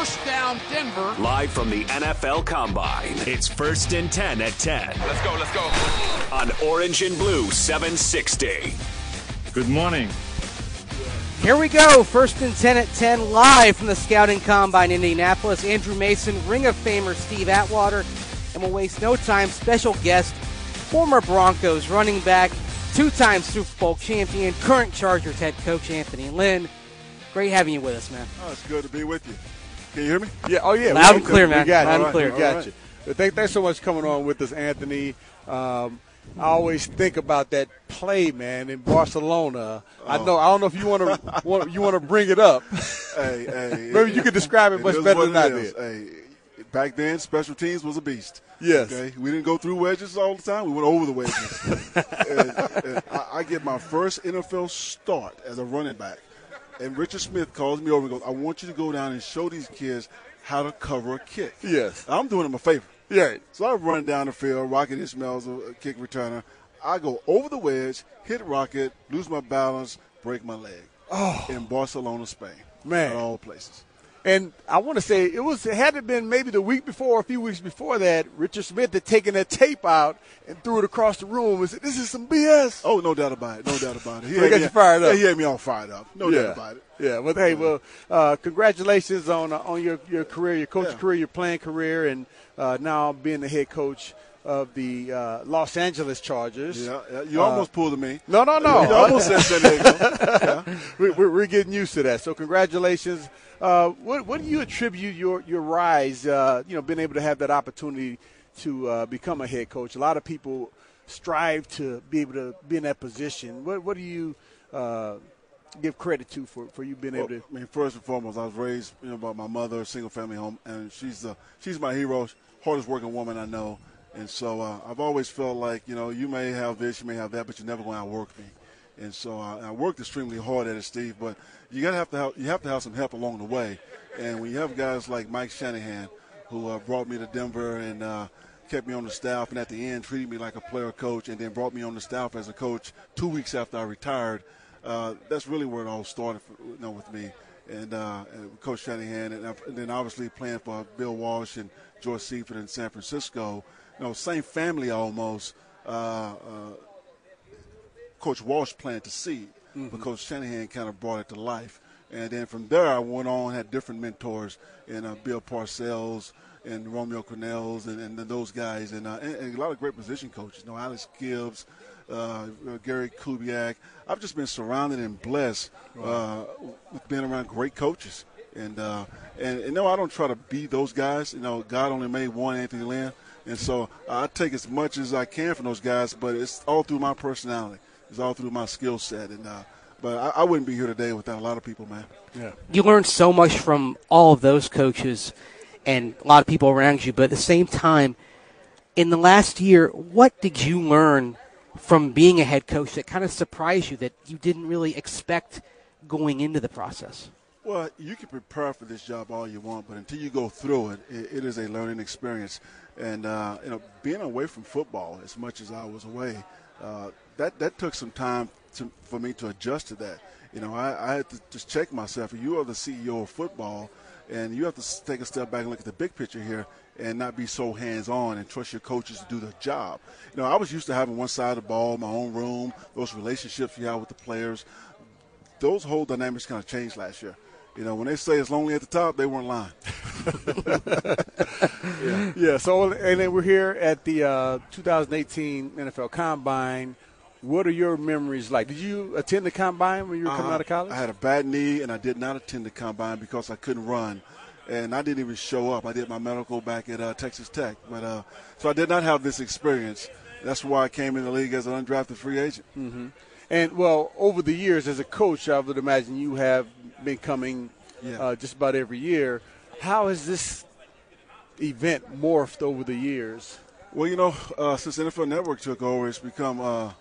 First down, Denver. Live from the NFL Combine, it's first and 10 at 10. Let's go, let's go. On Orange and Blue 760. Good morning. Here we go. First and 10 at 10, live from the Scouting Combine, in Indianapolis. Andrew Mason, Ring of Famer Steve Atwater, and we'll waste no time. Special guest, former Broncos running back, two time Super Bowl champion, current Chargers head coach Anthony Lynn. Great having you with us, man. Oh, it's good to be with you. Can you hear me? Yeah. Oh, yeah. Loud and clear, man. We got Loud you. and clear. We got you. But thank, thanks so much for coming on with us, Anthony. Um, I always think about that play, man, in Barcelona. I know. I don't know if you want to want you want to bring it up. Hey, hey. Maybe you could describe it much better than I did. Hey, back then, special teams was a beast. Yes. Okay, we didn't go through wedges all the time. We went over the wedges. and, and I, I get my first NFL start as a running back, and Richard Smith calls me over and goes, "I want you to go down and show these kids how to cover a kick." Yes. I'm doing them a favor. Yeah. So I run down the field. Rocket Ismail's a kick returner. I go over the wedge, hit Rocket, lose my balance, break my leg. Oh. In Barcelona, Spain. Man. All places. And I want to say it was it had to been maybe the week before, or a few weeks before that. Richard Smith had taken that tape out and threw it across the room and said, "This is some BS." Oh, no doubt about it. No doubt about it. He So he had got me- you fired up. Yeah, he had me all fired up. No yeah. doubt about it. Yeah, but hey, well, uh, congratulations on uh, on your, your career, your coaching Yeah. career, your playing career, and uh, now being the head coach of the uh, Los Angeles Chargers. Yeah, yeah. you Uh, almost pulled me. No, no, no. You almost said San Diego. we, we're, we're getting used to that. So congratulations. Uh, what, what do you attribute your your rise? Uh, you know, being able to have that opportunity to uh, become a head coach. A lot of people strive to be able to be in that position. What what do you uh, give credit to for, for you being Well, able to? I mean, first and foremost, I was raised, you know, by my mother, single family home, and she's the she's my hero, hardest working woman I know. And so uh, I've always felt like, you know, you may have this, you may have that, but you're never going to outwork me. And so uh, I worked extremely hard at it, Steve. But you got to have to have, you have to have some help along the way. And when you have guys like Mike Shanahan, who uh, brought me to Denver and uh, kept me on the staff, and at the end treated me like a player coach, and then brought me on the staff as a coach two weeks after I retired. Uh, that's really where it all started, for, you know, with me and, uh, and Coach Shanahan, and, and then obviously playing for Bill Walsh and George Seifert in San Francisco. You know, same family almost. Uh, uh, Coach Walsh planted the seed, but Coach Shanahan kind of brought it to life. And then from there, I went on, had different mentors, and uh, Bill Parcells and Romeo Crennel and, and those guys, and, uh, and, and a lot of great position coaches. You know, Alex Gibbs, uh, Gary Kubiak. I've just been surrounded and blessed uh, with being around great coaches. And, uh, and and no, I don't try to be those guys. You know, God only made one Anthony Lynn, and so I take as much as I can from those guys. But it's all through my personality. It's all through my skill set. And uh, but I, I wouldn't be here today without a lot of people, man. Yeah. You learn so much from all of those coaches and a lot of people around you, but at the same time, in the last year, what did you learn from being a head coach that kind of surprised you that you didn't really expect going into the process? Well, you can prepare for this job all you want, but until you go through it, it, it is a learning experience. And uh, you know, being away from football as much as I was away, uh, that that took some time to, for me to adjust to that. You know, I, I had to just check myself. You are the CEO of football, and you have to take a step back and look at the big picture here, and not be so hands-on and trust your coaches to do the job. You know, I was used to having one side of the ball, my own room, those relationships you have with the players. Those whole dynamics kind of changed last year. You know, when they say it's lonely at the top, they weren't lying. yeah. yeah. So, and then we're here at the uh, 2018 NFL Combine. What are your memories like? Did you attend the combine when you were coming Uh, out of college? I had a bad knee, and I did not attend the combine because I couldn't run, and I didn't even show up. I did my medical back at uh, Texas Tech, but uh, so I did not have this experience. That's why I came in the league as an undrafted free agent. Mm-hmm. And well, over the years as a coach, I would imagine you have been coming Yeah. uh, just about every year. How has this event morphed over the years? Well, you know, uh, since NFL Network took over, it's become uh,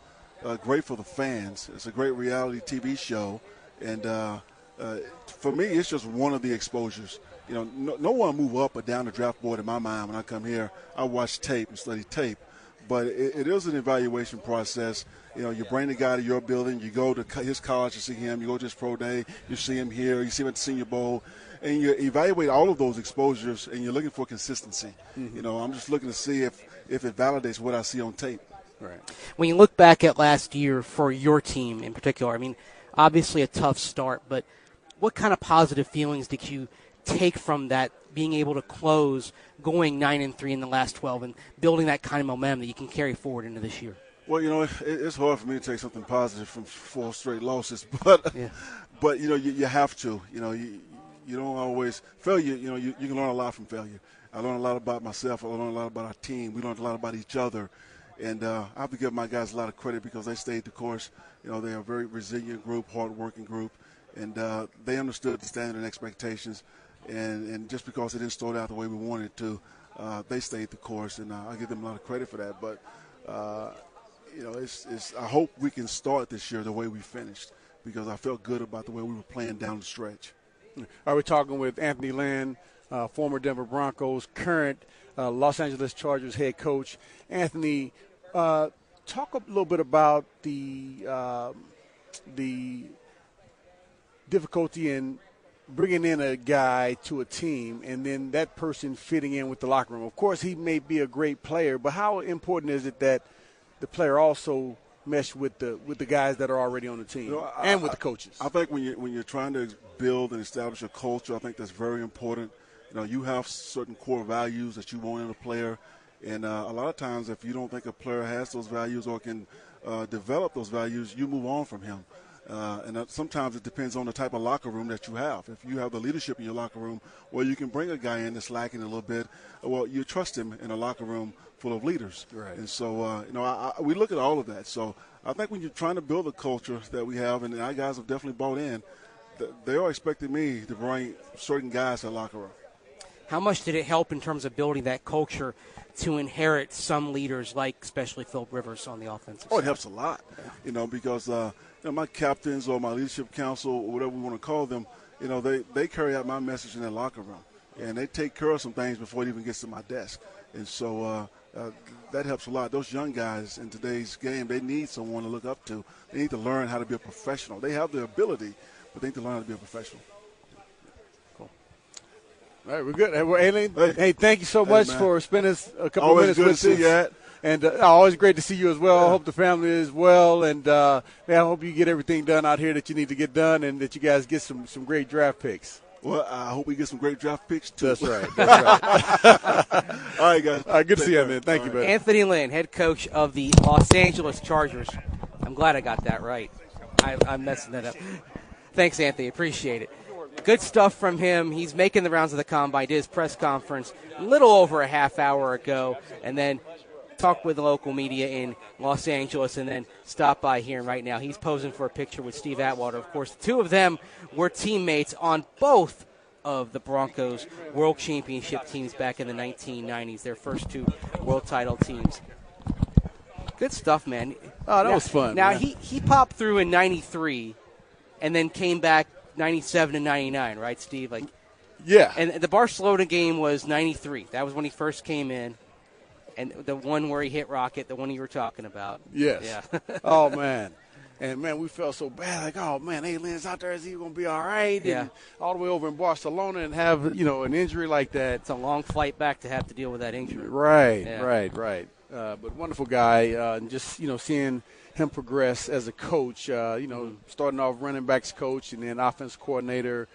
uh, great for the fans. It's a great reality TV show, and uh, uh, for me, it's just one of the exposures. You know, no, no one move up or down the draft board in my mind when I come here. I watch tape and study tape, but it, it is an evaluation process. You know, you bring the guy to your building, you go to his college to see him, you go to his pro day, you see him here, you see him at the Senior Bowl, and you evaluate all of those exposures, and you're looking for consistency. Mm-hmm. You know, I'm just looking to see if if it validates what I see on tape. Right. When you look back at last year for your team in particular, I mean, obviously a tough start, but what kind of positive feelings did you take from that being able to close going 9 and 3 in the last 12 and building that kind of momentum that you can carry forward into this year? Well, you know, it's hard for me to take something positive from four straight losses, but yeah. but you know, you, you have to. You know, you you don't always failure. You know, you, you can learn a lot from failure. I learned a lot about myself. I learned a lot about our team. We learned a lot about each other, and uh, I have to give my guys a lot of credit because they stayed the course. You know, they're a very resilient group, hardworking group, and uh, they understood the standard and expectations. And, and just because it didn't start out the way we wanted to, uh, they stayed the course, and uh, I give them a lot of credit for that. But uh, you know, it's, it's, I hope we can start this year the way we finished because I felt good about the way we were playing down the stretch. Are we talking with Anthony Lynn, uh, former Denver Broncos, current uh, Los Angeles Chargers head coach? Anthony, uh, talk a little bit about the um, the difficulty in bringing in a guy to a team and then that person fitting in with the locker room. Of course, he may be a great player, but how important is it that the player also mesh with the with the guys that are already on the team you know, I, and with the coaches? I think when you when you're trying to build and establish a culture, I think that's very important. You know, you have certain core values that you want in a player, and uh, a lot of times, if you don't think a player has those values or can uh, develop those values, you move on from him. Uh, and sometimes it depends on the type of locker room that you have. If you have the leadership in your locker room, well, you can bring a guy in that's lacking a little bit. Well, you trust him in a locker room full of leaders. Right. And so, uh, you know, I, I, we look at all of that. So I think when you're trying to build a culture that we have, and our guys have definitely bought in, they are expecting me to bring certain guys to the locker room. How much did it help in terms of building that culture to inherit some leaders like especially Philip Rivers on the offensive Oh, side? it helps a lot. Yeah. You know, because uh, you know, my captains or my leadership council or whatever we want to call them, you know, they, they carry out my message in their locker room. And they take care of some things before it even gets to my desk. And so uh, uh, that helps a lot. Those young guys in today's game, they need someone to look up to. They need to learn how to be a professional. They have the ability, but they need to learn how to be a professional. Cool. All right, we're good. Hey, well, hey, hey thank you so much hey, for spending a couple Always minutes with us. Always good to see you. At. And uh, always great to see you as well. Yeah. Hope the family is well, and uh, I hope you get everything done out here that you need to get done, and that you guys get some some great draft picks. Well, I hope we get some great draft picks too. That's right. That's right. All right, guys. All right, good Take to see you, man. Thank All you, right. Anthony Lynn, head coach of the Los Angeles Chargers. I'm glad I got that right. I, I'm messing that up. Thanks, Anthony. Appreciate it. Good stuff from him. He's making the rounds of the combine. Did his press conference a little over a half hour ago, and then talk with local media in Los Angeles and then stop by here and right now. He's posing for a picture with Steve Atwater. Of course, the two of them were teammates on both of the Broncos World Championship teams back in the 1990s, their first two world title teams. Good stuff, man. Oh, that now, was fun. Now, man. he, he popped through in 93 and then came back 97 and 99, right, Steve? Like, yeah. And the Barcelona game was 93. That was when he first came in and the one where he hit Rocket, the one you were talking about. Yes. Yeah. oh man. And man, we felt so bad. Like, oh man, Alien's out there. Is he going to be all right? Yeah. And all the way over in Barcelona and have you know an injury like that. It's a long flight back to have to deal with that injury. Right. Yeah. Right. Right. Uh, but wonderful guy. Uh, and just you know seeing him progress as a coach. Uh, you know, starting off running backs coach and then offense coordinator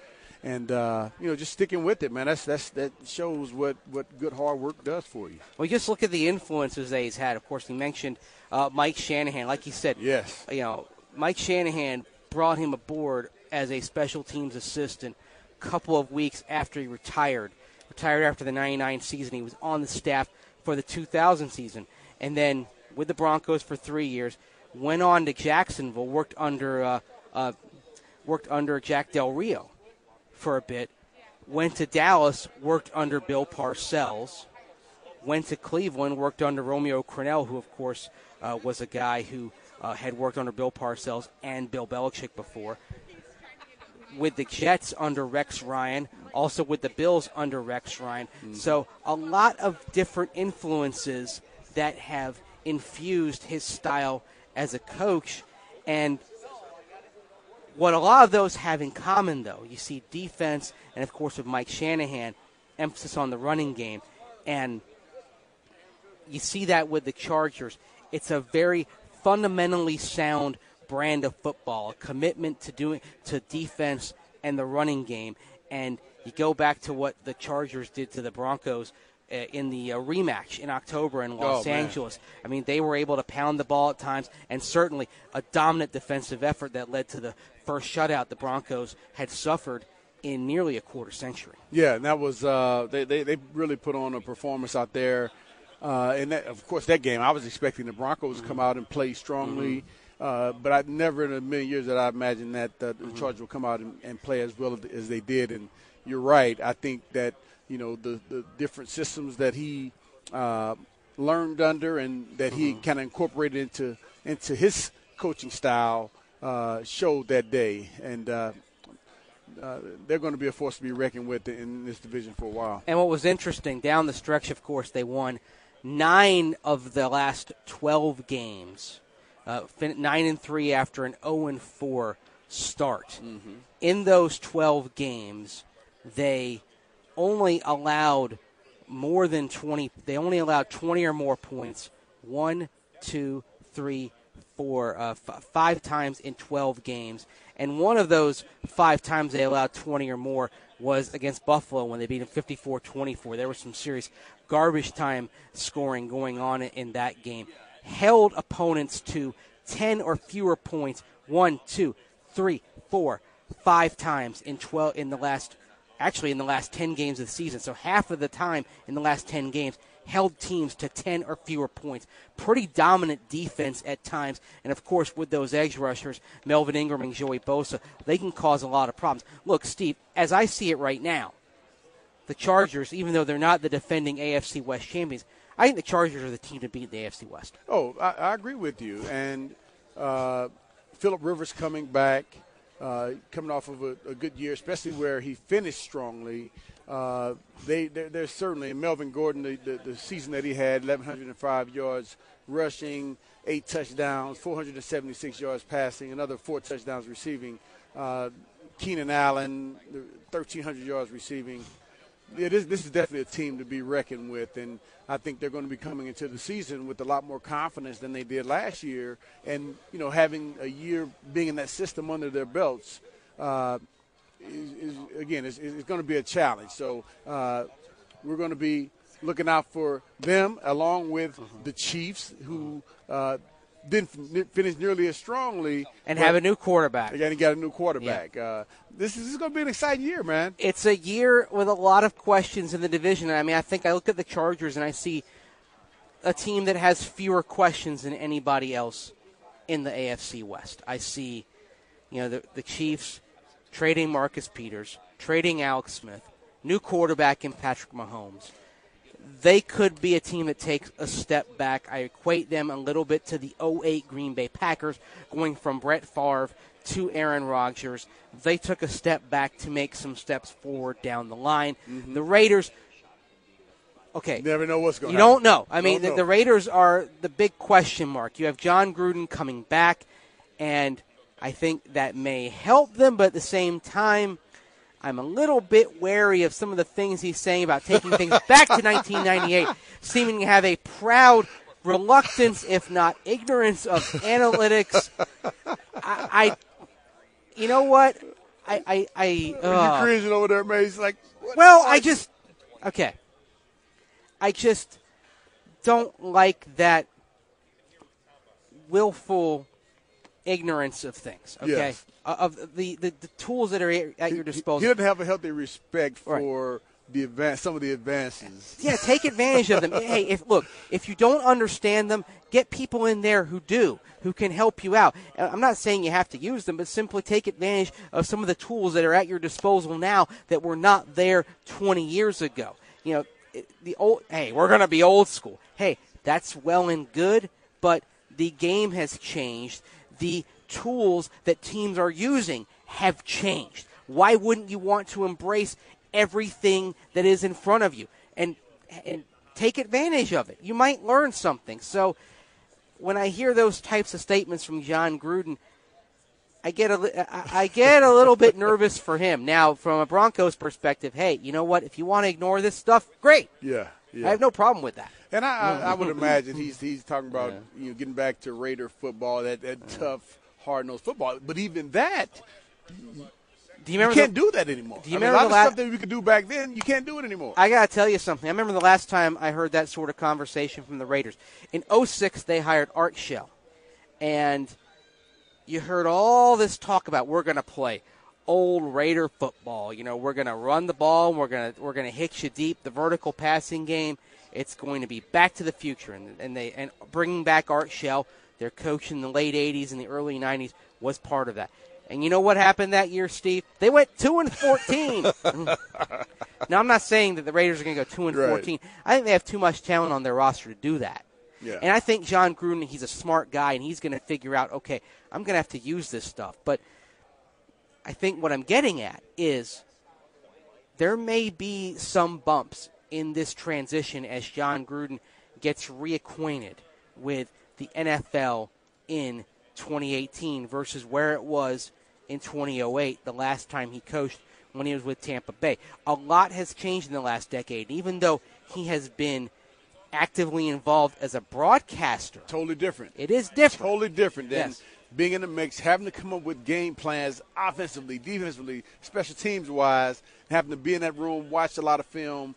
and uh, you know just sticking with it, man. That's that's that shows what what good hard work does for you. Well, just look at the influences that he's had. Of course, he mentioned uh, Mike Shanahan, like he said. Yes. You know, Mike Shanahan brought him aboard as a special teams assistant a couple of weeks after he retired. Retired after the '99 season. He was on the staff for the 2000 season, and then with the Broncos for three years. Went on to Jacksonville, worked under uh, uh, worked under Jack Del Rio for a bit, went to Dallas, worked under Bill Parcells, went to Cleveland, worked under Romeo Crennel, who, of course, uh, was a guy who uh, had worked under Bill Parcells and Bill Belichick before. With the Jets under Rex Ryan, also with the Bills under Rex Ryan. Mm-hmm. So, a lot of different influences that have infused his style as a coach. And what a lot of those have in common, though, you see defense, and of course with Mike Shanahan, emphasis on the running game, and you see that with the Chargers. It's a very fundamentally sound brand of football, a commitment to doing to defense and the running game. And you go back to what the Chargers did to the Broncos in the uh, rematch in October in Los oh, Angeles. I mean, they were able to pound the ball at times, and certainly a dominant defensive effort that led to the first shutout the Broncos had suffered in nearly a quarter century. Yeah, and that was uh, they, they they really put on a performance out there. Uh, and that, of course, that game I was expecting the Broncos to come out and play strongly. Mm-hmm. Uh, but I never in a million years that I imagined that uh, the mm-hmm. Chargers would come out and, and, play as well as they did. And you're right. I think that you know the the different systems that he uh, learned under and that mm-hmm. he kind of incorporated into into his coaching style uh, showed that day. And uh, uh, they're going to be a force to be reckoned with in this division for a while. And what was interesting down the stretch, of course, they won nine of the last 12 games uh, nine and three after an 0 and four start. Mm-hmm. In those 12 games, they only allowed more than 20. They only allowed 20 or more points. One, two, three, four, uh, f- five times in 12 games. And one of those five times they allowed 20 or more was against Buffalo when they beat them 54 24. There was some serious garbage time scoring going on in that game held opponents to 10 or fewer points one, two, three, four, five times in 12 in the last actually in the last 10 games of the season. So half of the time in the last 10 games held teams to 10 or fewer points. Pretty dominant defense at times. And of course, with those edge rushers, Melvin Ingram and Joey Bosa, they can cause a lot of problems. Look, Steve, as I see it right now, the Chargers, even though they're not the defending AFC West champions, I think the Chargers are the team to beat in the AFC West. Oh, I, I agree with you. And uh, Philip Rivers coming back, uh, coming off of a, a, good year, especially where he finished strongly. Uh, they there's certainly Melvin Gordon the, the, the, season that he had 1105 yards rushing, eight touchdowns, 476 yards passing, another four touchdowns receiving. Uh, Keenan Allen, 1300 yards receiving it is, this is definitely a team to be reckoned with, and I think they're going to be coming into the season with a lot more confidence than they did last year. And you know, having a year being in that system under their belts, uh, is, is, again, it's, is going to be a challenge. So uh, we're going to be looking out for them along with the Chiefs, who uh, didn't finish nearly as strongly. And have a new quarterback. Again, he got a new quarterback. Yeah. Uh, this is, is going to be an exciting year, man. It's a year with a lot of questions in the division. I mean, I think I look at the Chargers and I see a team that has fewer questions than anybody else in the AFC West. I see, you know, the, the Chiefs trading Marcus Peters, trading Alex Smith, new quarterback in Patrick Mahomes – they could be a team that takes a step back. I equate them a little bit to the 08 Green Bay Packers, going from Brett Favre to Aaron Rodgers. They took a step back to make some steps forward down the line. Mm-hmm. The Raiders, okay. never know what's going You don't know. I mean, the, the Raiders are the big question mark. You have Jon Gruden coming back, and I think that may help them, but at the same time, I'm a little bit wary of some of the things he's saying about taking things back to 1998, seeming to have a proud reluctance, if not ignorance, of analytics. I, I you know what? I, I, I uh, you cringing over there, Mace? Like, well, I just, okay. I just don't like that willful ignorance of things. Okay, yes. Uh, of the, the, the tools that are at your disposal. He doesn't have a healthy respect for. Right. The advance, some of the advances. Yeah, take advantage of them. Hey, if look, if you don't understand them, get people in there who do, who can help you out. Uh, I'm not saying you have to use them, but simply take advantage of some of the tools that are at your disposal now that were not there 20 years ago. You know, the old. Hey, we're going to be old school. Hey, that's well and good, but the game has changed the tools that teams are using have changed. Why wouldn't you want to embrace everything that is in front of you and and take advantage of it? You might learn something. So when I hear those types of statements from Jon Gruden, I get a, I get a little bit nervous for him. Now, from a Broncos perspective, hey, you know what? If you want to ignore this stuff, great. Yeah, yeah. I have no problem with that. And I, I, I would imagine he's he's talking about yeah. you know getting back to Raider football, that that yeah. tough, hard nosed football. But even that, do you, remember you can't the, do that anymore. Do you I remember mean, a lot of stuff that we could do back then? You can't do it anymore. I gotta tell you something. I remember the last time I heard that sort of conversation from the Raiders. In 06, they hired Art Shell, and you heard all this talk about we're going to play old Raider football. You know, we're going to run the ball, we're going to we're going to hit you deep, the vertical passing game. It's going to be back to the future, and, and they and bringing back Art Shell, their coach in the late '80s and the early '90s, was part of that. And you know what happened that year, Steve? They went two and fourteen. now I'm not saying that the Raiders are going to go two and right. fourteen. I think they have too much talent on their roster to do that. Yeah. And I think Jon Gruden, he's a smart guy, and he's going to figure out, okay, I'm going to have to use this stuff. But I think what I'm getting at is there may be some bumps in this transition as Jon Gruden gets reacquainted with the NFL in 2018 versus where it was in 2008, the last time he coached when he was with Tampa Bay. A lot has changed in the last decade, even though he has been – actively involved as a broadcaster. Totally different. It is different. Totally different than yes. being in the mix, having to come up with game plans offensively, defensively, special teams wise, having to be in that room, watch a lot of film.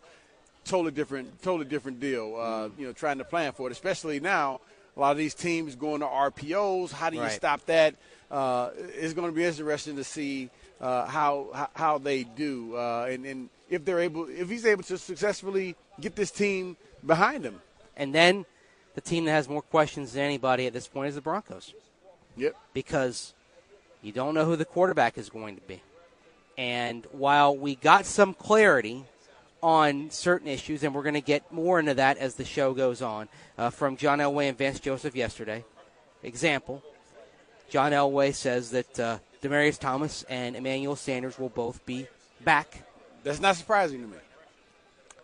Totally different, totally different deal. Uh, you know, trying to plan for it, especially now. A lot of these teams going to RPOs. How do you right. stop that? Uh, it's going to be interesting to see uh, how how they do, uh, and, and if they're able, if he's able to successfully get this team behind him. And then the team that has more questions than anybody at this point is the Broncos. Yep. Because you don't know who the quarterback is going to be. And while we got some clarity on certain issues, and we're going to get more into that as the show goes on, uh, from John Elway and Vance Joseph yesterday. Example John Elway says that uh, Demaryius Thomas and Emmanuel Sanders will both be back. That's not surprising to me.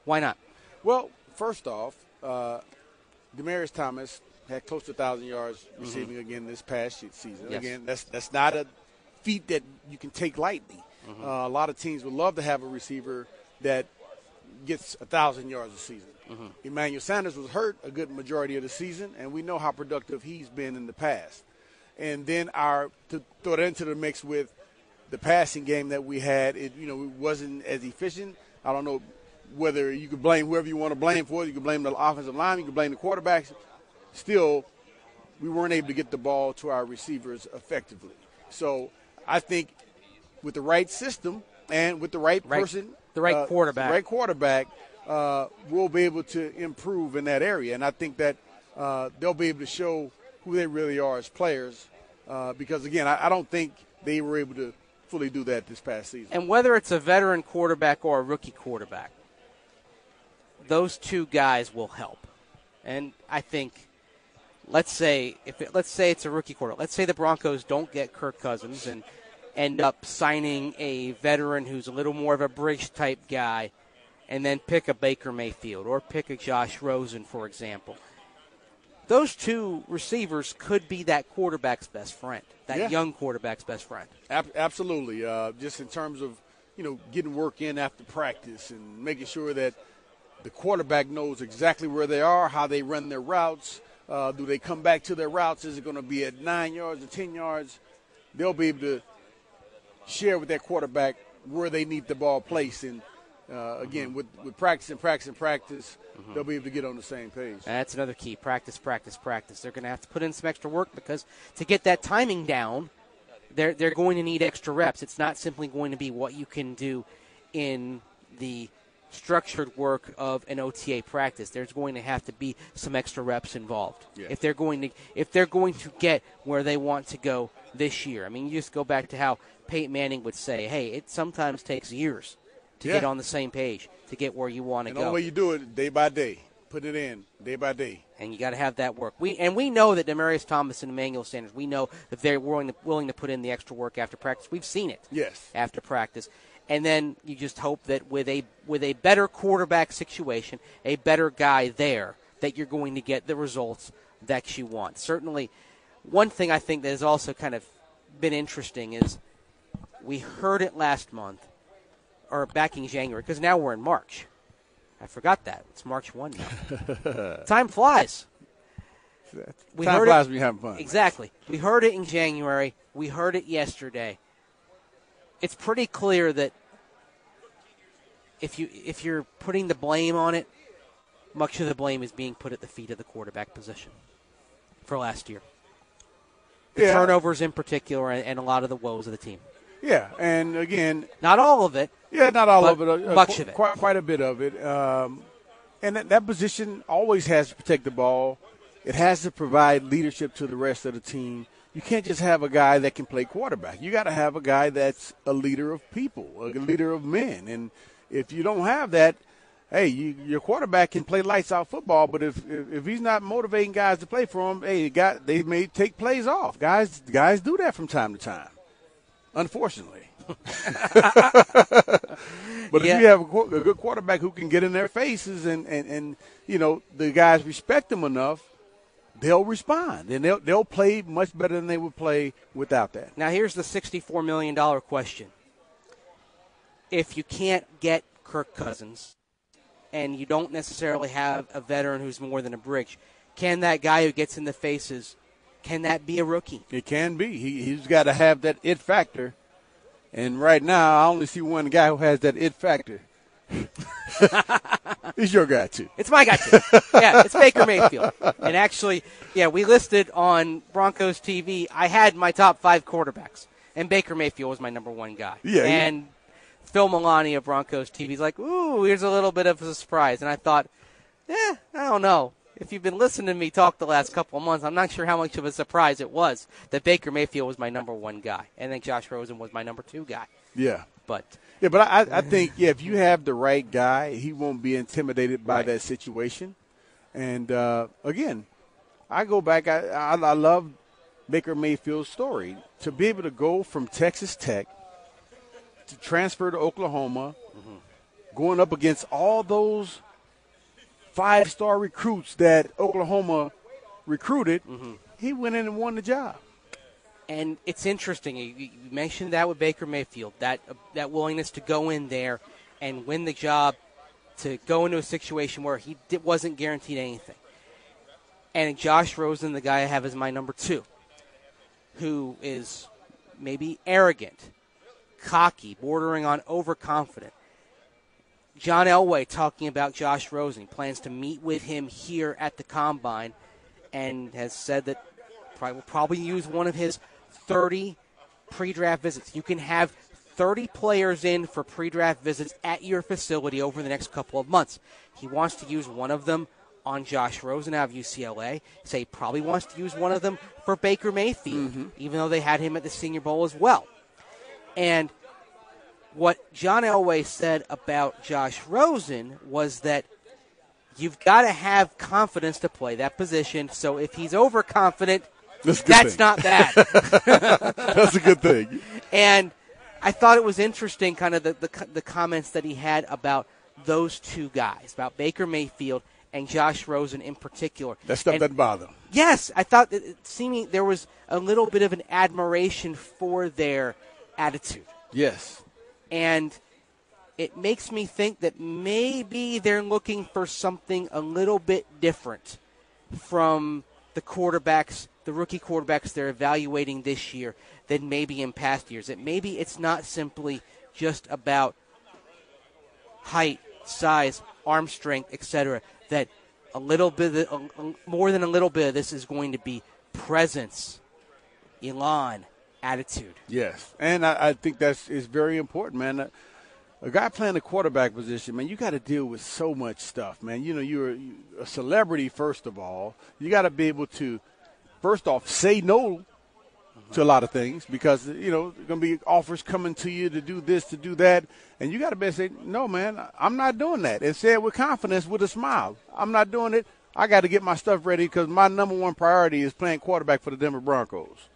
Why not? Well, first off, uh, Demaryius Thomas had close to 1,000 yards mm-hmm. receiving mm-hmm. again this past season. Yes. Again, that's that's not a feat that you can take lightly. Mm-hmm. Uh, a lot of teams would love to have a receiver that gets a 1,000 yards a season. Mm-hmm. Emmanuel Sanders was hurt a good majority of the season, and we know how productive he's been in the past. And then our to throw that into the mix with the passing game that we had, it you know it wasn't as efficient. I don't know whether you can blame whoever you want to blame for it. You can blame the offensive line. You can blame the quarterbacks. Still, we weren't able to get the ball to our receivers effectively. So I think with the right system and with the right, right person, the right uh, quarterback, the right quarterback, uh, we'll be able to improve in that area. And I think that uh, they'll be able to show who they really are as players. Uh, because again, I, I don't think they were able to fully do that this past season. And whether it's a veteran quarterback or a rookie quarterback, those two guys will help. And I think, let's say if it, let's say it's a rookie quarter. Let's say the Broncos don't get Kirk Cousins and end up signing a veteran who's a little more of a bridge type guy, and then pick a Baker Mayfield or pick a Josh Rosen, for example. Those two receivers could be that quarterback's best friend, that yeah. young quarterback's best friend. Ab- absolutely. Uh, just in terms of you know getting work in after practice and making sure that the quarterback knows exactly where they are, how they run their routes. Uh, do they come back to their routes? Is it going to be at nine yards or 10 yards? They'll be able to share with their quarterback where they need the ball placed. And uh, again, mm-hmm. with, with practice and practice and practice, mm-hmm. they'll be able to get on the same page. That's another key practice, practice, practice. They're going to have to put in some extra work because to get that timing down, they're, they're going to need extra reps. It's not simply going to be what you can do in the structured work of an OTA practice. There's going to have to be some extra reps involved yeah. if they're going to if they're going to get where they want to go this year. I mean, you just go back to how Peyton Manning would say, "Hey, it sometimes takes years to yeah. get on the same page to get where you want to go." And the way you do it, day by day, put it in day by day. And you got to have that work. We and we know that Demaryius Thomas and Emmanuel Sanders. We know that they're willing to, willing to put in the extra work after practice. We've seen it. Yes. After practice, and then you just hope that with a with a better quarterback situation, a better guy there, that you're going to get the results that you want. Certainly, one thing I think that has also kind of been interesting is we heard it last month or back in January because now we're in March. I forgot that. It's March 1 now. Time flies. We Time flies it, when you're having fun. Exactly. We heard it in January. We heard it yesterday. It's pretty clear that if you if you're putting the blame on it, much of the blame is being put at the feet of the quarterback position for last year. The yeah. turnovers in particular and, and a lot of the woes of the team. Yeah, and again, not all of it. Yeah, not all of it. Uh, much qu- of it. Quite, quite a bit of it. Um, and that, that position always has to protect the ball. It has to provide leadership to the rest of the team. You can't just have a guy that can play quarterback. You got to have a guy that's a leader of people, a leader of men. And if you don't have that, hey, you, your quarterback can play lights out football, but if, if, if he's not motivating guys to play for him, hey, guy, they may take plays off. Guys, guys do that from time to time unfortunately. but yeah. if you have a, a, good quarterback who can get in their faces and, and, and you know the guys respect them enough, they'll respond and they'll they'll play much better than they would play without that. Now here's the sixty-four million dollar question: If you can't get Kirk Cousins, and you don't necessarily have a veteran who's more than a bridge, can that guy who gets in the faces can that be a rookie? It can be. He, he's got to have that it factor. And right now, I only see one guy who has that it factor. He's your guy too. It's my guy too. Yeah, it's Baker Mayfield. And actually, yeah, we listed on Broncos TV. I had my top five quarterbacks, and Baker Mayfield was my number one guy. Yeah. And yeah. Phil Milani of Broncos TV is like, "Ooh, here's a little bit of a surprise." And I thought, "Yeah, I don't know if you've been listening to me talk the last couple of months, I'm not sure how much of a surprise it was that Baker Mayfield was my number one guy, and then Josh Rosen was my number two guy. Yeah, but yeah, but I, I think yeah, if you have the right guy, he won't be intimidated by right. that situation. And uh, again, I go back. I, I, I love Baker Mayfield's story to be able to go from Texas Tech to transfer to Oklahoma, mm-hmm. going up against all those five star recruits that Oklahoma recruited, mm-hmm. he went in and won the job. And it's interesting. You mentioned that with Baker Mayfield, that uh, that willingness to go in there and win the job, to go into a situation where he wasn't guaranteed anything. And Josh Rosen, the guy I have as my number two, who is maybe arrogant, cocky, bordering on overconfident. John Elway talking about Josh Rosen. He plans to meet with him here at the combine and has said that probably will probably use one of his 30 pre-draft visits. You can have 30 players in for pre-draft visits at your facility over the next couple of months. He wants to use one of them on Josh Rosen out of UCLA. Say he probably wants to use one of them for Baker Mayfield, mm-hmm. even though they had him at the Senior Bowl as well. And – what John Elway said about Josh Rosen was that you've got to have confidence to play that position. So if he's overconfident, that's, that's not bad. that's a good thing. And I thought it was interesting, kind of the, the, the comments that he had about those two guys, about Baker Mayfield and Josh Rosen in particular. That stuff and, doesn't bother. Yes, I thought that it seeming there was a little bit of an admiration for their attitude. Yes. And it makes me think that maybe they're looking for something a little bit different from the quarterbacks, the rookie quarterbacks they're evaluating this year than maybe in past years. That maybe it's not simply just about height, size, arm strength, etc. That a little bit, more than a little bit of this is going to be presence, elan, attitude. Yes, and I, I think that's is very important, man. A guy playing the quarterback position, man, you got to deal with so much stuff, man. You know, you're a celebrity first of all. You got to be able to, first off, say no to a lot of things because you know going to be offers coming to you to do this, to do that, and you got to be say, "No, man, I'm not doing that," and say it with confidence, with a smile. I'm not doing it. I got to get my stuff ready because my number one priority is playing quarterback for the Denver Broncos.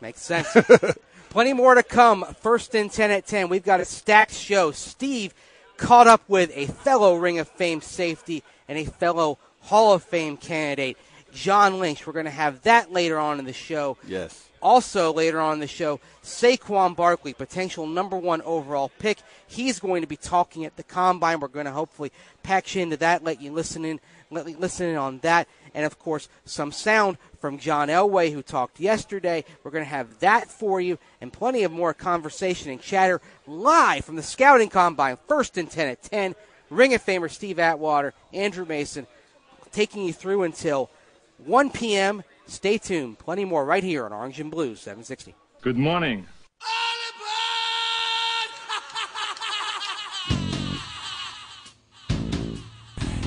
Makes sense. Plenty more to come. First and 10 at 10. We've got a stacked show. Steve caught up with a fellow Ring of Fame safety and a fellow Hall of Fame candidate John Lynch. We're going to have that later on in the show. Yes. Also, later on in the show, Saquon Barkley, potential number one overall pick. He's going to be talking at the combine. We're going to hopefully pack you into that, let you listen in, let you listen in on that, and of course, some sound from John Elway, who talked yesterday. We're going to have that for you, and plenty of more conversation and chatter live from the scouting combine. First and ten at ten. Ring of Famer Steve Atwater, Andrew Mason, taking you through until 1 p.m. Stay tuned. Plenty more right here on Orange and Blue 760. Good morning.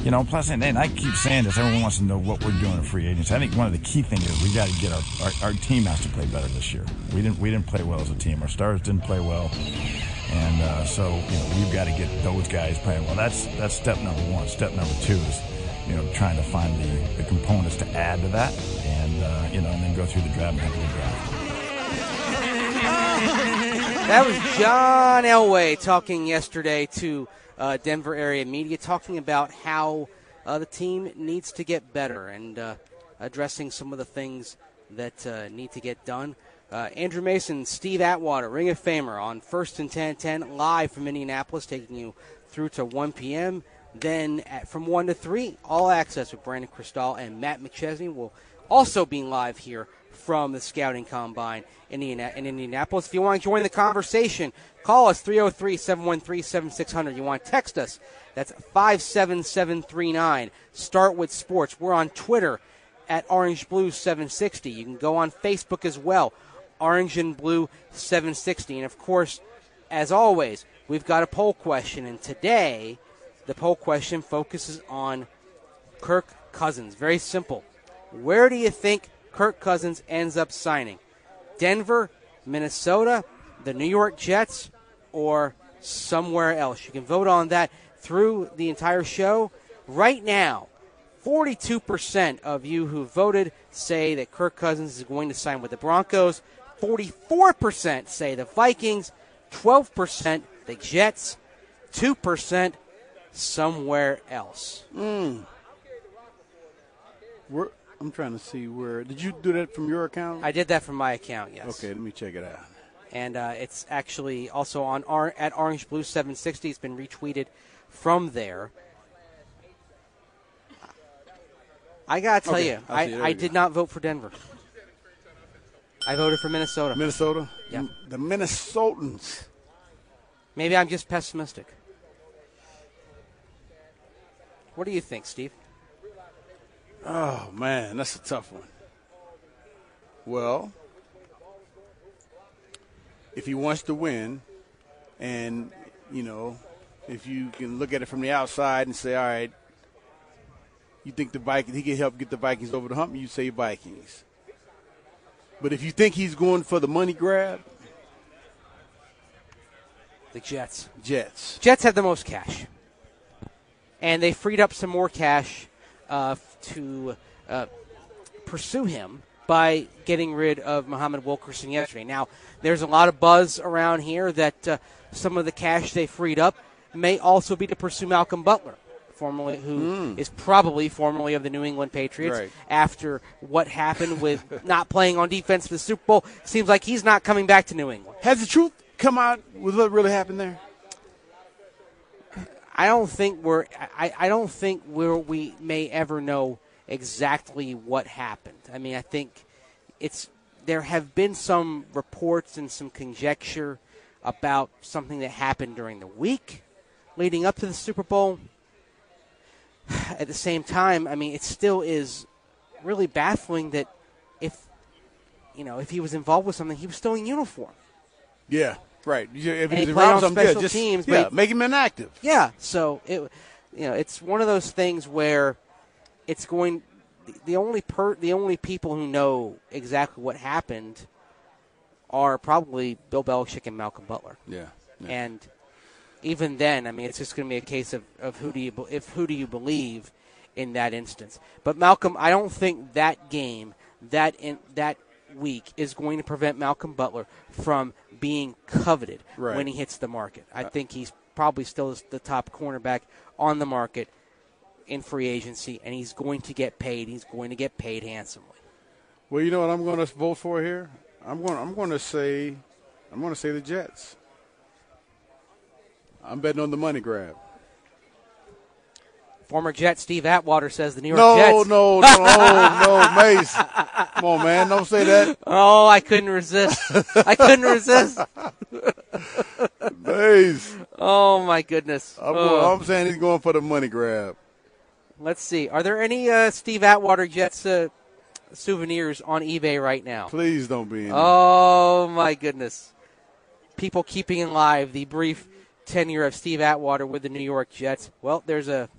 You know, plus, and, and I keep saying this, everyone wants to know what we're doing in free agency. I think one of the key things is we got to get our, our, our team has to play better this year. We didn't we didn't play well as a team. Our stars didn't play well, and uh, so you know we've got to get those guys playing well. That's that's step number one. Step number two is you know trying to find the, the components to add to that, and uh, you know, and then go through the draft and have a draft. That was John Elway talking yesterday to uh, Denver area media, talking about how uh, the team needs to get better and uh, addressing some of the things that uh, need to get done. Uh, Andrew Mason, Steve Atwater, Ring of Famer on First and 10 10 live from Indianapolis, taking you through to 1 p.m. Then at, from 1 to 3, all access with Brandon Krisztal and Matt McChesney will also be live here from the Scouting Combine in Indianapolis. If you want to join the conversation, call us 303 713 7600. You want to text us, that's 57739. Start with sports. We're on Twitter at Orange Blue 760. You can go on Facebook as well, Orange and Blue 760. And of course, as always, we've got a poll question. And today, the poll question focuses on Kirk Cousins. Very simple. Where do you think Kirk Cousins ends up signing? Denver, Minnesota, the New York Jets, or somewhere else? You can vote on that through the entire show. Right now, 42% of you who voted say that Kirk Cousins is going to sign with the Broncos. 44% say the Vikings. 12% the Jets. 2% somewhere else. Mm. We're, I'm trying to see where. Did you do that from your account? I did that from my account, yes. Okay, let me check it out. And uh, it's actually also on our, at Orange Blue 760. It's been retweeted from there. I gotta tell Okay, you, I see. I, There I we did go. not vote for Denver. I voted for Minnesota. Minnesota? Yeah. The Minnesotans. Maybe I'm just pessimistic. What do you think, Steve? Oh, man, that's a tough one. Well, if he wants to win, and, you know, if you can look at it from the outside and say, all right, you think the Vikings, he can help get the Vikings over the hump, you say Vikings. But if you think he's going for the money grab, The Jets. Jets. Jets have the most cash, and they freed up some more cash uh, to uh, pursue him by getting rid of Muhammad Wilkerson yesterday. Now, there's a lot of buzz around here that uh, some of the cash they freed up may also be to pursue Malcolm Butler, formerly who is probably formerly of the New England Patriots. Right. After what happened with not playing on defense for the Super Bowl, seems like he's not coming back to New England. Has the truth come out with what really happened there? I don't think we're. I, I don't think we're, we may ever know exactly what happened. I mean, I think it's there have been some reports and some conjecture about something that happened during the week leading up to the Super Bowl. At the same time, I mean, it still is really baffling that if you know if he was involved with something, he was still in uniform. Yeah, right. If he's he around something good, special just teams, yeah, but- make him inactive. Yeah, so it, you know, it's one of those things where it's going. the- only per, the only people who know exactly what happened are probably Bill Belichick and Malcolm Butler. Yeah. And even then, I mean, it's just going to be a case of, of who do you be- if who do you believe in that instance. But Malcolm, I don't think that game that in that week is going to prevent Malcolm Butler from being coveted Right. when he hits the market. I uh, think he's probably still the top cornerback on the market in free agency, and he's going to get paid. He's going to get paid handsomely. Well, you know what I'm going to vote for here. I'm going. I'm going to say. I'm going to say the Jets. I'm betting on the money grab. Former Jet Steve Atwater says the New York No, Jets. no, no, no, no, Mace. Come on, man. Don't say that. Oh, I couldn't resist. I couldn't resist. Mace. Oh my goodness. I'm, Oh. I'm saying he's going for the money grab. Let's see. Are there any uh, Steve Atwater Jets uh, souvenirs on eBay right now? Please don't be in. Oh my goodness. People keeping alive the brief tenure of Steve Atwater with the New York Jets. Well, there's a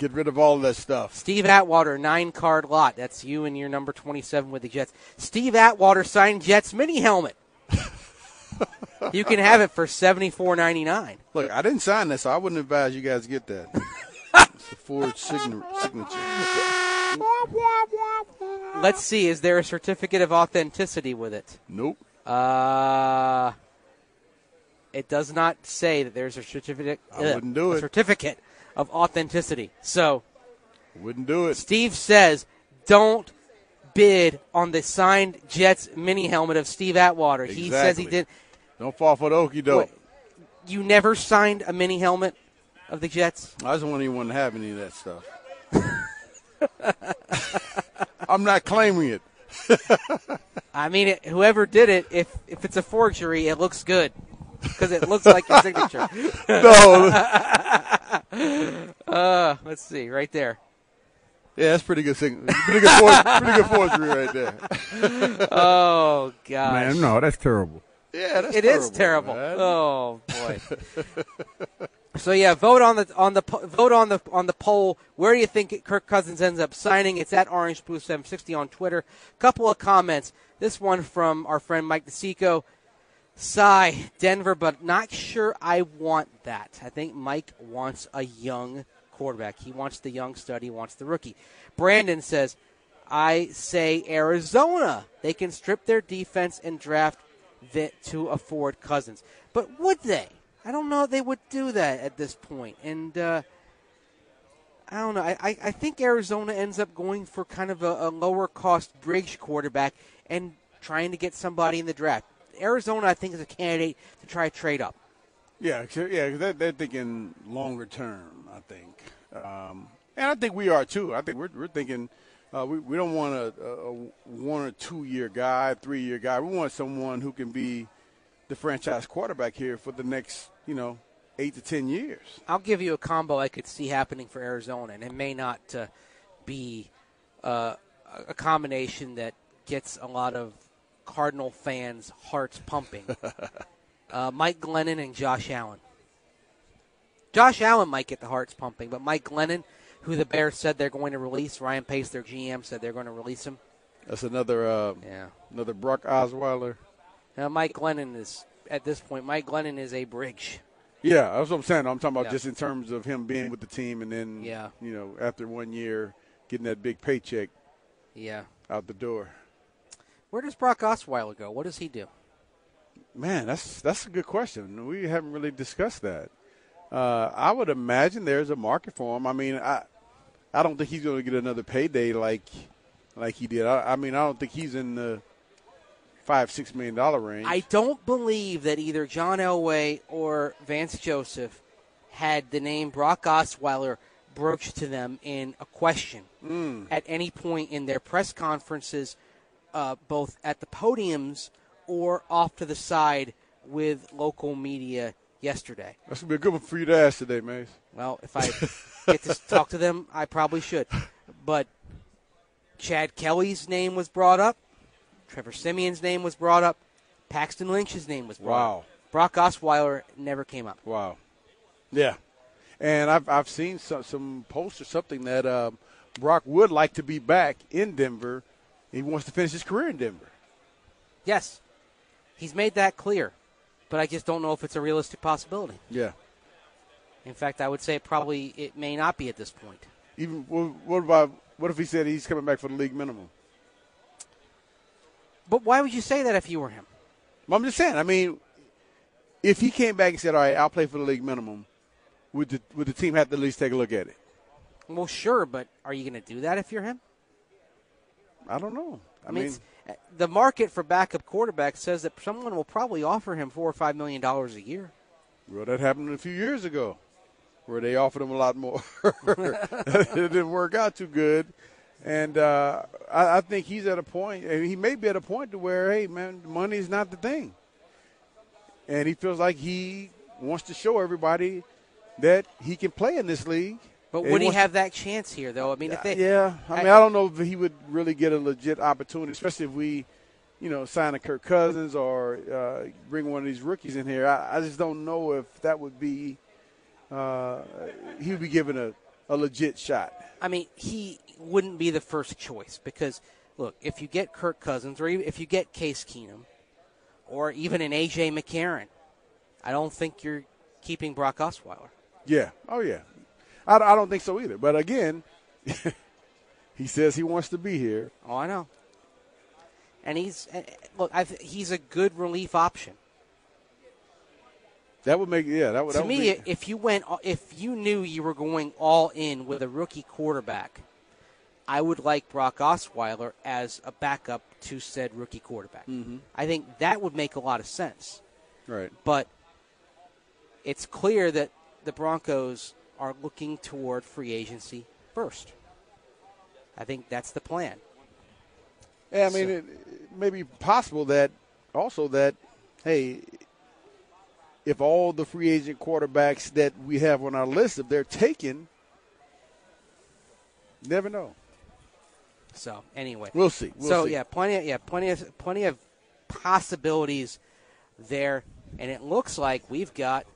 Get rid of all of that stuff. Steve Atwater nine card lot. That's you and your number 27 with the Jets. Steve Atwater signed Jets mini helmet. you can have it for 74.99. Look, I didn't sign that, so I wouldn't advise you guys get that. it's a forged sign- signature. Let's see. Is there a certificate of authenticity with it? Nope. Uh, it does not say that there's a certificate. I wouldn't do a it. certificate of authenticity. So Wouldn't do it. Steve says, don't bid on the signed Jets mini helmet of Steve Atwater. He says he did. Don't fall for the okey doke. You never signed a mini helmet of the Jets. I just want anyone to have any of that stuff. I'm not claiming it. I mean, it, whoever did it, if if it's a forgery, it looks good because it looks like your signature. No. Uh, let's see, right there. yeah, that's pretty good. Sign- pretty good. For- pretty good forgery right there. Oh gosh, Man, no, that's terrible. Yeah, that's It is terrible. man. Oh boy. so yeah, vote on the on the po- vote on the on the poll. Where do you think Kirk Cousins ends up signing? It's at Orange Blue 760 on Twitter. Couple of comments. This one from our friend Mike DeSico. Sigh, Denver, but not sure I want that. I think Mike wants a young quarterback. He wants the young stud. He wants the rookie. Brandon says, I say Arizona. They can strip their defense and draft that to afford Cousins. But would they? I don't know they would do that at this point. And uh, I don't know. I, I, I think Arizona ends up going for kind of a, a lower cost bridge quarterback and trying to get somebody in the draft. Arizona, I think, is a candidate to try to trade up. Yeah, yeah, they're, they're thinking longer term. I think, um, and I think we are too. I think we're we're thinking uh, we we don't want a, a, one or two year guy, three year guy. We want someone who can be the franchise quarterback here for the next you know eight to ten years. I'll give you a combo I could see happening for Arizona, and it may not uh, be uh, a combination that gets a lot of Cardinal fans' hearts pumping. uh, Mike Glennon and Josh Allen. Josh Allen might get the hearts pumping, but Mike Glennon, who the Bears said they're going to release, Ryan Pace, their GM, said they're going to release him. That's another uh, Yeah. another Brock Osweiler. Now, Mike Glennon is, at this point, Mike Glennon is a bridge. Yeah, that's what I'm saying. I'm talking about Yeah. just in terms of him being with the team, and then Yeah. you know after one year getting that big paycheck Yeah. out the door. Where does Brock Osweiler go? What does he do? Man, that's that's a good question. We haven't really discussed that. Uh, I would imagine there's a market for him. I mean, I I don't think he's going to get another payday like like he did. I, I mean, I don't think he's in the five six million dollar range. I don't believe that either John Elway or Vance Joseph had the name Brock Osweiler broached to them in a question at any point in their press conferences, uh, both at the podiums or off to the side with local media yesterday. that's gonna be a good one for you to ask today, Mace. Well, if I get to talk to them, I probably should. But Chad Kelly's name was brought up. Trevor Siemian's name was brought up. Paxton Lynch's name was brought Wow. up. Brock Osweiler never came up. Wow. Yeah, and I've I've seen some some posts or something that um, Brock would like to be back in Denver. He wants to finish his career in Denver. Yes, he's made that clear. But I just don't know if it's a realistic possibility. Yeah. In fact, I would say it probably it may not be at this point. Even what what about what if he said he's coming back for the league minimum? But why would you say that if you were him? Well, I'm just saying. I mean, if he came back and said, "All right, I'll play for the league minimum," would the would the team have to at least take a look at it? Well, sure, but are you going to do that if you're him? I don't know. I, I mean, mean, uh, the market for backup quarterbacks says that someone will probably offer him four or five million dollars a year. well, that happened a few years ago, where they offered him a lot more. it didn't work out too good, and uh, I, I think he's at a point, and he may be at a point to where, hey, man, money is not the thing, and he feels like he wants to show everybody that he can play in this league. But would he have that chance here, though? I mean, if they, yeah, I mean, I, don't know if he would really get a legit opportunity, especially if we, you know, sign a Kirk Cousins or uh, bring one of these rookies in here. I, I just don't know if that would be. Uh, he would be given a, a legit shot. I mean, he wouldn't be the first choice because, look, if you get Kirk Cousins or even if you get Case Keenum or even an AJ McCarron, I don't think you're keeping Brock Osweiler. Yeah. Oh yeah. I, I don't think so either. But again, he says he wants to be here. Oh, I know. And he's eh, look, I th- he's a good relief option. That would make yeah. That would to that would me, be- if you went, if you knew you were going all in with a rookie quarterback, I would like Brock Osweiler as a backup to said rookie quarterback. Mm-hmm. I think that would make a lot of sense. right. But it's clear that the Broncos are looking toward free agency first. I think that's the plan. Yeah, I mean, So- it, it may be possible that also that, hey, if all the free agent quarterbacks that we have on our list, if they're taken, never know. So anyway, We'll see. We'll so see. yeah, plenty of yeah, plenty of plenty of possibilities there, and it looks like we've got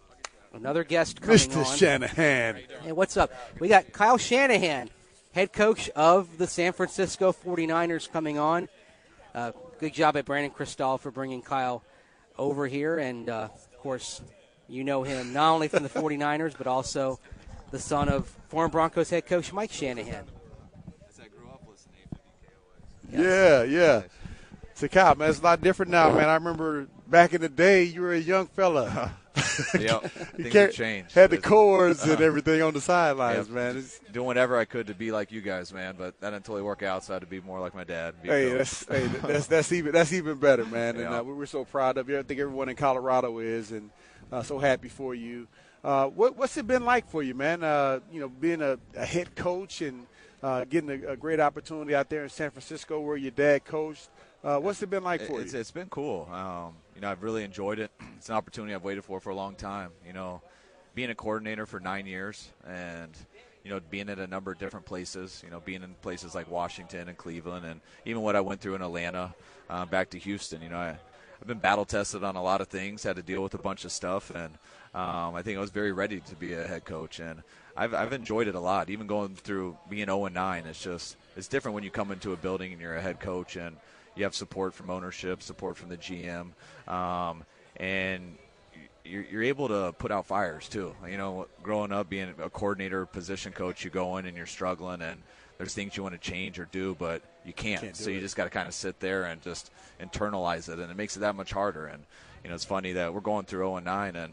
another guest coming Mr. on. Shanahan. Hey, what's up? We got Kyle Shanahan, head coach of the San Francisco 49ers, coming on. Uh, good job at Brandon Krisztal for bringing Kyle over here. And, uh, of course, you know him not only from the 49ers, but also the son of former Broncos head coach Mike Shanahan. Yeah, yeah. So, Kyle, man, it's a lot different now, man. I remember back in the day, you were a young fella. Yep. You Things have changed. Had the cords and everything on the sidelines, Yep. man. It's, doing whatever I could to be like you guys, man. But that didn't totally work out, so I had to be more like my dad. Hey, that's hey, that's that's even that's even better, man. And Yeah. uh, we we're so proud of you. I think everyone in Colorado is, and uh, so happy for you. Uh, what, what's it been like for you, man? Uh, you know, being a, a head coach and uh, getting a, a great opportunity out there in San Francisco, where your dad coached. Uh, what's it been like for it's, you? it's been cool. Um, you know, I've really enjoyed it. It's an opportunity I've waited for for a long time. You know, being a coordinator for nine years and you know being at a number of different places. You know, being in places like Washington and Cleveland, and even what I went through in Atlanta, uh, back to Houston. You know, I, I've been battle tested on a lot of things. Had to deal with a bunch of stuff, and um, I think I was very ready to be a head coach. And I've, I've enjoyed it a lot. Even going through being 0 and 9, it's just it's different when you come into a building and you're a head coach and you have support from ownership, support from the GM, um, and you're, you're able to put out fires too. You know, growing up being a coordinator, position coach, you go in and you're struggling, and there's things you want to change or do, but you can't. Can't so you it. just got to kind of sit there and just internalize it, and it makes it that much harder. And you know, it's funny that we're going through 0 and 9, and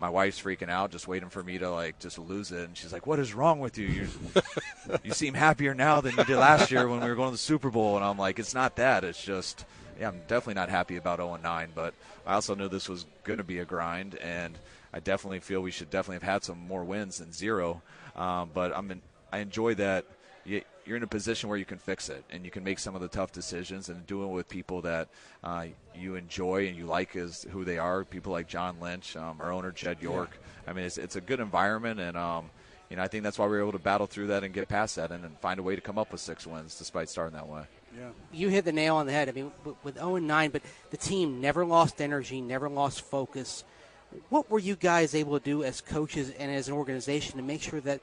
my wife's freaking out, just waiting for me to like just lose it. And she's like, "What is wrong with you? You, you seem happier now than you did last year when we were going to the Super Bowl." And I'm like, "It's not that. It's just, yeah, I'm definitely not happy about 0 and 9, but I also knew this was going to be a grind, and I definitely feel we should definitely have had some more wins than zero. Um, but I'm in, I enjoy that." You're in a position where you can fix it and you can make some of the tough decisions and do it with people that uh, you enjoy and you like as who they are. People like John Lynch, um, our owner Jed York. I mean, it's, it's a good environment, and um, you know I think that's why we were able to battle through that and get past that and, and find a way to come up with six wins despite starting that way. yeah. You hit the nail on the head. I mean, with 0 and 9, but the team never lost energy, never lost focus. What were you guys able to do as coaches and as an organization to make sure that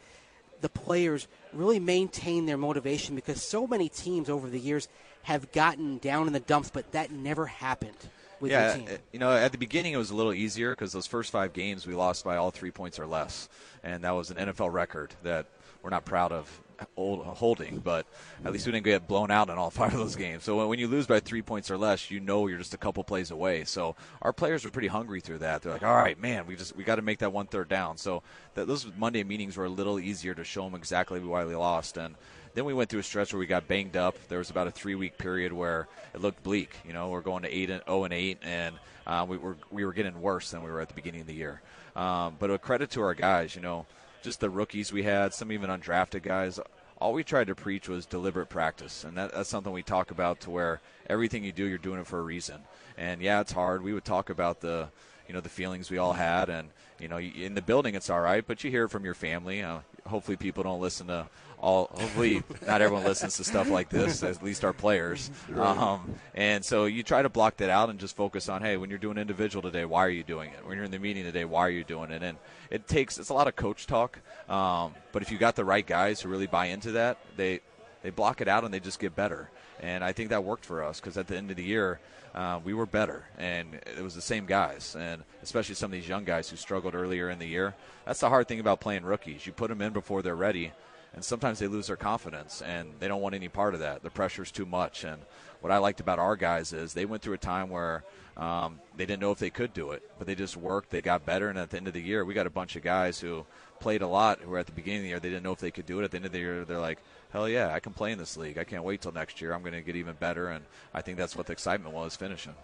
the players really maintain their motivation? Because so many teams over the years have gotten down in the dumps, but that never happened. with yeah, team? uh, you know, at the beginning it was a little easier because those first five games we lost by all three points or less, and that was an NFL record that we're not proud of hold- holding, but at least we didn't get blown out in all five of those games. So when- you lose by three points or less, you know you're just a couple plays away. So our players were pretty hungry through that. They're like, all right, man, we just we got to make that one third down. So that, those Monday meetings were a little easier to show them exactly why we lost and. Then we went through a stretch where we got banged up. There was about a three-week period where it looked bleak. You know, we're going to eight and zero and eight, and uh, we were we were getting worse than we were at the beginning of the year. Um, but a credit to our guys, you know, just the rookies we had, some even undrafted guys. All we tried to preach was deliberate practice, and that, that's something we talk about to where everything you do, you're doing it for a reason. And yeah, it's hard. We would talk about the, you know, the feelings we all had, and you know, in the building it's all right, but you hear it from your family. Uh, hopefully, people don't listen to all. Hopefully, not everyone listens to stuff like this. At least our players. Um, and so you try to block that out and just focus on, hey, when you're doing individual today, why are you doing it? When you're in the meeting today, why are you doing it? And it takes it's a lot of coach talk. Um, but if you got the right guys who really buy into that, they they block it out and they just get better. And I think that worked for us because at the end of the year, uh, we were better, and it was the same guys, and especially some of these young guys who struggled earlier in the year. That's the hard thing about playing rookies. You put them in before they're ready, and sometimes they lose their confidence, and they don't want any part of that. The pressure's too much. And what I liked about our guys is they went through a time where um, they didn't know if they could do it, but they just worked. They got better, and at the end of the year, we got a bunch of guys who played a lot who were at the beginning of the year they didn't know if they could do it. At the end of the year, they're like, hell yeah, I can play in this league. I can't wait till next year. I'm going to get even better, and I think that's what the excitement was finishing.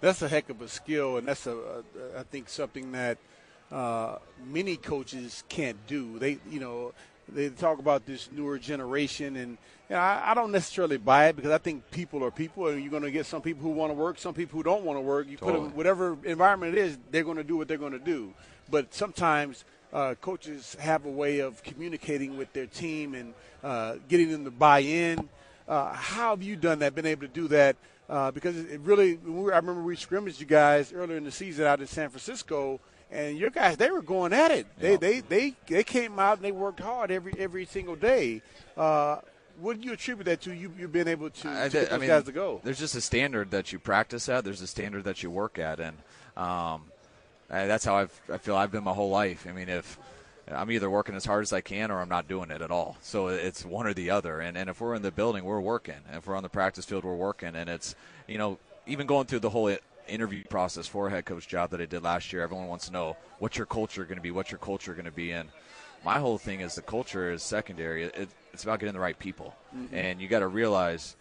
That's a heck of a skill, and that's a, a I think something that uh, many coaches can't do. They, you know, they talk about this newer generation, and you know, I, I don't necessarily buy it because I think people are people, and you're going to get some people who want to work, some people who don't want to work. You put Totally. them whatever environment it is, they're going to do what they're going to do. But sometimes uh, coaches have a way of communicating with their team and uh, getting them to buy in. Uh, how have you done that? Been able to do that? Uh, because it really, I remember we scrimmaged you guys earlier in the season out in San Francisco, and your guys they were going at it. They Yeah. they they they came out and they worked hard every every single day. Uh, what do you attribute that to? You you being able to, I, to get I mean, guys to go. There's just a standard that you practice at. There's a standard that you work at, and um, that's how I've, I feel I've been my whole life. I mean, if I'm either working as hard as I can or I'm not doing it at all. So it's one or the other. And and if we're in the building, we're working. If we're on the practice field, we're working. And it's you know even going through the whole interview process for a head coach job that I did last year, everyone wants to know what's your culture going to be, what's your culture going to be, and my whole thing is the culture is secondary. It, it's about getting the right people, mm-hmm. and you got to realize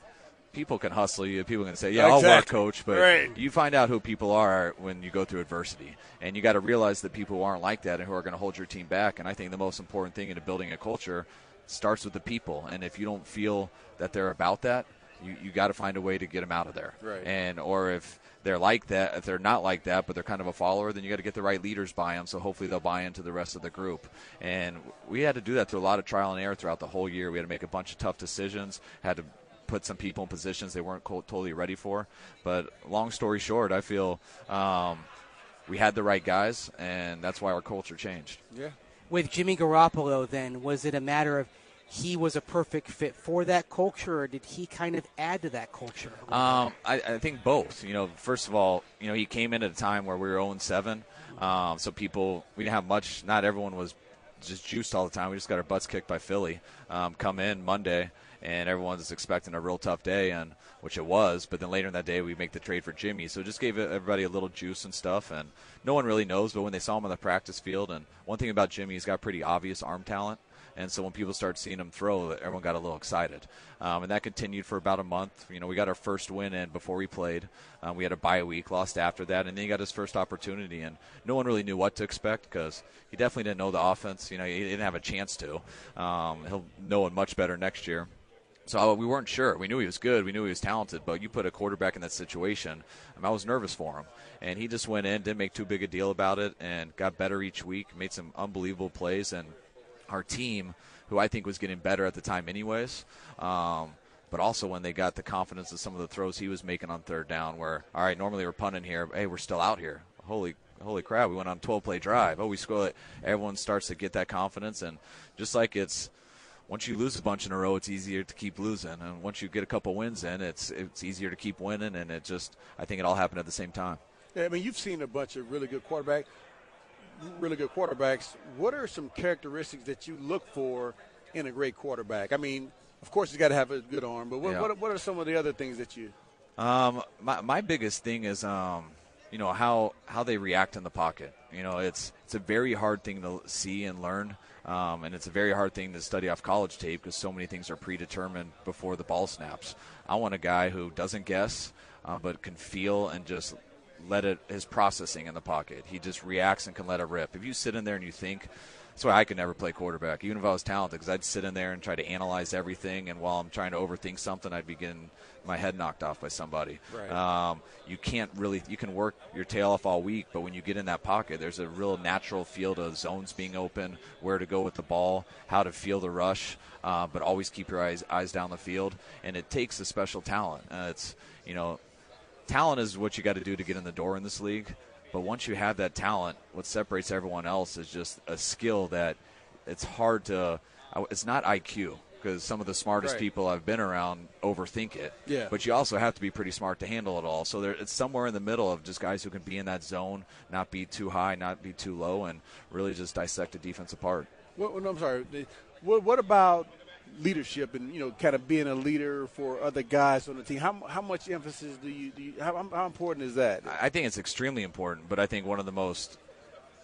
people can hustle you. People can say, "Yeah, I'll work, Exactly. coach," but Right. you find out who people are when you go through adversity, and you got to realize that people who aren't like that and who are going to hold your team back. And I think the most important thing in building a culture starts with the people. And if you don't feel that they're about that, you, you got to find a way to get them out of there. Right. And or if they're like that, if they're not like that, but they're kind of a follower, then you got to get the right leaders by them. So hopefully they'll buy into the rest of the group. And we had to do that through a lot of trial and error throughout the whole year. We had to make a bunch of tough decisions. Had to put some people in positions they weren't co- totally ready for. But long story short, I feel um, we had the right guys, and that's why our culture changed. Yeah. With Jimmy Garoppolo, then, was it a matter of he was a perfect fit for that culture, or did he kind of add to that culture? Um, I, I think both. You know, first of all, you know, he came in at a time where we were 0 7. Um, so people, we didn't have much. Not everyone was just juiced all the time. We just got our butts kicked by Philly. Um, come in Monday, and everyone's expecting a real tough day, and which it was. But then later in that day, we make the trade for Jimmy. So it just gave everybody a little juice and stuff. And no one really knows, but when they saw him on the practice field, and one thing about Jimmy, he's got pretty obvious arm talent. And so when people started seeing him throw, everyone got a little excited. Um, and that continued for about a month. You know, we got our first win in before we played. Um, we had a bye week, lost after that, and then he got his first opportunity. And no one really knew what to expect because he definitely didn't know the offense. You know, he didn't have a chance to. Um, he'll know it much better next year. So uh, we weren't sure. We knew he was good. We knew he was talented. But you put a quarterback in that situation, um, I was nervous for him. And he just went in, didn't make too big a deal about it, and got better each week. Made some unbelievable plays, and our team, who I think was getting better at the time, anyways. Um, but also when they got the confidence of some of the throws he was making on third down, where all right, normally we're punting here, hey, we're still out here. Holy, holy crap! We went on a 12 play drive. Oh, we scored. It. Everyone starts to get that confidence, and just like it's once you lose a bunch in a row, it's easier to keep losing, and once you get a couple wins in, it's it's easier to keep winning, and it just I think it all happened at the same time. Yeah, I mean, you've seen a bunch of really good quarterbacks. Really good quarterbacks. What are some characteristics that you look for in a great quarterback? I mean, of course, he's got to have a good arm, but what, Yeah. what, what are some of the other things that you? Um, my my biggest thing is um, you know how how they react in the pocket. You know, it's it's a very hard thing to see and learn, um, and it's a very hard thing to study off college tape because so many things are predetermined before the ball snaps. I want a guy who doesn't guess, uh, but can feel and just let it his processing in the pocket. He just reacts and can let it rip. If you sit in there and you think. That's why I could never play quarterback, even if I was talented, because I'd sit in there and try to analyze everything, and while I'm trying to overthink something, I'd be getting my head knocked off by somebody. Right. Um, you can't really you can work your tail off all week, but when you get in that pocket, there's a real natural feel to zones being open, where to go with the ball, how to feel the rush, uh, but always keep your eyes eyes down the field. And it takes a special talent. Uh, it's you know, talent is what you got to do to get in the door in this league. But once you have that talent, what separates everyone else is just a skill that it's hard to. It's not IQ because some of the smartest Right. people I've been around overthink it. Yeah. But you also have to be pretty smart to handle it all. So there, it's somewhere in the middle of just guys who can be in that zone, not be too high, not be too low, and really just dissect a defense apart. What, what- I'm sorry. What, what about leadership and you know, kind of being a leader for other guys on the team? How, how much emphasis do you? Do you how, how important is that? I I think it's extremely important, but I think one of the most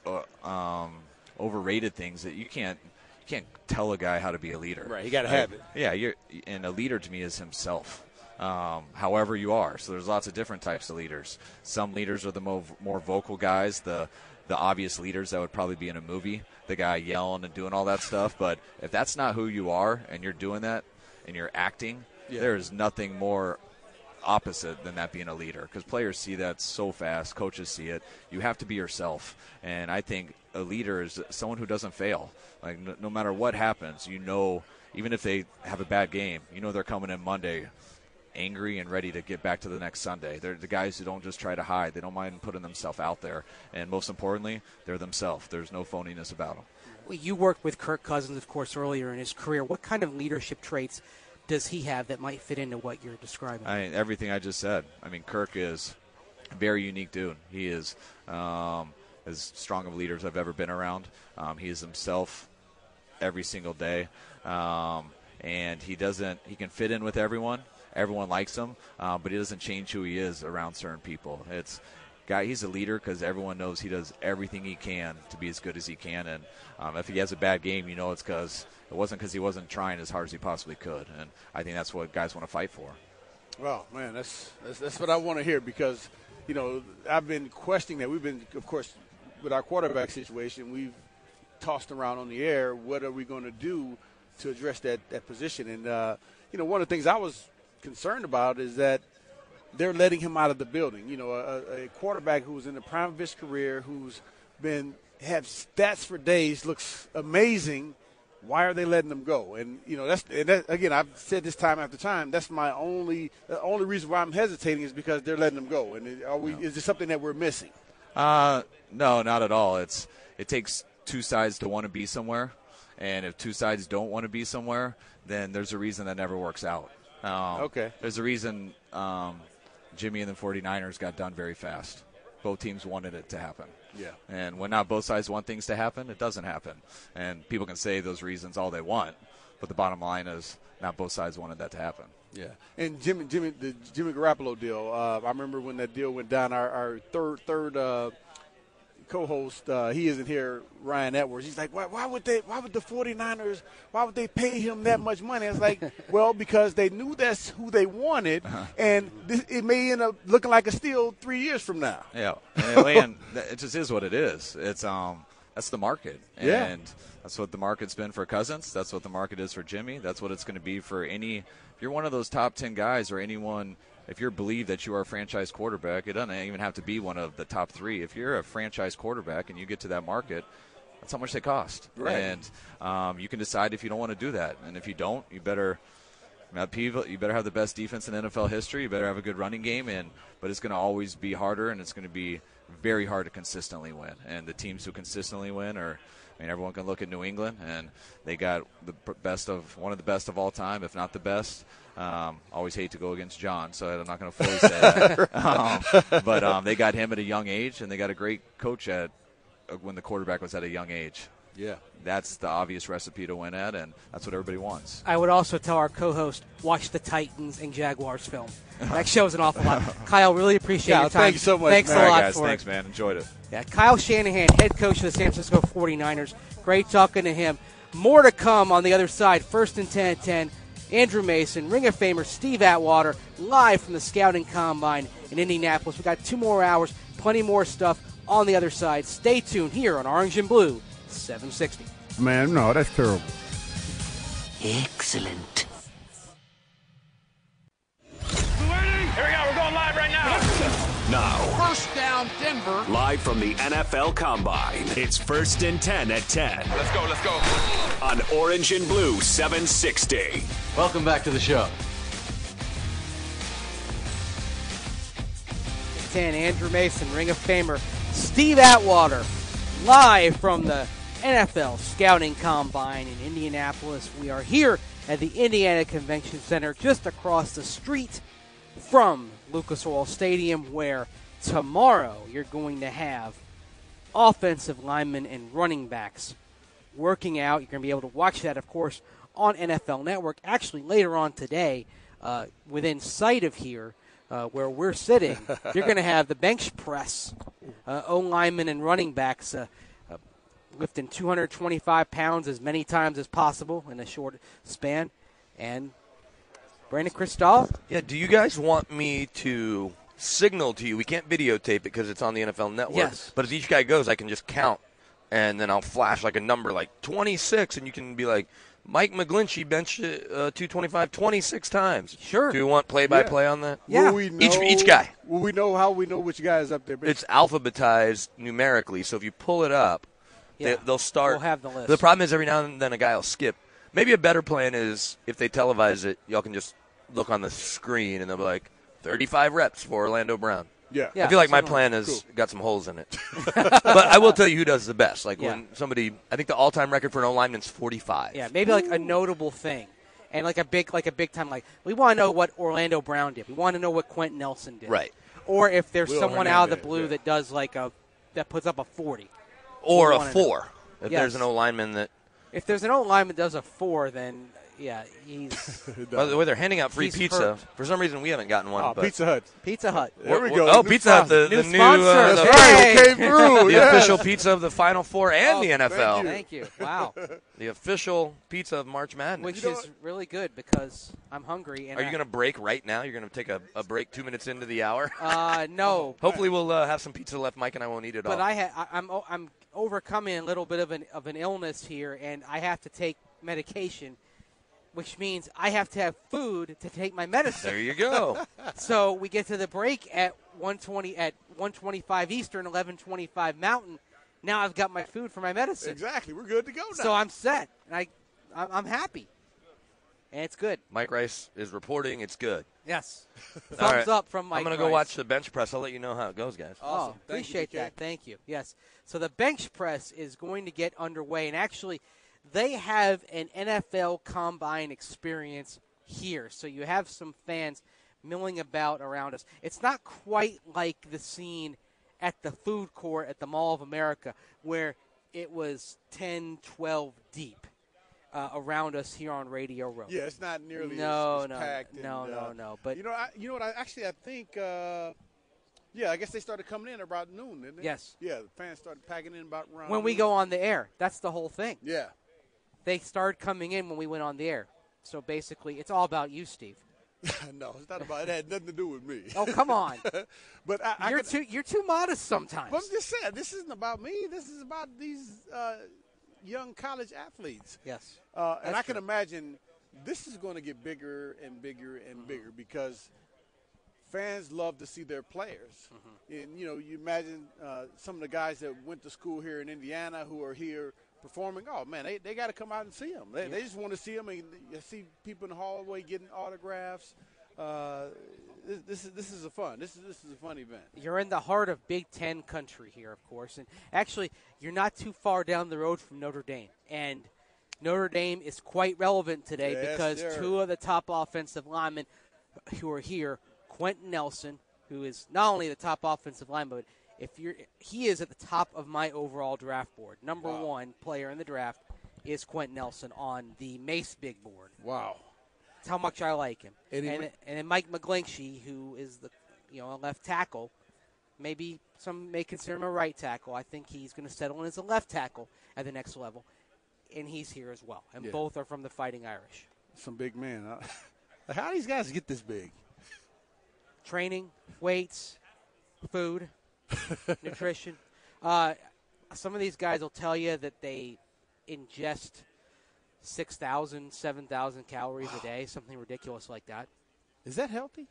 uh, um, overrated things that you can't you can't tell a guy how to be a leader. Right, you gotta have it. Yeah, you're, and a leader to me is himself. Um, however you are, so there's lots of different types of leaders. Some leaders are the more, more vocal guys, the the obvious leaders that would probably be in a movie, the guy yelling and doing all that stuff. But if that's not who you are, and you're doing that, and you're acting, Yeah. there is nothing more opposite than that being a leader because players see that so fast coaches see it you have to be yourself and i think a leader is someone who doesn't fail like no, no matter what happens you know even if they have a bad game you know they're coming in monday angry and ready to get back to the next sunday they're the guys who don't just try to hide they don't mind putting themselves out there and most importantly they're themselves there's no phoniness about them Well, You worked with Kirk Cousins, of course, earlier in his career. What kind of leadership traits does he have that might fit into what you're describing? I mean, everything I just said. I mean, Kirk is a very unique dude. He is um, as strong of a leader as I've ever been around. Um, he is himself every single day, um, and he doesn't. He can fit in with everyone. Everyone likes him, uh, but he doesn't change who he is around certain people. It's guy. He's a leader because everyone knows he does everything he can to be as good as he can. And um, if he has a bad game, you know it's because it wasn't because he wasn't trying as hard as he possibly could. And I think that's what guys want to fight for. Well, man, that's, that's that's what I want to hear because, you know, I've been questioning that. We've been, of course, with our quarterback situation, we've tossed around on the air. What are we going to do to address that that position? And uh, you know, one of the things I was concerned about is that they're letting him out of the building. You know, a, a quarterback who's in the prime of his career, who's been have stats for days, looks amazing. Why are they letting them go? And you know, that's and that, again, I've said this time after time. That's my only the only reason why I'm hesitating is because they're letting them go. And are we? Is there something that we're missing? Uh, no, not at all. It's it takes two sides to want to be somewhere, and if two sides don't want to be somewhere, then there's a reason that never works out. Um, Okay. There's a reason um, Jimmy and the 49ers got done very fast. Both teams wanted it to happen. Yeah. And when not both sides want things to happen, it doesn't happen. And people can say those reasons all they want, but the bottom line is not both sides wanted that to happen. Yeah, and Jimmy, Jimmy, the Jimmy Garoppolo deal. Uh, I remember when that deal went down. Our, our third third uh, co-host, uh, he isn't here. Ryan Edwards. He's like, why, why would they? Why would the 49ers? Why would they pay him that much money? It's like, well, because they knew that's who they wanted, and this, it may end up looking like a steal three years from now. Yeah, and, and it just is what it is. It's um, that's the market, and Yeah. that's what the market's been for Cousins. That's what the market is for Jimmy. That's what it's going to be for any. If you're one of those top ten guys, or anyone, if you believe that you are a franchise quarterback, it doesn't even have to be one of the top three. If you're a franchise quarterback and you get to that market, that's how much they cost, Right. and um, you can decide if you don't want to do that. And if you don't, you better. Matt you better have the best defense in NFL history. You better have a good running game, and but it's going to always be harder, and it's going to be very hard to consistently win. And the teams who consistently win are. I mean, everyone can look at New England, and they got the best of one of the best of all time, if not the best. Um, always hate to go against John, so I'm not going to fully say that. um, but um, they got him at a young age, and they got a great coach at uh, when the quarterback was at a young age. Yeah. That's the obvious recipe to win at, and that's what everybody wants. I would also tell our co-host watch the Titans and Jaguars film. That shows an awful lot. Kyle, really appreciate Yeah, your time. thank you so much, Thanks man. a lot right, guys. for Thanks, it. man. Enjoyed it. Yeah, Kyle Shanahan, head coach of the San Francisco 49ers. Great talking to him. More to come on the other side. First and 10 10. Andrew Mason, Ring of Famer Steve Atwater, live from the Scouting Combine in Indianapolis. we got two more hours, plenty more stuff on the other side. Stay tuned here on Orange and Blue 760. Man, no, that's terrible. Excellent. Here we go, we're going live right now. Now, First down, Denver. live from the NFL Combine, it's first and 10 at 10 Let's go, let's go. on Orange and Blue 760. Welcome back to the show. 10, Andrew Mason, Ring of Famer Steve Atwater, live from the NFL Scouting Combine in Indianapolis. We are here at the Indiana Convention Center, just across the street from Lucas Oil Stadium, where tomorrow you're going to have offensive linemen and running backs working out. You're going to be able to watch that, of course, on NFL Network. Actually, later on today, uh, within sight of here, uh, where we're sitting, you're going to have the bench press, uh, O linemen and running backs uh, uh, lifting 225 pounds as many times as possible in a short span. And Brandon Krisztal, Yeah, do you guys want me to signal to you? We can't videotape it because it's on the NFL Network. Yes. But as each guy goes, I can just count, and then I'll flash like a number, like 26, and you can be like, Mike McGlinchey benched uh, 225 26 times. Sure. Do you want play-by-play on that? Yeah. Will we know, Each- each guy. Will we know how we know which guy is up there? It's alphabetized numerically, so if you pull it up, Yeah. they, they'll start. We'll have the list. The problem is every now and then a guy will skip. Maybe a better plan is if they televise it, y'all can just look on the screen and they'll be like, 35 reps for Orlando Brown. yeah. Yeah. I feel like my plan has got some holes in it. but I will tell you who does the best. Like Yeah. when somebody, I think the all-time record for an O-lineman's 45. Yeah, maybe like a notable thing, and like a big, like a big time. Like we want to know what Orlando Brown did. We want to know what Quenton Nelson did. Right. Or if there's Will someone out of the blue yeah. that does like a that puts up a forty. Or a wanna know. four. If Yes. there's an O-lineman that, If there's an old lineman that does a four, then yeah, he's by the way, they're handing out free He's pizza. hurt. For some reason, we haven't gotten one. Oh, but Pizza Hut. Pizza Hut. There we go. Oh, New Pizza Hut, the, New the new, sponsor. uh, the, Hey. Right, it came through. the yes. official pizza of the Final Four and Oh, the thank NFL. you. Thank you. Wow, The official pizza of March Madness. which You know is really good because I'm hungry. And Are you I- going to break right now? You're going to take a, a break two minutes into the hour? Uh, no. Hopefully, we'll uh, have some pizza left. Mike and I won't eat it But all. I ha- I, I'm o- I'm overcoming a little bit of an of an illness here, and I have to take medication, which means I have to have food to take my medicine. there you go. so we get to the break at 120 at 125 Eastern, 1125 Mountain. Now I've got my food for my medicine, Exactly. We're good to go now. so I'm set. And I I'm I'm happy, and it's good. Mike Rice is reporting. It's good. Yes, thumbs All right. up from Mike. I'm going to go watch the bench press. I'll let you know how it goes, guys. Oh, Awesome. Thank appreciate DK. that. Thank you. Yes. So the bench press is going to get underway, and actually, they have an NFL combine experience here. So you have some fans milling about around us. It's not quite like the scene at the food court at the Mall of America, where it was 10, 12 deep. Uh, around us here on Radio Row. Yeah, it's not nearly No, as, as no, packed. no, and, no, uh, no, but- you know, I, you know what? I actually I think. Uh, yeah, I guess they started coming in about noon, didn't they? Yes. Yeah, the fans started packing in about around When we noon. go on the air, that's the whole thing. Yeah. They started coming in when we went on the air. So basically, it's all about you, Steve. no, it's not about. It had nothing to do with me. Oh, come on. but I, I you're could- too you're too modest sometimes. But I'm just saying, this isn't about me. This is about these uh, young college athletes. yes. Uh, and I can true. imagine this is going to get bigger and bigger and bigger because fans love to see their players. And you know, you imagine uh, some of the guys that went to school here in Indiana who are here performing. Oh man, they, they got to come out and see them. They, they just want to see them and you see people in the hallway getting autographs. Uh, this, this is this is a fun. This is this is a fun event. You're in the heart of Big Ten country here, of course, and actually, you're not too far down the road from Notre Dame, and Notre Dame is quite relevant today Yes, because sir. two of the top offensive linemen who are here, Quenton Nelson, who is not only the top offensive lineman, but if you're he is at the top of my overall draft board. Number one player in the draft is Quenton Nelson on the Mace big board. Wow. That's how much I like him. And And, and, then Mike McGlinchey, who is the you know a left tackle, maybe some may consider him a right tackle. I think he's going to settle in as a left tackle at the next level, and he's here as well. And Yeah. both are from the Fighting Irish. Some big man. Huh? How do these guys get this big? Training, weights, food, nutrition. Uh, some of these guys will tell you that they ingest 6,000, 7,000 calories a day, something ridiculous like that. Is that healthy?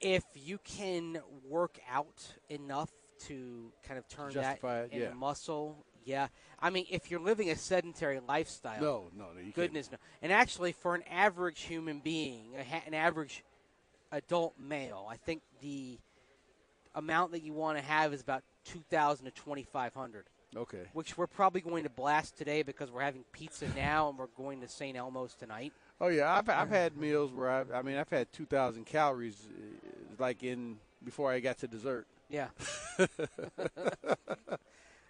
if you can work out enough to kind of turn Justify that it, into yeah. muscle, yeah. I mean, if you're living a sedentary lifestyle, No, no, no. Goodness no. And actually, for an average human being, a ha- an average adult male, I think the amount that you want to have is about 2,000 to 2,500. Okay. Which we're probably going to blast today because we're having pizza now and we're going to St. Elmo's tonight. Oh yeah, I've I've had meals where I I mean I've had two thousand calories, uh, like in before I got to dessert. Yeah.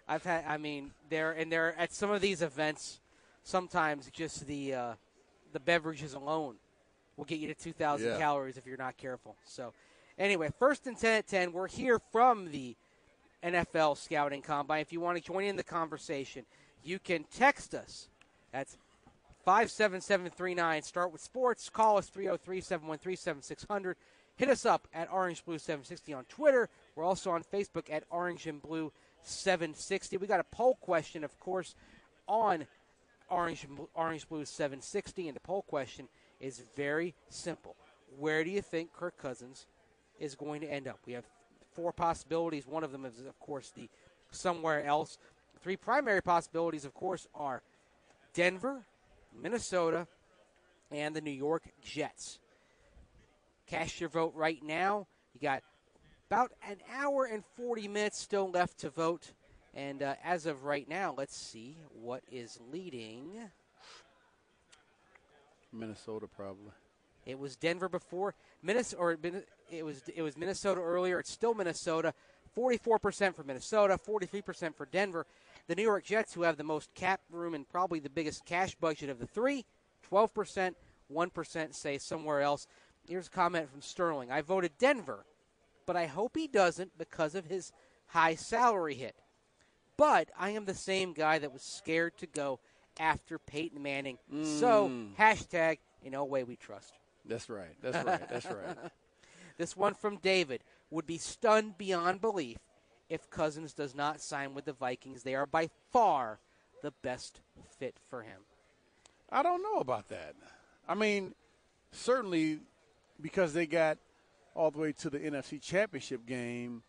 I've had. I mean, there and there at some of these events. Sometimes just the uh, the beverages alone will get you to 2,000 Yeah. calories if you're not careful. So, anyway, first and 10 at 10. We're here from the NFL Scouting Combine. If you want to join in the conversation, you can text us. That's 57739. Start with sports. Call us 303 713 7600. Hit us up at Orange Blue 760 on Twitter. We're also on Facebook at Orange and Blue 760. We got a poll question, of course, on Orange Orange Blue 760, and the poll question is very simple. Where do you think Kirk Cousins is going to end up? We have four possibilities. One of them is, of course, the somewhere else. Three primary possibilities, of course, are Denver, Minnesota, and the New York Jets. Cast your vote right now. You got about an hour and 40 minutes still left to vote. And uh, as of right now, let's see what is leading. Minnesota probably. It was Denver before Minnesota, or it was it was Minnesota earlier. It's still Minnesota. Forty-four percent for Minnesota, forty-three percent for Denver. The New York Jets, who have the most cap room and probably the biggest cash budget of the three, 12 percent, one percent say somewhere else. Here's a comment from Sterling. I voted Denver, but I hope he doesn't because of his high salary hit. But I am the same guy that was scared to go after Peyton Manning. So mm. hashtag in no way we trust. That's right. That's right. That's right. This one from David would be stunned beyond belief if Cousins does not sign with the Vikings. They are by far the best fit for him. I don't know about that. I mean, certainly because they got all the way to the NFC Championship game,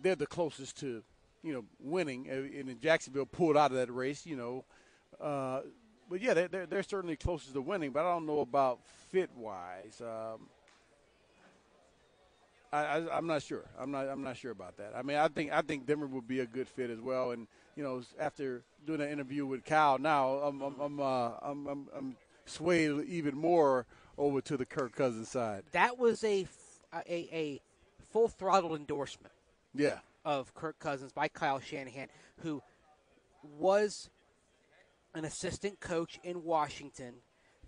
they're the closest to, you know, winning. And then Jacksonville pulled out of that race, you know. Uh, but yeah, they're, they're, they're certainly closest to winning. But I don't know about fit wise. Um, I, I, I'm not sure. I'm not. I'm not sure about that. I mean, I think I think Denver would be a good fit as well. And you know, after doing an interview with Kyle, now I'm I'm I'm, uh, I'm, I'm, I'm swayed even more over to the Kirk Cousins side. That was a a, a full throttle endorsement Yeah, of Kirk Cousins by Kyle Shanahan, who was an assistant coach in Washington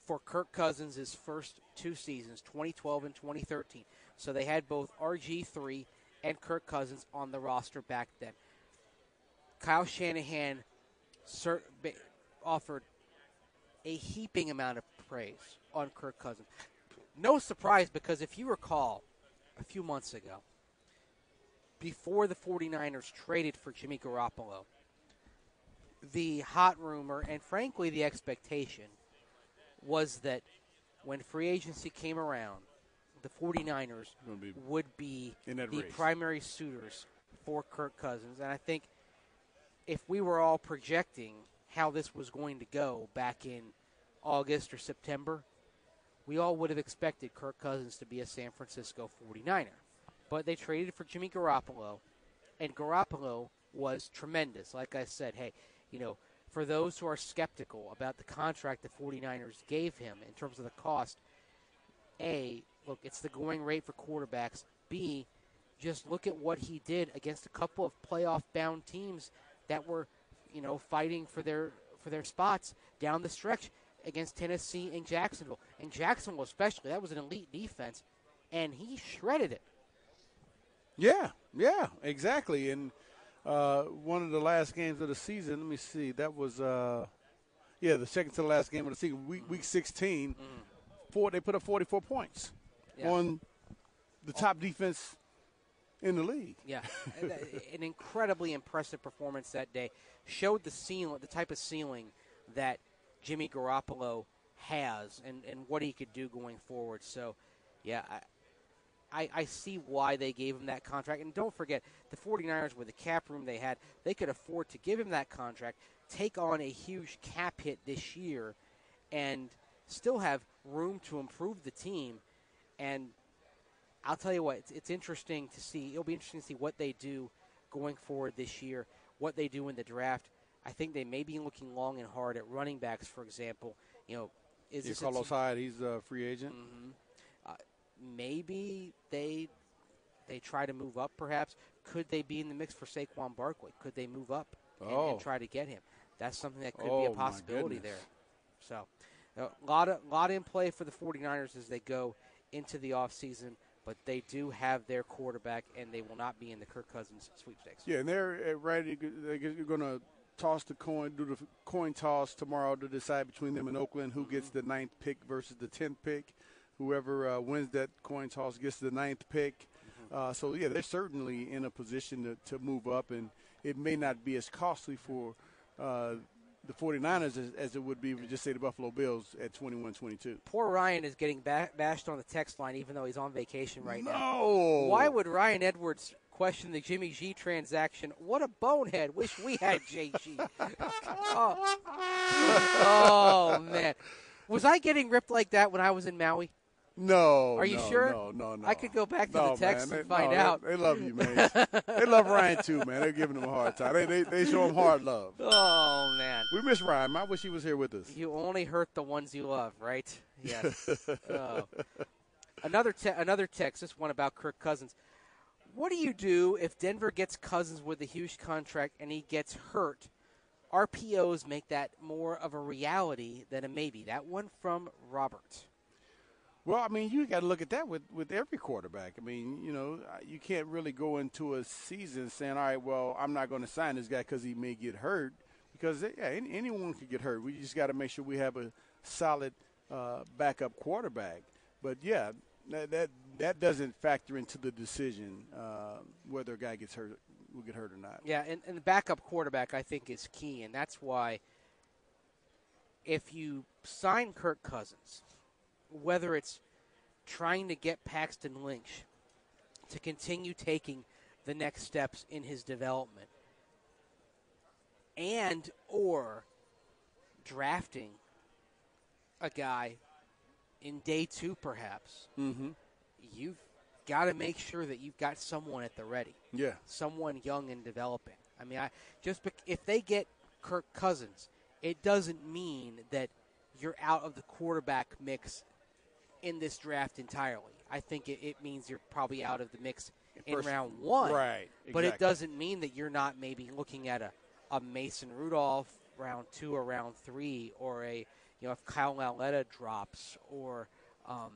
for Kirk Cousins' first two seasons, 2012 and 2013. So they had both RG3 and Kirk Cousins on the roster back then. Kyle Shanahan cer- ba- offered a heaping amount of praise on Kirk Cousins. No surprise because if you recall, a few months ago, before the 49ers traded for Jimmy Garoppolo, the hot rumor and frankly the expectation was that when free agency came around, the 49ers be would be in the race. primary suitors for Kirk Cousins. And I think if we were all projecting how this was going to go back in August or September, we all would have expected Kirk Cousins to be a San Francisco 49er. But they traded for Jimmy Garoppolo, and Garoppolo was tremendous. Like I said, hey, you know, for those who are skeptical about the contract the 49ers gave him in terms of the cost, A, look, it's the going rate for quarterbacks. B, just look at what he did against a couple of playoff bound teams that were, you know, fighting for their for their spots down the stretch against Tennessee and Jacksonville. And Jacksonville especially, that was an elite defense and he shredded it. Yeah, yeah, exactly. And uh, one of the last games of the season, let me see, that was uh, yeah, the second to the last game of the season, week week 16. Mm-hmm. Four, they put up 44 points Yeah. on the top defense in the league. Yeah, an incredibly impressive performance that day. Showed the ceiling, the type of ceiling that Jimmy Garoppolo has, and, and what he could do going forward. So, yeah, I, I, I see why they gave him that contract. And don't forget, the 49ers, with the cap room they had, they could afford to give him that contract, take on a huge cap hit this year, and still have room to improve the team. And I'll tell you what, it's, it's interesting to see. It'll be interesting to see what they do going forward this year, what they do in the draft. I think they may be looking long and hard at running backs, for example. You know, is this Carlos Hyde, he's a free agent. Mm-hmm. Maybe they they try to move up? Perhaps could they be in the mix for Saquon Barkley? Could they move up and, Oh. and try to get him? That's something that could be Oh, a possibility there. So, a lot of lot in play for the 49ers as they go into the offseason, but they do have their quarterback, and they will not be in the Kirk Cousins sweepstakes. Yeah, and they're uh, ready. They're going to toss the coin, do the coin toss tomorrow to decide between them and Oakland who gets the ninth pick versus the tenth pick. Whoever uh, wins that coin toss gets the ninth pick. Uh, so yeah, they're certainly in a position to, to move up, and it may not be as costly for uh, the 49ers as, as it would be for just say the Buffalo Bills at 21-22. Poor Ryan is getting ba- bashed on the text line, even though he's on vacation right now. Why would Ryan Edwards question the Jimmy G transaction? What a bonehead! Wish we had JG. oh. oh man, was I getting ripped like that when I was in Maui? No. Are you no, sure? No, no, no. I could go back to no, the text man. and They- find no, out. They, they love you, man. they love Ryan too, man. They're giving him a hard time. They, they, they show him hard love. Oh man, We miss Ryan. I wish he was here with us. you only hurt the ones you love, right? Yes. oh. Another te- another text. This one about Kirk Cousins. What do you do if Denver gets Cousins with a huge contract and he gets hurt? RPOs make that more of a reality than a maybe. That one from Robert. Well, I mean, you got to look at that with, with every quarterback. I mean, you know, you can't really go into a season saying, all right, well, I'm not going to sign this guy because he may get hurt. Because, yeah, any, anyone could get hurt. We just got to make sure we have a solid uh, backup quarterback. But, yeah, that, that, that doesn't factor into the decision uh, whether a guy gets hurt, will get hurt or not. Yeah, and, and the backup quarterback I think is key, and that's why if you sign Kirk Cousins, whether it's trying to get Paxton Lynch to continue taking the next steps in his development, and or drafting a guy in day two, perhaps, Mm-hmm. you've got to make sure that you've got someone at the ready Yeah. someone young and developing. I mean, I just bec- if they get Kirk Cousins, it doesn't mean that you're out of the quarterback mix in this draft entirely. I think it, it means you're probably out of the mix in First- round one. right, But it doesn't mean that you're not maybe looking at a, a Mason Rudolph round two or round three, or a you know if Kyle Lauletta drops, or um,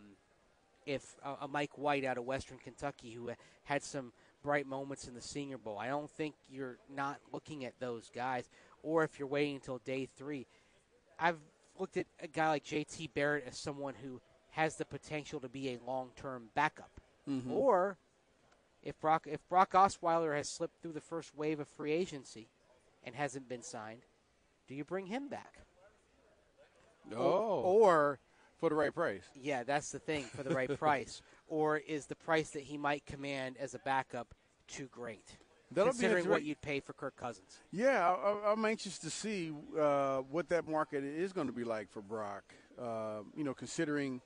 if uh, a Mike White out of Western Kentucky who had some bright moments in the Senior Bowl. I don't think you're not looking at those guys, or if you're waiting until day three. I've looked at a guy like J.T. Barrett as someone who has the potential to be a long-term backup, or if Brock if Brock Osweiler has slipped through the first wave of free agency and hasn't been signed, do you bring him back? Oh. Or for the right price. yeah, that's the thing for the right price. Or is the price that he might command as a backup too great? That'll be considering what you'd pay for Kirk Cousins. Yeah, I, I- I'm anxious to see uh, what that market is going to be like for Brock. Uh, you know, considering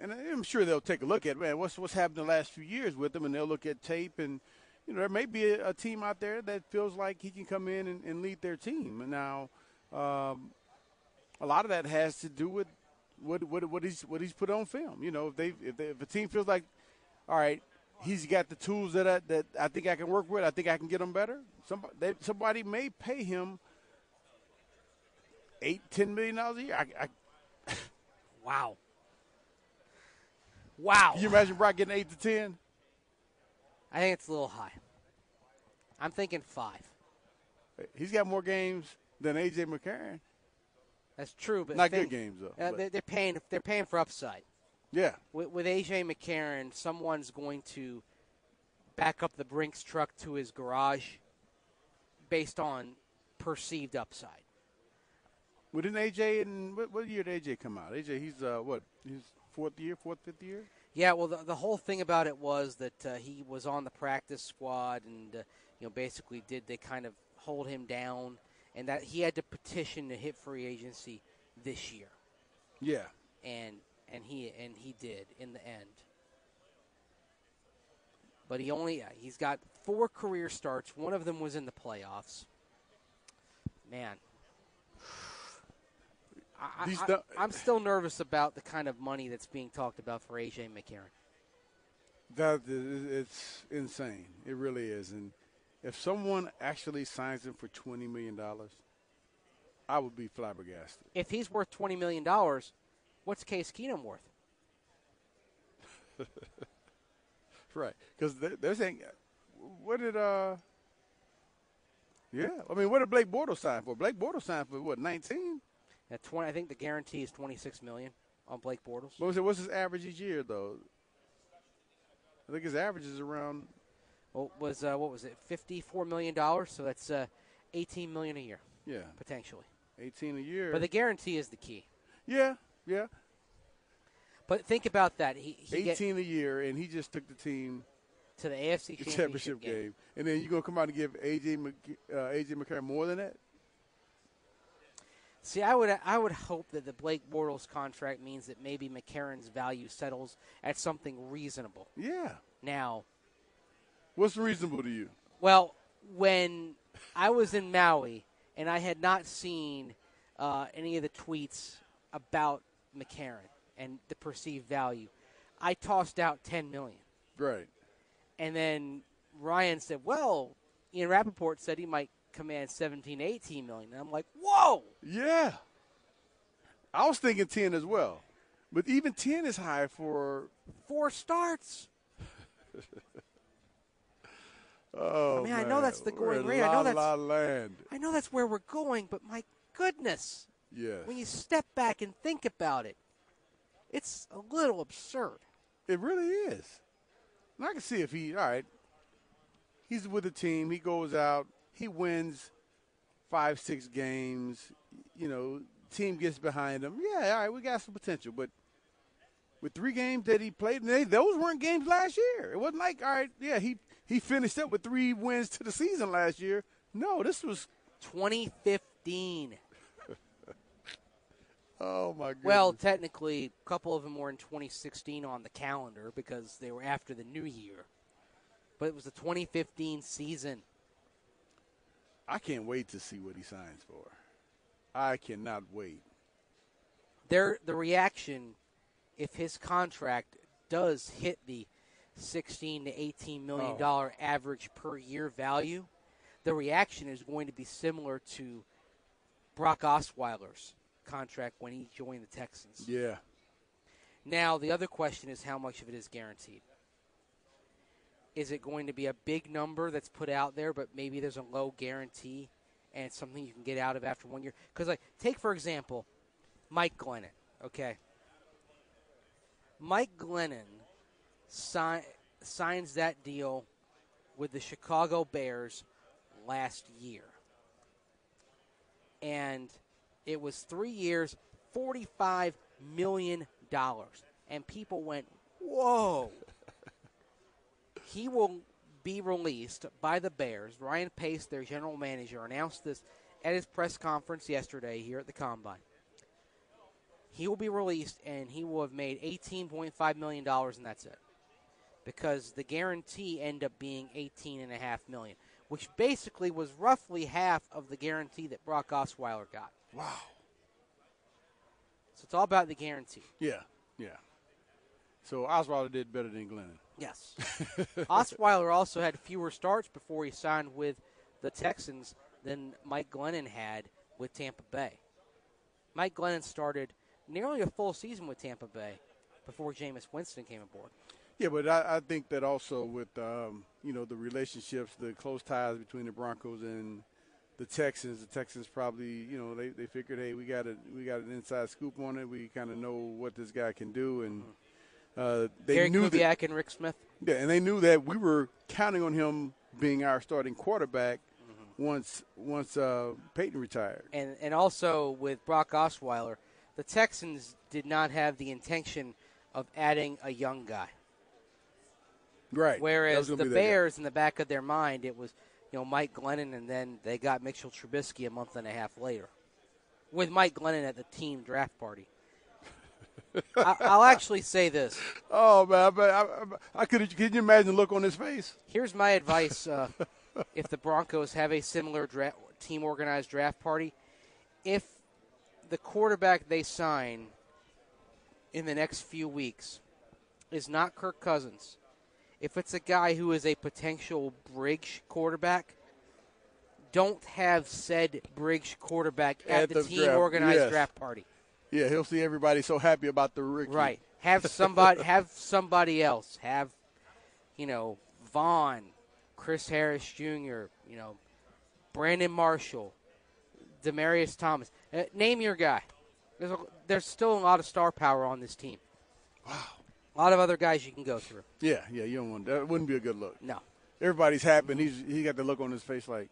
and I'm sure they'll take a look at man what's what's happened the last few years with them, and they'll look at tape and. You know, there may be a, a team out there that feels like he can come in and, and lead their team. And now, um, a lot of that has to do with what what what he's what he's put on film. You know, if they if, they, if a team feels like, all right, he's got the tools that I, that I think I can work with. I think I can get him better. Somebody they, somebody may pay him eight ten million dollars a year. I, I, Wow. Wow. can you imagine Brock getting eight to ten? I think it's a little high. I'm thinking five. He's got more games than AJ McCarron. That's true, but Not good games though. Uh, they're, they're paying. They're paying for upside. yeah, With, with AJ McCarron, someone's going to back up the Brinks truck to his garage based on perceived upside. Well, didn't AJ and what, what year did AJ come out? AJ, he's uh, what? He's fourth year, fourth, fifth year. Yeah, well, the, the whole thing about it was that uh, he was on the practice squad, and uh, you know, basically, did they kind of hold him down, and that he had to petition to hit free agency this year, Yeah, and and he and he did in the end. But he only he's got four career starts. One of them was in the playoffs. Man, I, These I, du- I'm still nervous about the kind of money that's being talked about for AJ McCarron. that is, it's insane. It really is. And if someone actually signs him for twenty million dollars, I would be flabbergasted. if he's worth twenty million dollars, what's Case Keenum worth? Right? Because they're saying, what did uh? Yeah, I mean, what did Blake Bortles sign for? Blake Bortles signed for what? Nineteen. At twenty, I think the guarantee is twenty six million on Blake Bortles. What was it? What's his average each year though? I think his average is around. Well, was uh, what was it? Fifty four million dollars. So that's uh, eighteen million a year Yeah, potentially. eighteen a year. But the guarantee is the key. yeah, yeah, But think about that. He, he get eighteen a year, and he just took the team to the AFC championship, championship game. and then you're gonna come out and give AJ Mc, uh, AJ McCarron more than that? See, I would I would hope that the Blake Bortles contract means that maybe McCarron's value settles at something reasonable. Yeah. Now, What's reasonable to you? Well, when I was in Maui and I had not seen uh, any of the tweets about McCarron and the perceived value, I tossed out ten million, Right. and then Ryan said, "Well, Ian Rapoport said he might command 17, 18 million. And I'm like, "Whoa!" Yeah. I was thinking ten as well, but even ten is high for. Four starts. Oh I mean, I know that's the going rate. I know that's- La Land. I know that's where we're going, but my goodness, Yes. when you step back and think about it, it's a little absurd. It really is. And I can see if he, all right, he's with the team, he goes out, he wins five, six games, you know, team gets behind him. Yeah, all right, we got some potential. But with three games that he played, and they, those weren't games last year. It wasn't like, all right, yeah, he, he finished up with three wins to the season last year. No, this was, 2015. oh my goodness. Well, technically, a couple of them were in 2016 on the calendar because they were after the new year. But it was the 2015 season. I can't wait to see what he signs for. I cannot wait. There, the reaction, if his contract does hit the 16 to 18 million oh. dollar average per year value, the reaction is going to be similar to Brock Osweiler's contract when he joined the Texans. Yeah. Now, the other question is how much of it is guaranteed? Is it going to be a big number that's put out there, but maybe there's a low guarantee and it's something you can get out of after one year? Because, like, take for example, Mike Glennon. Okay, Mike Glennon si- signs that deal with the Chicago Bears last year, and it was three years, forty-five million dollars, and people went, "Whoa!" He will be released by the Bears. Ryan Pace, their general manager, announced this at his press conference yesterday here at the Combine. he will be released and he will have made $18.5 million and that's it. Because the guarantee ended up being 18.5 million, which basically was roughly half of the guarantee that Brock Osweiler got. Wow. So it's all about the guarantee. Yeah, yeah. So Osweiler did better than Glennon. Yes. Osweiler also had fewer starts before he signed with the Texans than Mike Glennon had with Tampa Bay. Mike Glennon started nearly a full season with Tampa Bay before Jameis Winston came aboard. Yeah, but I, I think that also with um, you know the relationships, the close ties between the Broncos and the Texans, the Texans probably you know they, they figured, hey, we got a we got an inside scoop on it. We kind of know what this guy can do, and uh, they Gary knew Kubiak that. and Rick Smith. Yeah, and they knew that we were counting on him being our starting quarterback once once uh, Peyton retired. And and also with Brock Osweiler, the Texans did not have the intention of adding a young guy. Right. Whereas the be their guy. Bears, in the back of their mind, it was you know Mike Glennon, and then they got Mitchell Trubisky a month and a half later, with Mike Glennon at the team draft party. I, I'll actually say this. Oh man, but I, I, I could. Can you imagine the look on his face? Here's my advice: uh, if the Broncos have a similar dra- team organized draft party, if the quarterback they sign in the next few weeks is not Kirk Cousins, if it's a guy who is a potential bridge quarterback, don't have said bridge quarterback at, At the, the team draft, organized yes. draft party. Yeah, he'll see everybody so happy about the rookie. Right. Have somebody have somebody else. Have you know Vaughn, Chris Harris Jr. You know Brandon Marshall, Demaryius Thomas. Uh, name your guy. There's a, there's still a lot of star power on this team. Wow. A lot of other guys you can go through. Yeah, yeah. You don't want that. Wouldn't be a good look. No. Everybody's happy. and He's he got the look on his face like,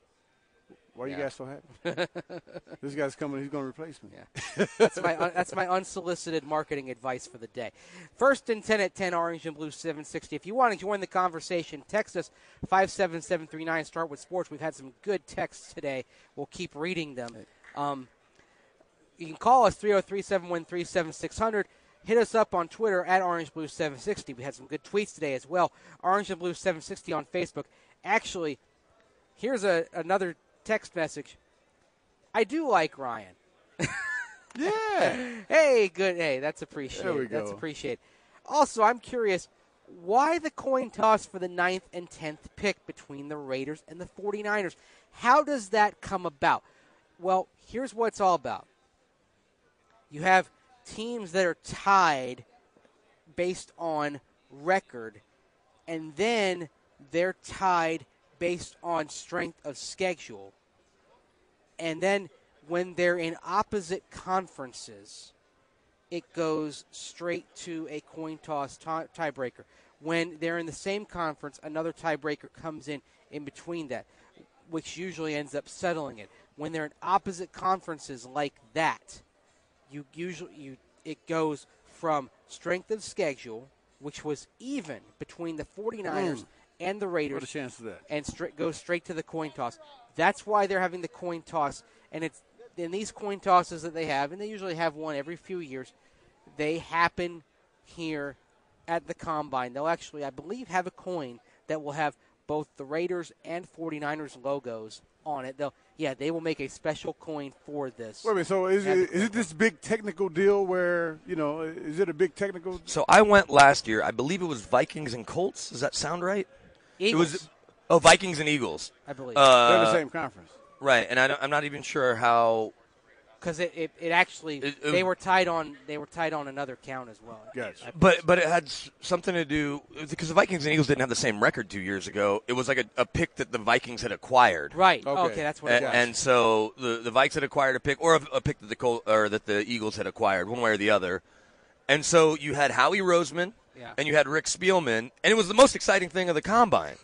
why are you guys so happy? this guy's coming. He's going to replace me. Yeah. That's my un- that's my unsolicited marketing advice for the day. First and ten at ten, Orange and Blue seven sixty. If you want to join the conversation, text us five seven seven three nine. Start with sports. We've had some good texts today. We'll keep reading them. Um, you can call us 303-713-7600. Hit us up on Twitter at Orange Blue 760. We had some good tweets today as well. Orange and Blue 760 on Facebook. Actually, here's a another text message. I do like Ryan. Yeah. Hey, good. Hey, that's appreciated. That's appreciated. Also, I'm curious why the coin toss for the ninth and 10th pick between the Raiders and the 49ers. How does that come about? Well, here's what it's all about. You have teams that are tied based on record, and then they're tied based on strength of schedule. And then when they're in opposite conferences, it goes straight to a coin toss tie- tiebreaker. When they're in the same conference, another tiebreaker comes in in between that, which usually ends up settling it. When they're in opposite conferences like that, you usually you it goes from strength of schedule, which was even between the 49ers Mm. and the Raiders, What a chance of that. and straight goes straight to the coin toss. That's why they're having the coin toss, and it's in these coin tosses that they have, and they usually have one every few years. They happen here at the combine. They'll actually, I believe, have a coin that will have both the Raiders and 49ers logos on it. They'll, yeah, they will make a special coin for this. Wait a minute. So is At it, it this big technical deal where you know is it a big technical? So I went last year. I believe it was Vikings and Colts. Does that sound right? Eagles, It was oh Vikings and Eagles. I believe, Uh, They're the same conference. Right, and I don't, I'm not even sure how. because it, it, it actually It- it- they were tied on they were tied on another count as well. Gotcha. But but it had something to do because the Vikings and Eagles didn't have the same record two years ago. It was like a, a pick that the Vikings had acquired. Right. Okay. Okay, that's what it And, was. and so the the Vikes had acquired a pick, or a, a pick that the Col- or that the Eagles had acquired, one way or the other. And so you had Howie Roseman, Yeah. and you had Rick Spielman, and it was the most exciting thing of the combine.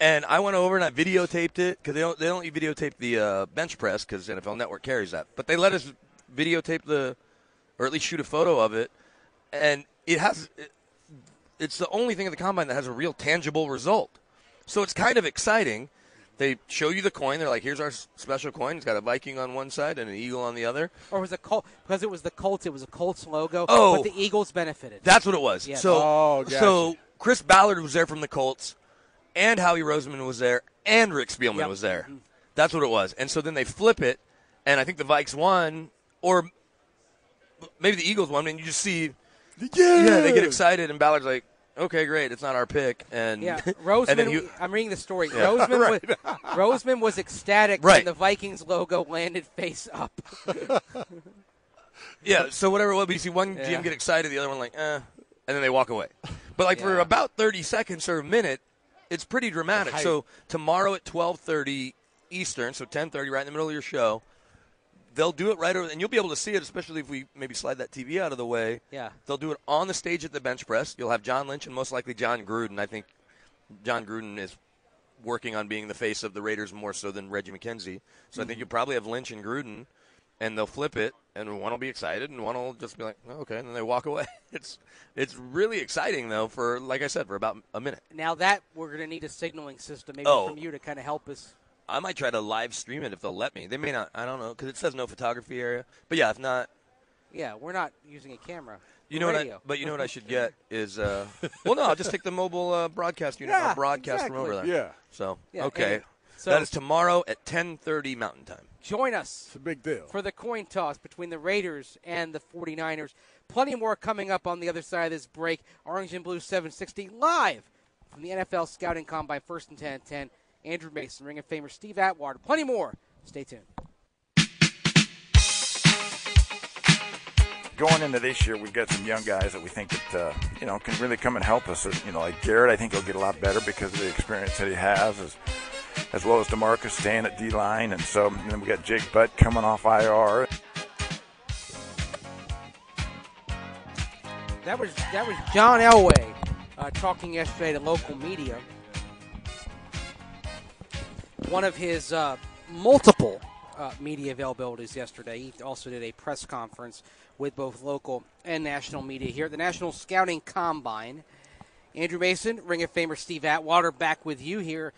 And I went over and I videotaped it because they don't they don't videotape the uh, bench press because NFL Network carries that, but they let us videotape the, or at least shoot a photo of it, and it has. It, it's the only thing of the combine that has a real tangible result. So it's kind of exciting. They show you the coin. They're like, "Here's our special coin. It's got a Viking on one side and an eagle on the other." Or was it Col- because it was the Colts? It was a Colts logo. Oh. but the Eagles benefited. That's what it was. Yeah. So, Oh, gotcha. so Chris Ballard was there from the Colts, and Howie Roseman was there, and Rick Spielman Yep. was there. That's what it was. And so then they flip it, and I think the Vikes won, or maybe the Eagles won. And you just see, yeah, they get excited, and Ballard's like, "Okay, great, it's not our pick." And Yeah, and Roseman. then he- I'm reading the story. Roseman, was, Roseman was ecstatic Right. when the Vikings logo landed face up. Yeah, so whatever it was, but you see one Yeah. GM get excited, the other one like, eh, and then they walk away. But like for about thirty seconds or a minute, it's pretty dramatic. So tomorrow at twelve thirty Eastern, so ten thirty, right in the middle of your show, they'll do it right over, and you'll be able to see it, especially if we maybe slide that TV out of the way. Yeah. they'll do it on the stage at the bench press. You'll have John Lynch and most likely Jon Gruden. I think Jon Gruden is working on being the face of the Raiders more so than Reggie McKenzie. So I think mm-hmm. you'll probably have Lynch and Gruden, and they'll flip it, and one will be excited, and one will just be like, oh, okay, and then they walk away. It's it's really exciting though for like I said for about a minute. Now that we're going to need a signaling system, maybe Oh. from you to kind of help us. I might try to live stream it if they'll let me. They may not. I don't know because it says no photography area. But yeah, if not, Yeah, we're not using a camera. you know what? I, but you know what I should get is uh, well, no, I'll just take the mobile uh, broadcast unit. and Yeah, I'll broadcast from over there. Yeah. So Yeah, okay, so- that is tomorrow at ten thirty Mountain Time. Join us It's a big deal. for the coin toss between the Raiders and the 49ers. Plenty more coming up on the other side of this break. Orange and Blue 760 live from the NFL Scouting Combine, first and 10 at 10. Andrew Mason, Ring of Famer Steve Atwater. Plenty more. Stay tuned. going into this year, we've got some young guys that we think that uh, you know can really come and help us. You know, like Garrett, I think he'll get a lot better because of the experience that he has, as, as well as Demarcus staying at D line, and so and then we got Jake Butt coming off IR. That was that was John Elway uh, talking yesterday to local media. One of his uh, multiple uh, media availabilities yesterday. He also did a press conference with both local and national media here at the National Scouting Combine. Andrew Mason, Ring of Famer Steve Atwater, back with you here.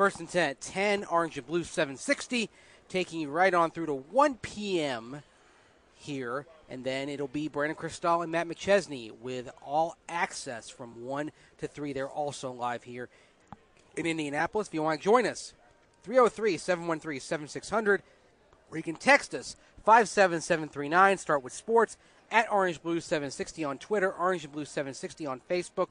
First and 10 at 10, Orange and Blue 760, taking you right on through to 1 p.m. here. And then it'll be Brandon Krisztal and Matt McChesney with all access from 1 to 3. They're also live here in Indianapolis. If you want to join us, 303 713 7600, or you can text us 57739. Start with sports at Orange Blue 760 on Twitter, Orange and Blue 760 on Facebook.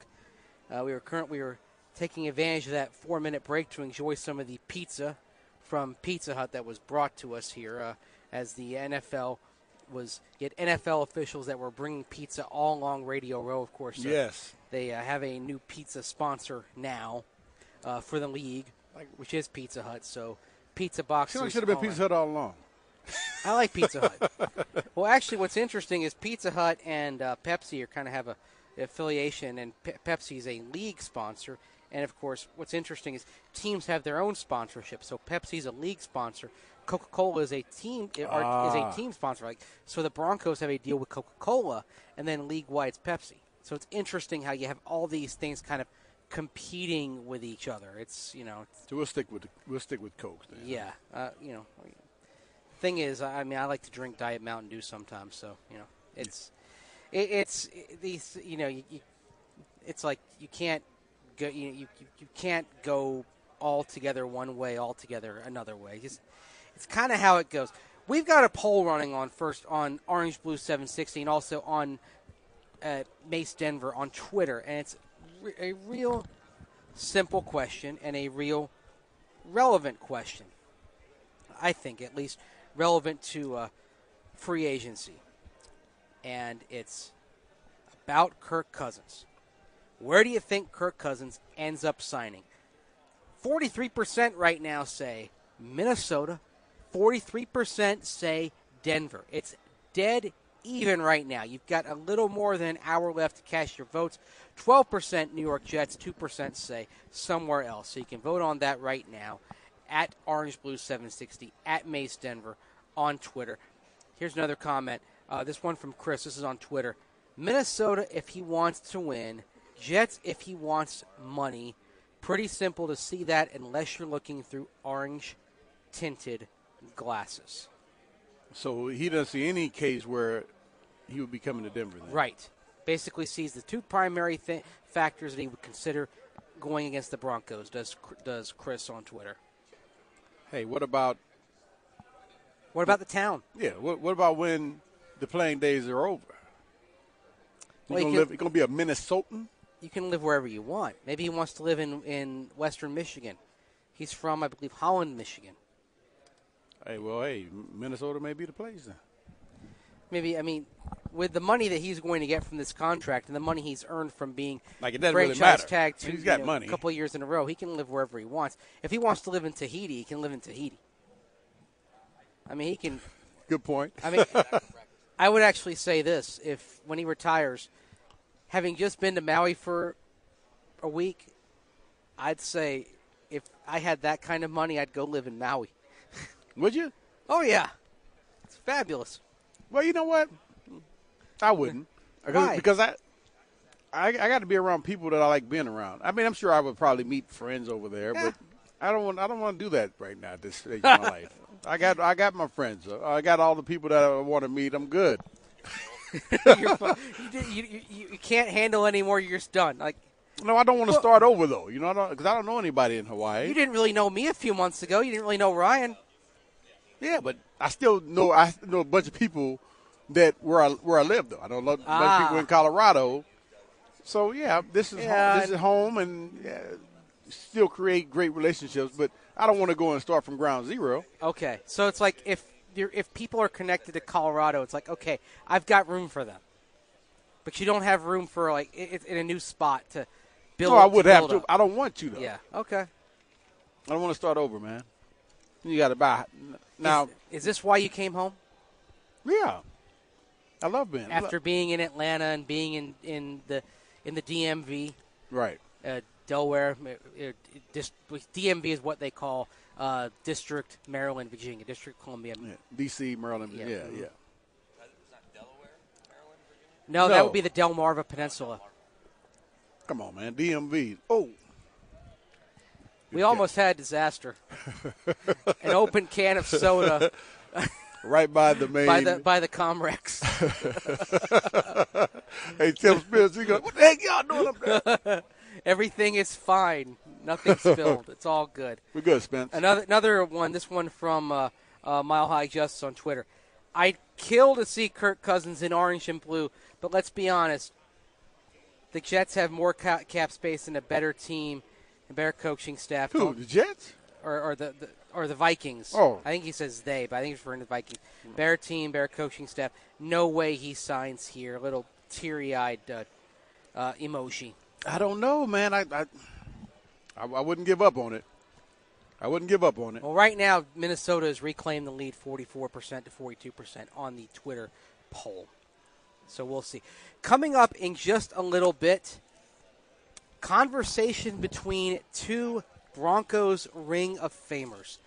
Uh, we are current. We were taking advantage of that four minute break to enjoy some of the pizza from Pizza Hut that was brought to us here uh, as the NFL was get NFL officials that were bringing pizza all along Radio Row. Of course, uh, Yes. they uh, have a new pizza sponsor now uh, for the league, which is Pizza Hut. So pizza boxes. Should have been Pizza. Hut all along. I like Pizza Hut. well, actually, what's interesting is Pizza Hut and uh, Pepsi are kind of have a affiliation, and Pe- Pepsi is a league sponsor. And of course, what's interesting is teams have their own sponsorship. So Pepsi's a league sponsor. Coca-Cola is a team or is Ah. a team sponsor. Like so, the Broncos have a deal with Coca-Cola, and then league-wide it's Pepsi. So it's interesting how you have all these things kind of competing with each other. It's you know So we'll stick with we'll stick with Coke. Then. yeah, uh, you know. Thing is, I mean, I like to drink Diet Mountain Dew sometimes, so you know, it's it, it's it, these you know, you, you, it's like you can't go you, you you- can't go all together one way, all together another way. Just it's kind of how it goes. We've got a poll running on first on Orange Blue 760 and also on uh, MaseDenver on Twitter, and it's re- a real simple question and a real relevant question. I think, at least, relevant to uh, free agency. And it's about Kirk Cousins. Where do you think Kirk Cousins ends up signing? 43% right now say Minnesota, 43% say Denver. It's dead even right now. You've got a little more than an hour left to cast your votes. 12% New York Jets, 2% say somewhere else. So you can vote on that right now at Orange Blue 760, at MaseDenver on Twitter. Here's another comment. Uh, this one from Chris. This is on Twitter. Minnesota if he wants to win. Jets if he wants money. pretty simple to see that unless you're looking through orange tinted glasses. So he doesn't see any case where he would be coming to Denver. Then. Right. Basically, sees the two primary th- factors that he would consider going against the Broncos. Does does Chris on Twitter? Hey, what about What about the town? yeah? What, what about when the playing days are over? You Well, you gonna can- live? You gonna be a Minnesotan? You can live wherever you want. Maybe he wants to live in in Western Michigan. He's from, I believe, Holland, Michigan. Hey, well, hey, Minnesota may be the place then. Maybe I mean, with the money that he's going to get from this contract and the money he's earned from being Like, it doesn't really franchise matter. tag I mean, two, he's got you know, money. a couple of years in a row, he can live wherever he wants. If he wants to live in Tahiti, he can live in Tahiti. I mean, he can. Good point. I mean, I would actually say this: if when he retires, having just been to Maui for a week, I'd say if I had that kind of money, I'd go live in Maui. Would you? Oh yeah, it's fabulous. Well, you know what? I wouldn't. Because, Why? because I, I, I got to be around people that I like being around. I mean, I'm sure I would probably meet friends over there, but I don't want. I don't want to do that right now at this stage of my life. I got, I got my friends. I got all the people that I want to meet. I'm good. You, you, you, you can't handle anymore. You're just done. Like No, I don't want to start over though. You know, because I don't know anybody in Hawaii. you didn't really know me a few months ago. You didn't really know Ryan. Yeah, but I still know I know a bunch of people that where I where I live though. I know a lot- Ah. of people in Colorado. So yeah, this is Yeah, home, this is home, and yeah, still create great relationships. But I don't want to go and start from ground zero. Okay, so it's like if if people are connected to Colorado, it's like okay, I've got room for them, but you don't have room for like in a new spot to build. No, I would have build to. up. I don't want to though. Yeah. Okay. I don't want to start over, man. You got to buy now. is, is this why you came home yeah, I love being after being in Atlanta and being in in the in the DMV, right. uh, Delaware? uh, uh, DMV is what they call uh, District Maryland, Virginia, District Columbia. Yeah. D.C., Maryland. Yeah. Yeah, yeah. No, that No. would be the Delmarva Peninsula. Come on, man. DMV. Oh, We almost had disaster. An open can of soda right by the main. by the by the Comrex. hey, Tim Spears, he goes, what the heck y'all doing up there? Everything is fine. Nothing spilled. It's all good. We're good, Spence. Another another one. This one from uh, uh, Mile High Justice on Twitter. I'd kill to see Kirk Cousins in orange and blue, but let's be honest. The Jets have more ca- cap space and a better team, and better coaching staff. Who, the Jets? or, or the, the or the Vikings. Oh. I think he says they, but I think he's referring to the Vikings. Better team, better coaching staff. No way he signs here. A little teary-eyed uh, uh, emoji. I don't know, man. I, I, I, I wouldn't give up on it. I wouldn't give up on it. Well, right now Minnesota has reclaimed the lead, 44% to 42% on the Twitter poll. So we'll see. Coming up in just a little bit, conversation between two Broncos Ring of Famers.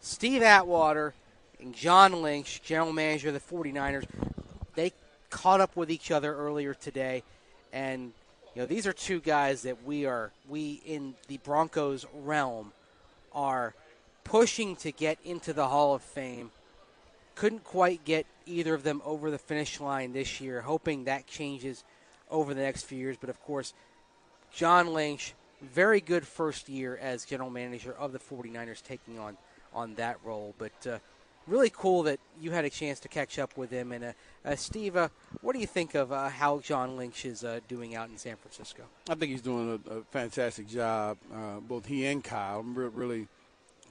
Steve Atwater and John Lynch, general manager of the 49ers, they caught up with each other earlier today and you know these are two guys that we are we in the Broncos realm are pushing to get into the Hall of Fame. Couldn't quite get either of them over the finish line this year, hoping that changes over the next few years. But of course, John Lynch, very good first year as general manager of the 49ers, taking on, on that role. But uh, really cool that you had a chance to catch up with him. And uh, uh, Steve, uh, what do you think of uh, how John Lynch is uh, doing out in San Francisco? I think he's doing a, a fantastic job, uh, both he and Kyle. I'm re- really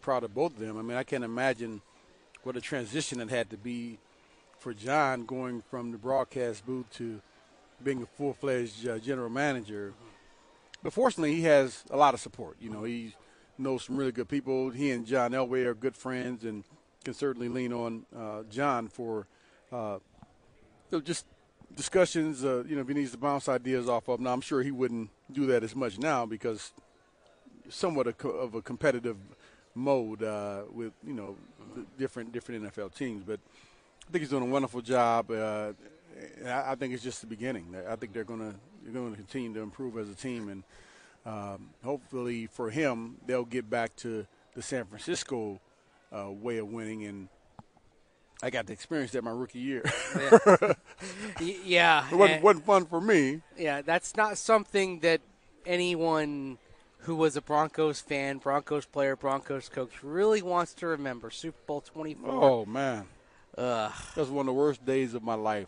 proud of both of them. I mean, I can't imagine what a transition it had to be for John going from the broadcast booth to being a full-fledged uh, general manager. But fortunately, he has a lot of support. You know, he knows some really good people. He and John Elway are good friends and can certainly lean on uh, John for uh, just discussions. Uh, you know, if he needs to bounce ideas off of. Now, I'm sure he wouldn't do that as much now because somewhat of, a competitive mode uh, with you know different different NFL teams. But I think he's doing a wonderful job. Uh, I, I think it's just the beginning. I think they're going to they're going to continue to improve as a team, and um, hopefully for him, they'll get back to the San Francisco uh, way of winning. And I got to experience that my rookie year. Y- yeah, it wasn't, wasn't fun for me. yeah, that's not something that anyone who was a Broncos fan, Broncos player, Broncos coach really wants to remember. Super Bowl 24. Oh man, Ugh. that was one of the worst days of my life.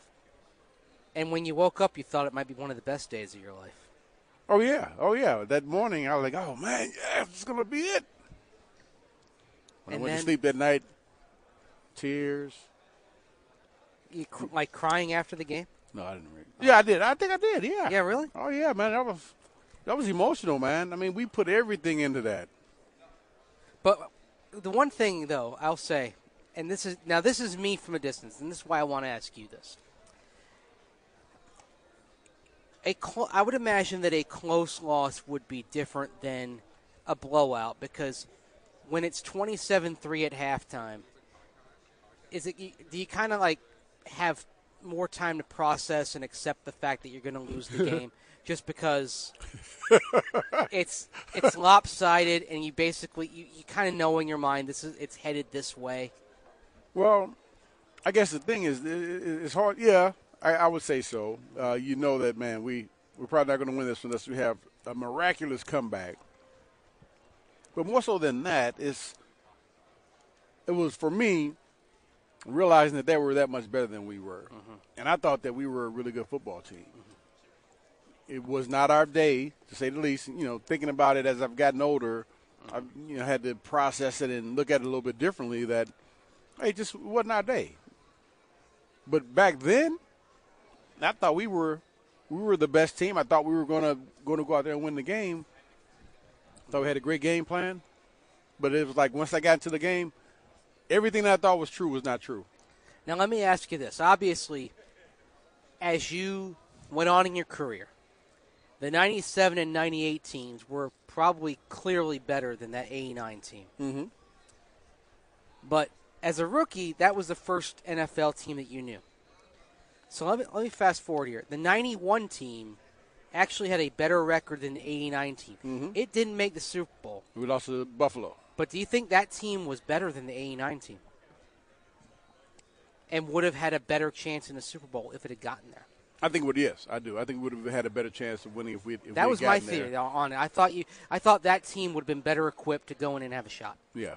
And when you woke up, you thought it might be one of the best days of your life. Oh yeah, oh yeah. That morning, I was like, "Oh man, yeah, this is gonna be it." When And I went then- to sleep that night, tears. You cr- like crying after the game? No, I didn't. Read. Oh. Yeah, I did. I think I did. Yeah. Yeah, really? Oh yeah, man. That was that was emotional, man. I mean, we put everything into that. But the one thing, though, I'll say, and this is now this is me from a distance, and this is why I want to ask you this. A cl- I would imagine that a close loss would be different than a blowout because when it's 27-3 at halftime, is it do you kind of like have more time to process and accept the fact that you're going to lose the game just because it's it's lopsided and you basically you, you kind of know in your mind this is it's headed this way. Well, I guess the thing is, it's hard. Yeah, I, I would say so. Uh, you know that, man. We we're probably not going to win this unless we have a miraculous comeback. But more so than that, it's it was for me realizing that they were that much better than we were, mm-hmm. and I thought that we were a really good football team. It was not our day, to say the least. You know, thinking about it as I've gotten older, mm-hmm. I've you know had to process it and look at it a little bit differently. That hey, it just wasn't our day. But back then, I thought we were we were the best team. I thought we were gonna going to go out there and win the game. Thought we had a great game plan, but it was like once I got into the game, everything that I thought was true was not true. Now let me ask you this. Obviously, as you went on in your career, the 97 and 98 teams were probably clearly better than that 89 team. Mm-hmm. But as a rookie, that was the first NFL team that you knew. So let me, let me fast forward here. The 91 team actually had a better record than the 89 team. Mm-hmm. It didn't make the Super Bowl. We lost to Buffalo. But do you think that team was better than the 89 team? And would have had a better chance in the Super Bowl if it had gotten there? I think would yes, I do. I think we would have had a better chance of winning if we. If that we was my gotten there. theory on it. I thought you I thought that team would have been better equipped to go in and have a shot. Yeah.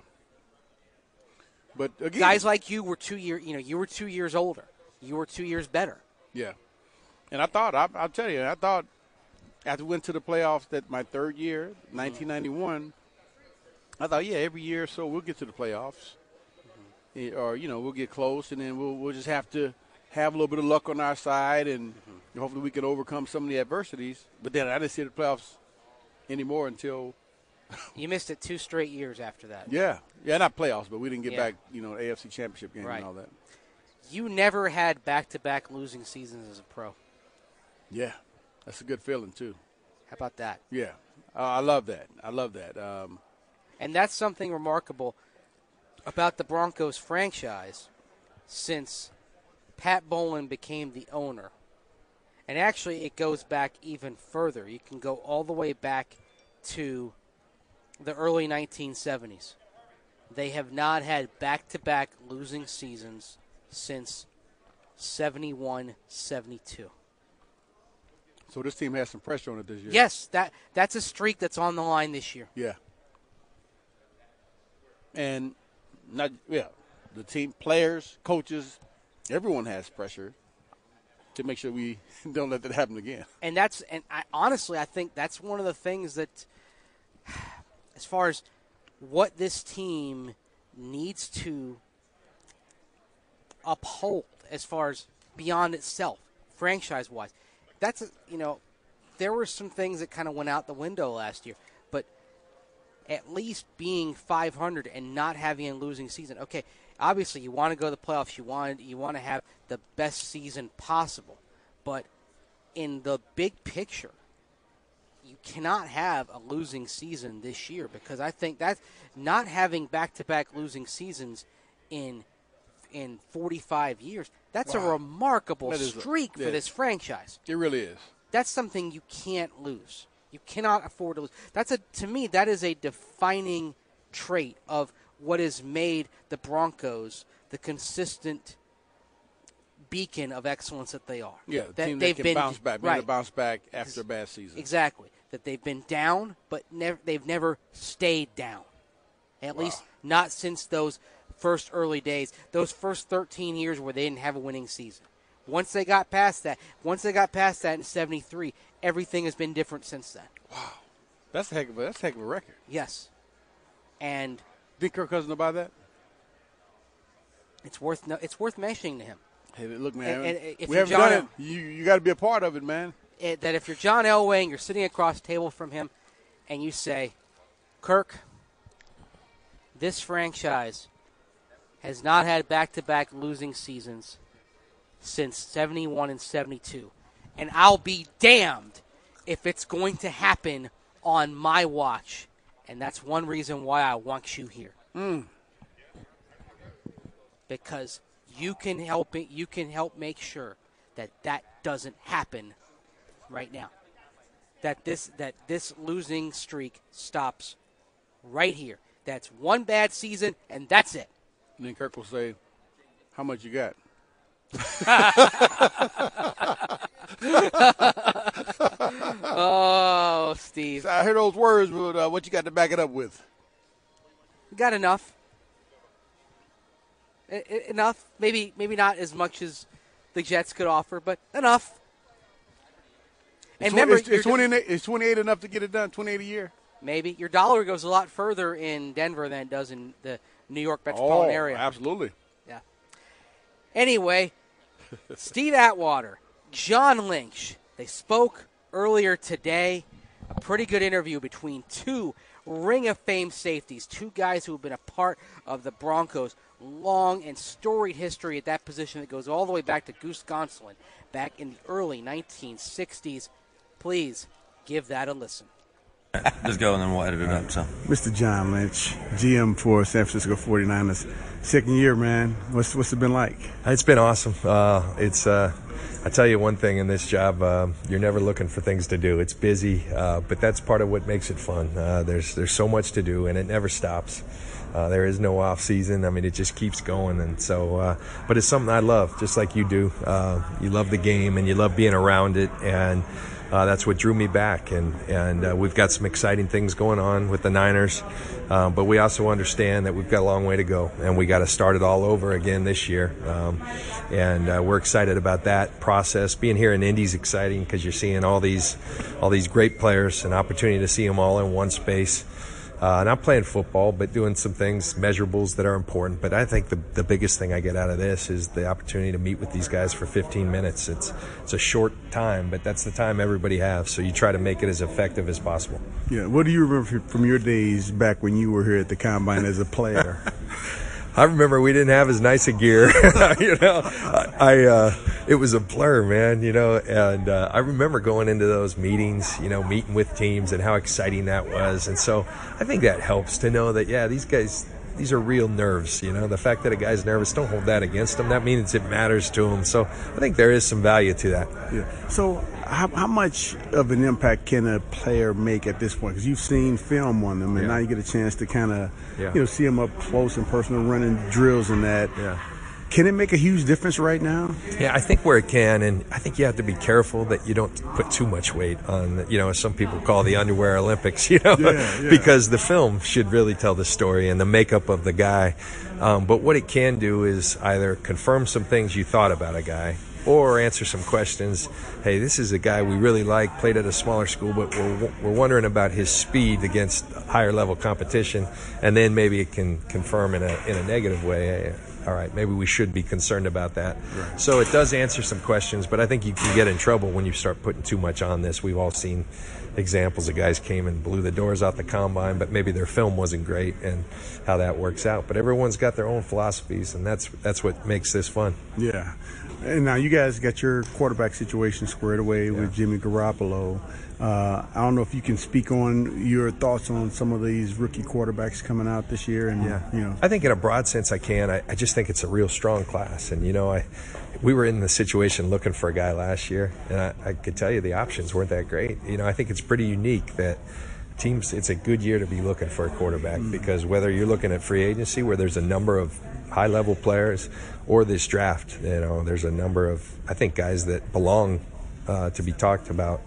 But again, Guys like you were 2 year, you know, you were 2 years older. You were 2 years better. Yeah. And I thought, I, I'll tell you, I thought after we went to the playoffs that my third year, mm-hmm. 1991, I thought, yeah, every year or so we'll get to the playoffs. Mm-hmm. Eh, Or, you know, we'll get close and then we'll, we'll just have to have a little bit of luck on our side and mm-hmm. hopefully we can overcome some of the adversities. But then I didn't see the playoffs anymore until, You missed it two straight years after that. yeah. Yeah, not playoffs, but we didn't get Yeah. back, you know, AFC championship game Right. and all that. You never had back-to-back losing seasons as a pro. Yeah. That's a good feeling, too. How about that? Yeah. Uh, I love that. I love that. Um, And that's something remarkable about the Broncos franchise since Pat Bowlen became the owner. And actually, it goes back even further. You can go all the way back to the early 1970s. They have not had back to back losing seasons since 71 72. So this team has some pressure on it this year. Yes, that, that's a streak that's on the line this year. Yeah. And not yeah, the team players, coaches, everyone has pressure to make sure we don't let that happen again. and that's and I, honestly, I think that's one of the things that, as far as what this team needs to uphold, as far as beyond itself, franchise wise, that's you know, there were some things that kind of went out the window last year, but at least being 500 and not having a losing season. Okay, obviously you want to go to the playoffs, you want you want to have the best season possible, but in the big picture, you cannot have a losing season this year because I think that not having back-to-back losing seasons in in 45 years, that's a Wow. remarkable That a- streak yeah. for this franchise. It really is. That's something you can't lose. You cannot afford to lose. That's a to me that is a defining trait of what has made the Broncos the consistent beacon of excellence that they are. Yeah, the that team they've that can been bounce back, right. bounce back after a bad season. Exactly. That they've been down, but never they've never stayed down. At least not since those first early days, those first 13 years where they didn't have a winning season. Once they got past that, once they got past that in 73, everything has been different since then. Wow. That's a heck of a that's a heck of a record. Yes. And Think Kirk Cousins about that? it's worth no, it's worth mentioning to him Hey, look, man, And- and if we haven't done it. You you got to be a part of it, man. eh, that if you're John Elway and you're sitting across the table from him and you say, Kirk, this franchise has not had back to back losing seasons since 71 and 72. And I'll be damned if it's going to happen on my watch. And that's one reason why I want you here. Mm. Because you can help it, you can help make sure that that doesn't happen right now. That this that this losing streak stops right here. That's one bad season and that's it. And then Kirk will say, "How much you got?" Oh, Steve. I hear those words, but uh, what you got to back it up with? Got enough. Enough. Maybe maybe not as much as the Jets could offer, but enough. And It's, remember, it's, it's 28, it's 28 enough to get it done. 28 a year. maybe your dollar goes a lot further in Denver than it does in the New York metropolitan oh, area. Oh, absolutely. Yeah. Anyway, Steve Atwater, John Lynch, they spoke earlier today. A pretty good interview between two Ring of Fame safeties, two guys who have been a part of the Broncos' long and storied history at that position that goes all the way back to Goose Gonsoulin back in the early 1960s. Please give that a listen. Just go and then we'll edit it up. So. Mr. John Lynch, GM for San Francisco 49ers. Second year, man. What's what's it been like? It's been awesome. Uh, it's uh, I tell you one thing in this job, uh, you're never looking for things to do. It's busy, uh, but that's part of what makes it fun. Uh, there's there's so much to do, and it never stops. Uh, there is no off season. I mean, it just keeps going, and so. Uh, but it's something I love, just like you do. Uh, you love the game, and you love being around it, and. Uh, that's what drew me back, and and uh, we've got some exciting things going on with the Niners, um, but we also understand that we've got a long way to go, and we got to start it all over again this year, um, and uh, we're excited about that process. Being here in Indy's exciting because you're seeing all these all these great players, an opportunity to see them all in one space. Uh, not playing football, but doing some things, measurables that are important. But I think the, the biggest thing I get out of this is the opportunity to meet with these guys for 15 minutes. It's it's a short time, but that's the time everybody has. So you try to make it as effective as possible. Yeah. What do you remember from your days back when you were here at the combine as a player? I remember we didn't have as nice a gear. you know, I, I uh, it was a blur, man. You know, and uh, I remember going into those meetings, you know, meeting with teams and how exciting that was. And so I think that helps to know that yeah, these guys. These are real nerves, you know. The fact that a guy's nervous, don't hold that against him. That means it matters to him. So I think there is some value to that. yeah. So, how, how much of an impact can a player make at this point? Because you've seen film on them, and Yeah. now you get a chance to kind of, Yeah. you know, see them up close and personal, running drills and that. Yeah. Can it make a huge difference right now? Yeah, I think where it can, and I think you have to be careful that you don't put too much weight on, you know, as some people call the underwear Olympics, you know, Yeah, yeah. because the film should really tell the story and the makeup of the guy. Um, but what it can do is either confirm some things you thought about a guy or answer some questions. Hey, this is a guy we really like, played at a smaller school, but we're, we're wondering about his speed against higher level competition. And then maybe it can confirm in a, in a negative way. Hey, all right, maybe we should be concerned about that. So it does answer some questions, but I think you can get in trouble when you start putting too much on this. We've all seen examples of guys came and blew the doors out the combine, but maybe their film wasn't great and how that works out. But everyone's got their own philosophies, and that's that's what makes this fun. Yeah. And now you guys got your quarterback situation squared away with Jimmy Garoppolo. Uh, I don't know if you can speak on your thoughts on some of these rookie quarterbacks coming out this year, and Yeah. you know, I think in a broad sense I can. I, I just think it's a real strong class. And, you know, I we were in the situation looking for a guy last year, and I, I could tell you the options weren't that great. You know, I think it's pretty unique that teams, it's a good year to be looking for a quarterback because whether you're looking at free agency where there's a number of high level players or this draft, you know, there's a number of, I think, guys that belong uh, to be talked about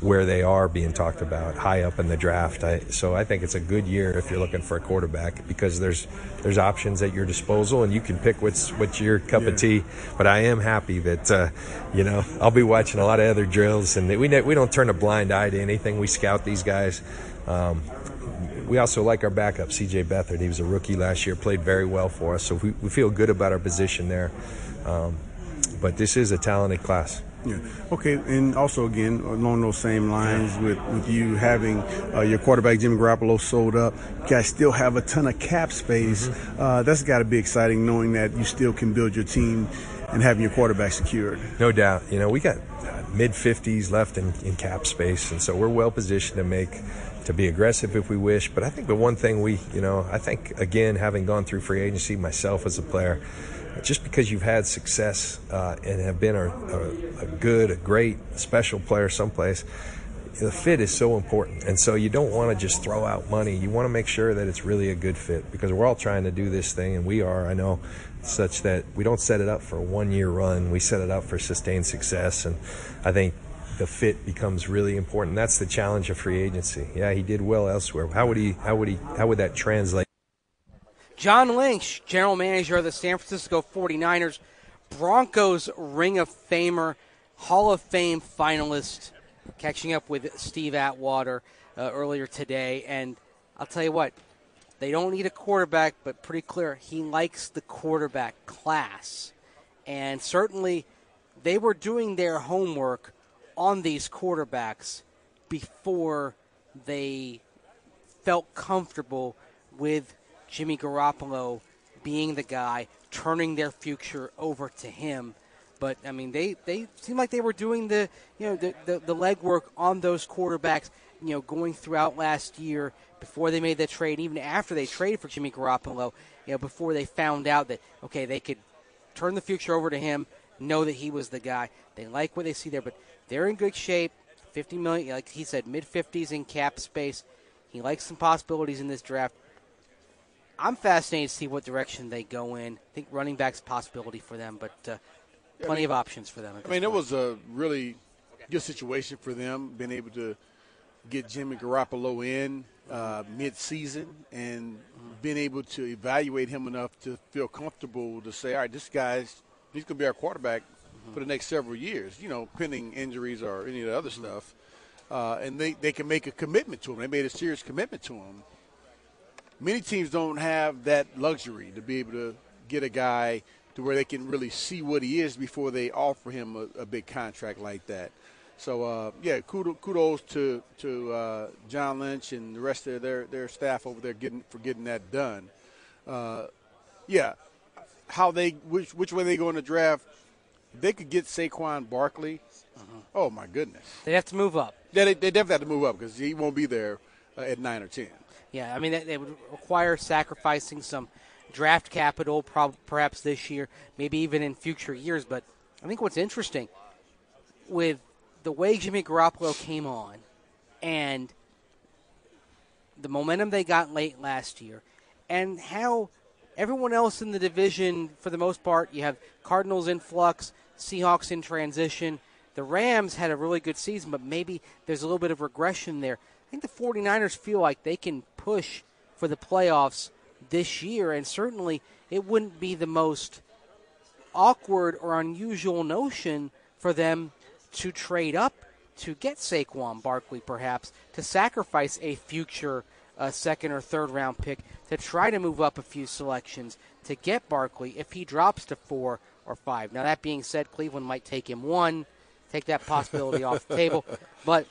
where they are being talked about high up in the draft. I, so I think it's a good year if you're looking for a quarterback because there's there's options at your disposal and you can pick what's what's your cup of tea. But I am happy that uh, you know I'll be watching a lot of other drills and we we don't turn a blind eye to anything. We scout these guys. Um, we also like our backup, C.J. Beathard. He was a rookie last year, played very well for us, so we, we feel good about our position there. Um, but this is a talented class. Yeah. Okay, and also again along those same lines with, with you having uh, your quarterback Jimmy Garoppolo sold up, you guys still have a ton of cap space. Uh, that's got to be exciting knowing that you still can build your team and having your quarterback secured. No doubt. You know, we got mid 50s left in, in cap space, and so we're well positioned to make to be aggressive if we wish. But I think the one thing we, you know, I think again, having gone through free agency myself as a player, just because you've had success uh, and have been a, a, a good, a great, special player someplace, the fit is so important. And so you don't want to just throw out money. You want to make sure that it's really a good fit because we're all trying to do this thing, and we are, I know, such that we don't set it up for a one year run. We set it up for sustained success. And I think the fit becomes really important. That's the challenge of free agency. Yeah, he did well elsewhere. How would he, how would he, how would that translate? John Lynch, general manager of the San Francisco 49ers, Broncos Ring of Famer, Hall of Fame finalist, catching up with Steve Atwater uh, earlier today. And I'll tell you what, they don't need a quarterback, but pretty clear he likes the quarterback class. And certainly they were doing their homework on these quarterbacks before they felt comfortable with Jimmy Garoppolo being the guy, turning their future over to him. But I mean, they they seemed like they were doing the you know the, the, the legwork on those quarterbacks. You know, going throughout last year before they made the trade, even after they traded for Jimmy Garoppolo. You know, before they found out that okay, they could turn the future over to him, know that he was the guy. They like what they see there, but they're in good shape. 50 million, like he said, mid 50s in cap space. He likes some possibilities in this draft. I'm fascinated to see what direction they go in. I think running back's a possibility for them, but uh, plenty mean- of options for them. I mean, this it was a really good situation for them, being able to get Jimmy Garoppolo in uh, mid-season and being able to evaluate him enough to feel comfortable to say, all right, this guy's he's going to be our quarterback for the next several years. You know, pending injuries or any of the other stuff, uh, and they they can make a commitment to him. They made a serious commitment to him. Many teams don't have that luxury to be able to get a guy to where they can really see what he is before they offer him a, a big contract like that. So uh, yeah, kudos, kudos to to uh, John Lynch and the rest of their their staff over there getting for getting that done. Uh, yeah, how they which which way they go in the draft? They could get Saquon Barkley. Oh my goodness, they have to move up. Yeah, they, they definitely have to move up because he won't be there uh, at nine or ten. Yeah, I mean, they, they would require sacrificing some draft capital, prob- perhaps this year, maybe even in future years. But I think what's interesting with the way Jimmy Garoppolo came on and the momentum they got late last year, and how everyone else in the division, for the most part, you have Cardinals in flux, Seahawks in transition. The Rams had a really good season, but maybe there's a little bit of regression there. I think the 49ers feel like they can push for the playoffs this year, and certainly it wouldn't be the most awkward or unusual notion for them to trade up to get Saquon Barkley, perhaps, to sacrifice a future uh, second or third round pick to try to move up a few selections to get Barkley if he drops to four or five. Now, that being said, Cleveland might take him one, take that possibility off the table. But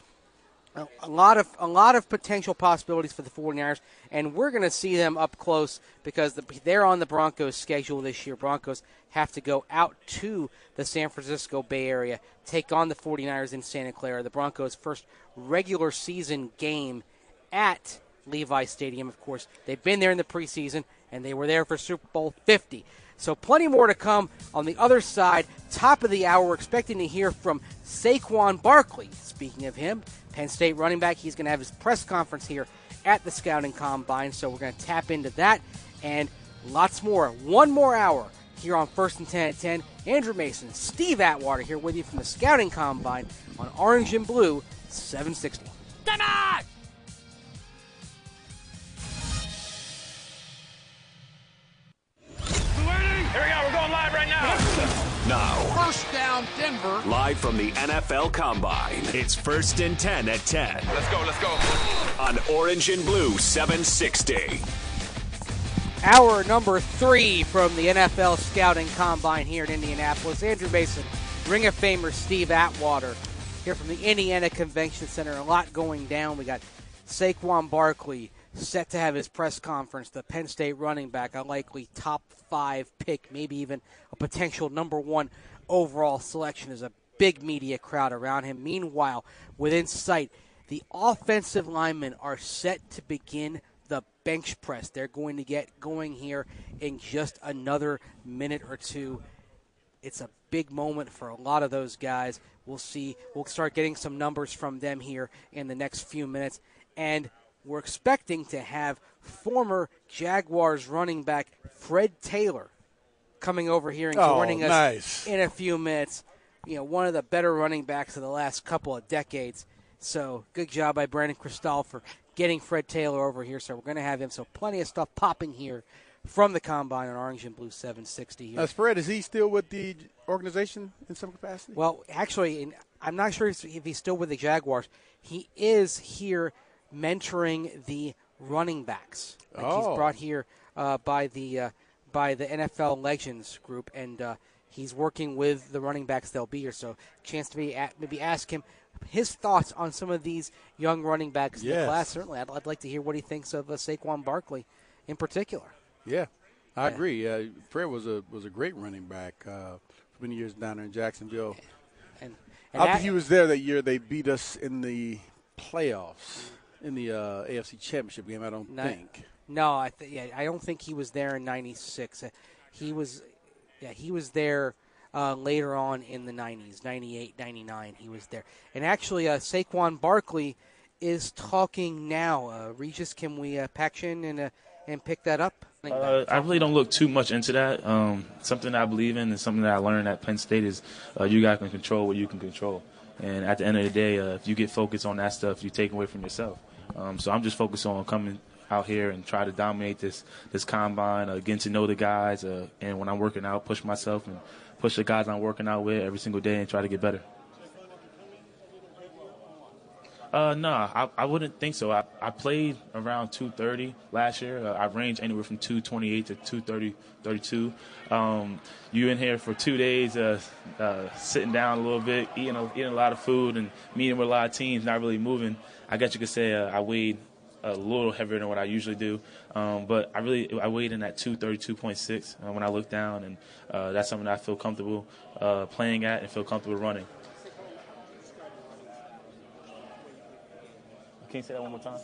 a, a lot of a lot of potential possibilities for the 49ers, and we're going to see them up close because the, they're on the Broncos' schedule this year. Broncos have to go out to the San Francisco Bay Area, take on the 49ers in Santa Clara. The Broncos' first regular season game at Levi Stadium. Of course, they've been there in the preseason, and they were there for Super Bowl 50. So plenty more to come on the other side. Top of the hour, we're expecting to hear from Saquon Barkley. Speaking of him, Penn State running back, he's going to have his press conference here at the Scouting Combine. So we're going to tap into that and lots more. One more hour here on First and 10 at 10. Andrew Mason, Steve Atwater here with you from the Scouting Combine on Orange and Blue 760. Come Here we go. We're going live right now. Now, First down, Denver. live from the NFL Combine, it's First and 10 at 10 Let's go. Let's go. on Orange and Blue 760. Hour number three from the NFL Scouting Combine here in Indianapolis. Andrew Mason, Ring of Famer Steve Atwater here from the Indiana Convention Center. A lot going down. We got Saquon Barkley set to have his press conference. The Penn State running back, a likely top five pick, maybe even a potential number one overall selection. There's a big media crowd around him. Meanwhile, within sight, the offensive linemen are set to begin the bench press. They're going to get going here in just another minute or two. It's a big moment for a lot of those guys. We'll see. We'll start getting some numbers from them here in the next few minutes. And we're expecting to have former Jaguars running back Fred Taylor coming over here and Oh, joining us nice. in a few minutes. You know, one of the better running backs of the last couple of decades. So good job by Brandon Krisztal for getting Fred Taylor over here. So we're going to have him. So plenty of stuff popping here from the combine on Orange and Blue 760 here. Uh, Fred, is he still with the organization in some capacity? Well, actually, in- I'm not sure if he's still with the Jaguars. He is here mentoring the running backs. Like Oh. He's brought here uh, by the uh, by the NFL Legends group, and uh, he's working with the running backs. They'll be here, so chance to be at, maybe ask him his thoughts on some of these young running backs in the class. Certainly, I'd, I'd like to hear what he thinks of uh, Saquon Barkley in particular. Yeah, I Yeah. agree. Uh, Fred was a was a great running back uh, for many years down there in Jacksonville. And, I and think he was there that year. They beat us in the playoffs in the uh, AFC Championship game. I don't No, think. No, I th- yeah, I don't think he was there in '96. Uh, he was, yeah, he was there uh, later on in the '90s, '98, '99. He was there, and actually, uh, Saquon Barkley is talking now. Uh, Regis, can we uh, patch in and uh, and pick that up? Uh, I really don't look too much into that. Um, something I believe in and something that I learned at Penn State is uh, you guys can control what you can control. And at the end of the day, uh, if you get focused on that stuff, you take away from yourself. Um, so I'm just focused on coming out here and try to dominate this this combine, uh, getting to know the guys, uh, and when I'm working out, push myself and push the guys I'm working out with every single day and try to get better. Uh, no, I, I wouldn't think so. I, I played around 230 last year. Uh, I ranged anywhere from 228 to 230, 32. Um, you in here for two days, uh, uh, sitting down a little bit, eating a, eating a lot of food, and meeting with a lot of teams, not really moving. I guess you could say uh, I weighed a little heavier than what I usually do, um, but I really I weighed in at 232.6 uh, when I look down, and uh, that's something that I feel comfortable uh, playing at and feel comfortable running. Can you say that one more time?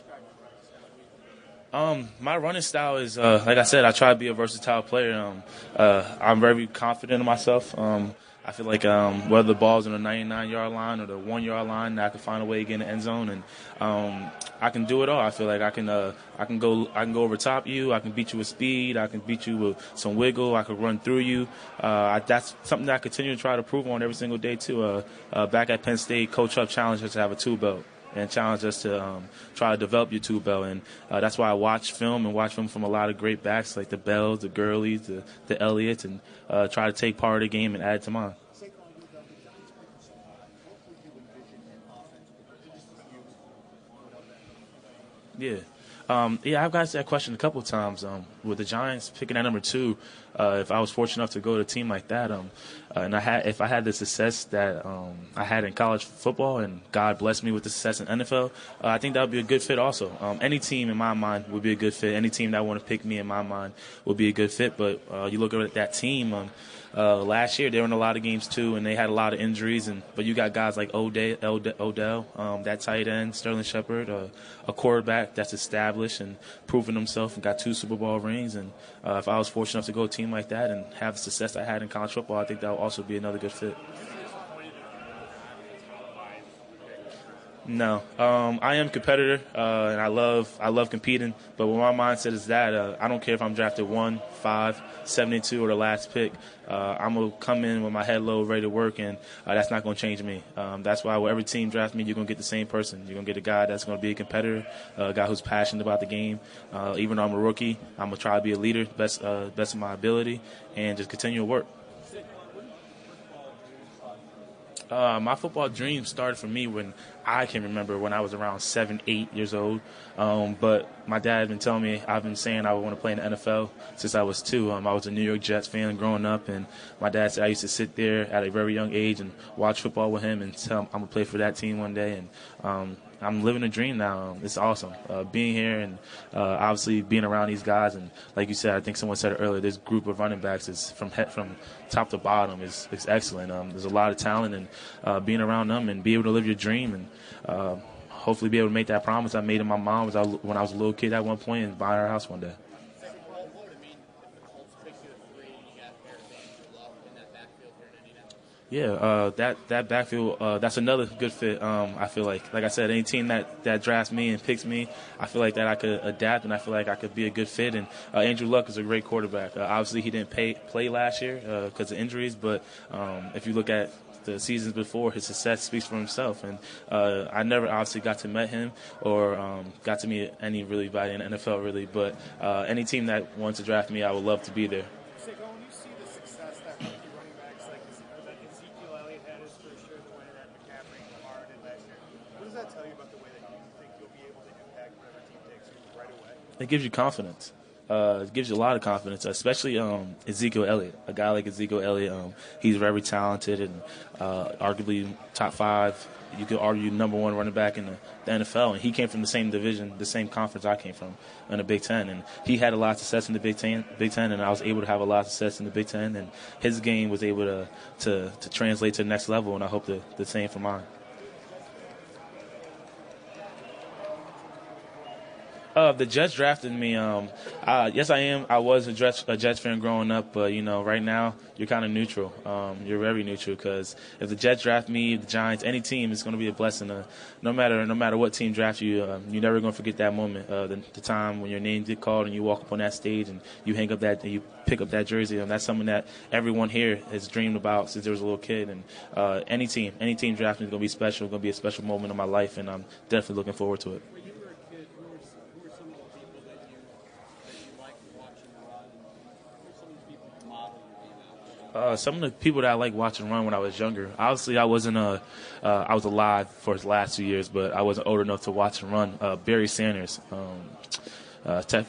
Um, my running style is, uh, like I said, I try to be a versatile player. Um, uh, I'm very confident in myself. Um, I feel like um, whether the ball's on the 99 yard line or the one yard line, I can find a way to get in the end zone, and um, I can do it all. I feel like I can, uh, I can go, I can go over top you. I can beat you with speed. I can beat you with some wiggle. I can run through you. Uh, I, that's something that I continue to try to prove on every single day too. Uh, uh, back at Penn State, Coach Up challenged us to have a two belt and challenge us to um, try to develop your two belt. And uh, that's why I watch film and watch film from a lot of great backs like the Bells, the Gurleys, the, the Elliotts, and uh, try to take part of the game and add to mine. Yeah. Um, yeah, I've got that question a couple of times. Um, with the Giants picking at number two, uh, if I was fortunate enough to go to a team like that, um, uh, and I had if I had the success that um, I had in college football, and God blessed me with the success in NFL, uh, I think that would be a good fit. Also, um, any team in my mind would be a good fit. Any team that want to pick me in my mind would be a good fit. But uh, you look at that team. Uh, last year they were in a lot of games too, and they had a lot of injuries. And but you got guys like Odell, Odell um, that tight end, Sterling Shepard, uh, a quarterback that's established and proven himself and got two Super Bowl rings. And uh, if I was fortunate enough to go a team like that and have the success I had in college football, I think that would also be another good fit. No, um, I am competitor, uh, and I love I love competing. But when my mindset is that, uh, I don't care if I'm drafted one, five, 72, or the last pick. Uh, I'm gonna come in with my head low, ready to work, and uh, that's not gonna change me. Um, that's why every team drafts me, you're gonna get the same person. You're gonna get a guy that's gonna be a competitor, a guy who's passionate about the game. Uh, even though I'm a rookie, I'm gonna try to be a leader, best uh, best of my ability, and just continue to work. Uh, my football dream started for me when I can remember when I was around seven, eight years old. Um, but my dad had been telling me I've been saying I would want to play in the NFL since I was two. Um, I was a New York Jets fan growing up, and my dad said I used to sit there at a very young age and watch football with him and tell him I'm gonna play for that team one day. And um, I'm living a dream now. It's awesome uh, being here and uh, obviously being around these guys. And like you said, I think someone said it earlier. This group of running backs is from head, from top to bottom is, is excellent. Um, there's a lot of talent and uh, being around them and be able to live your dream and uh, hopefully be able to make that promise I made to my mom when I was a little kid at one point and buy her house one day. Yeah, uh, that that backfield uh, that's another good fit. Um, I feel like, like I said, any team that, that drafts me and picks me, I feel like that I could adapt and I feel like I could be a good fit. And uh, Andrew Luck is a great quarterback. Uh, obviously, he didn't pay, play last year because uh, of injuries, but um, if you look at the seasons before, his success speaks for himself. And uh, I never obviously got to meet him or um, got to meet any really in the NFL really, but any team that wants to draft me, I would love to be there. It gives you confidence. Uh, it gives you a lot of confidence, especially um, Ezekiel Elliott. A guy like Ezekiel Elliott, um, he's very talented and uh, arguably top five. You could argue number one running back in the, the, NFL, and he came from the same division, the same conference I came from in the Big Ten, and he had a lot of success in the Big Ten. Big Ten, and I was able to have a lot of success in the Big Ten, and his game was able to to, to translate to the next level, and I hope the, the same for mine. Uh, the Jets drafted me. Um, uh, yes, I am. I was a Jets, a Jets fan growing up, but you know, right now you're kind of neutral. Um, you're very neutral because if the Jets draft me, the Giants, any team, it's going to be a blessing. Uh, no matter no matter what team drafts you, uh, you're never going to forget that moment, uh, the, the, time when your name get called and you walk up on that stage and you hang up that you pick up that jersey, and that's something that everyone here has dreamed about since there was a little kid. And uh, any team, any team drafting is going to be special. It's going to be a special moment in my life, and I'm definitely looking forward to it. Uh, some of the people that I like watching run when I was younger. Obviously, I wasn't uh, uh, I was alive for his last two years, but I wasn't old enough to watch him run. Uh, Barry Sanders, um, uh, te-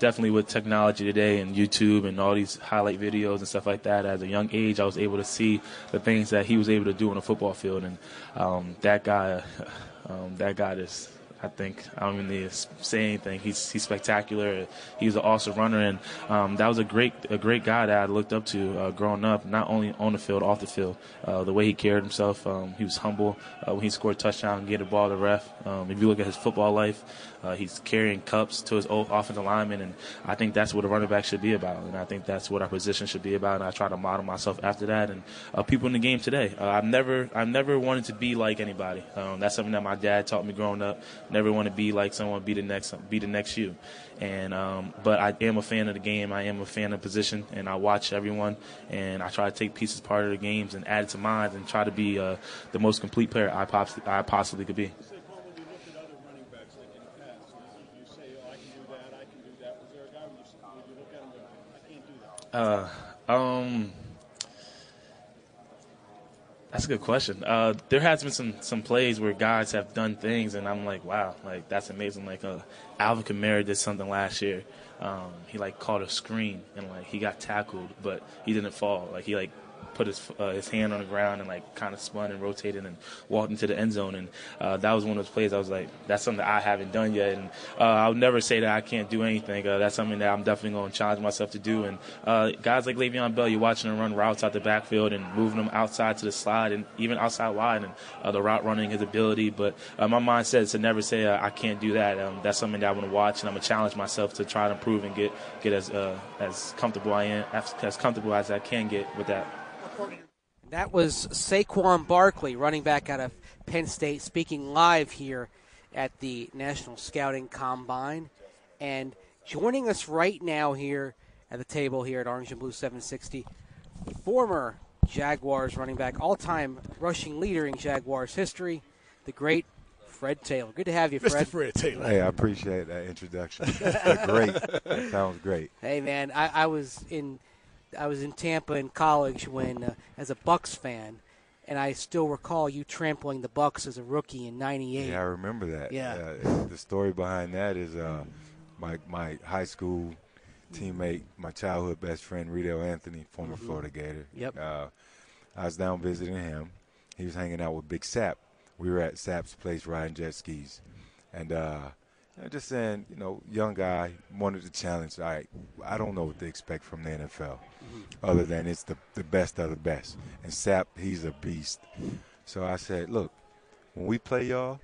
definitely with technology today and YouTube and all these highlight videos and stuff like that. As a young age, I was able to see the things that he was able to do on a football field, and um, that guy, um, that guy is I think I don't even need to say anything. He's he's spectacular. He's an awesome runner, and um, that was a great a great guy that I looked up to uh, growing up. Not only on the field, off the field, uh, the way he carried himself. Um, he was humble uh, when he scored a touchdown and gave the ball to the ref. Um, if you look at his football life, uh, he's carrying cups to his offensive lineman, and I think that's what a running back should be about. And I think that's what our position should be about. And I try to model myself after that. And uh, people in the game today, uh, I've never I've never wanted to be like anybody. Um, that's something that my dad taught me growing up. Never want to be like someone, be the next, be the next you. And um, but I am a fan of the game. I am a fan of position, and I watch everyone, and I try to take pieces part of the games and add it to mine, and try to be uh, the most complete player I, pos- I possibly could be. Uh, um, That's a good question. Uh, there has been some some plays where guys have done things, and I'm like, wow, like that's amazing. Like uh, Alvin Kamara did something last year. Um, he like caught a screen and like he got tackled, but he didn't fall. Like he like put his uh, his hand on the ground and like kind of spun and rotated and walked into the end zone. And uh, that was one of those plays I was like, that's something that I haven't done yet. And uh, I'll never say that I can't do anything. Uh, that's something that I'm definitely going to challenge myself to do. And uh, guys like Le'Veon Bell, you're watching them run routes out the backfield and moving them outside to the slide and even outside wide and uh, the route running, his ability. But my mindset is to never say I can't do that. Um, that's something that I want to watch and I'm going to challenge myself to try to improve and get get as as comfortable I am as, as comfortable as I can get with that. That was Saquon Barkley, running back out of Penn State, speaking live here at the National Scouting Combine. And joining us right now here at the table here at Orange and Blue 760, former Jaguars running back, all time rushing leader in Jaguars history, the great Fred Taylor. Good to have you, Fred. Mr. Fred Taylor. Hey, I appreciate that introduction. great. That sounds great. Hey, man, I, I was in I was in Tampa in college when, uh, as a Bucks fan, and I still recall you trampling the Bucks as a rookie in '98. Yeah, I remember that. Yeah. Uh, the story behind that is uh, my my high school teammate, my childhood best friend, Reidel Anthony, former Mhm. Florida Gator. Yep. Uh, I was down visiting him. He was hanging out with Big Sapp. We were at Sapp's place riding jet skis, and know, just saying, you know, young guy wanted to challenge. All right, I don't know what to expect from the NFL, mm-hmm. other than it's the the best of the best. And Sapp, he's a beast. So I said, look, when we play y'all,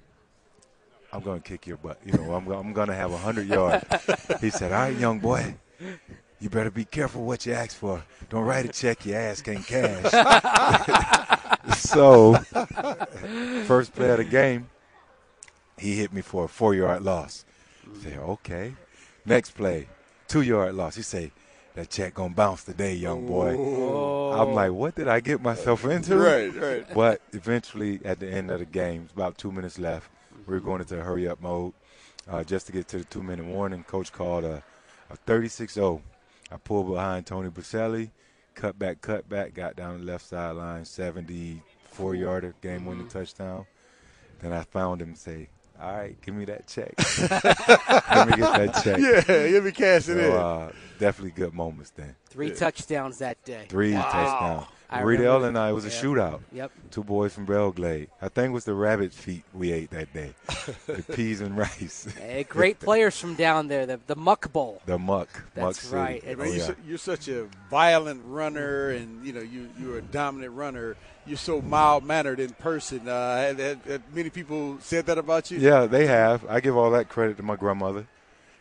I'm gonna kick your butt. You know, I'm I'm gonna have a hundred yards. he said, all right, young boy. You better be careful what you ask for. Don't write a check your ass can't cash. so, first play of the game, he hit me for a four yard loss. I said, okay. Next play, two yard loss. He say, that check gonna bounce today, young boy. I'm like, what did I get myself into? Right, right. But eventually, at the end of the game, it's about two minutes left. We were going into hurry up mode uh, just to get to the two minute warning. Coach called a, a 36 0. I pulled behind Tony Boselli, cut back, cut back, got down the left sideline, 74 yarder, game winning touchdown. Then I found him and say, all right, give me that check. Let me get that check. Yeah, let me cash it So, in. Uh, definitely good moments then. Three touchdowns that day. Three Wow. touchdowns. I Reidel remember and I, it was a shootout. Yep. Two boys from Belle Glade. I think it was the rabbit feet we ate that day. the peas and rice. Hey, great players from down there, the, the Muck Bowl. The muck. muck That's City. right. Hey, Oh, man, you're, yeah. su- you're such a violent runner, and you know you you're a dominant runner. You're so mild mannered in person. Uh, had, had, had many people said that about you. Yeah, they have. I give all that credit to my grandmother.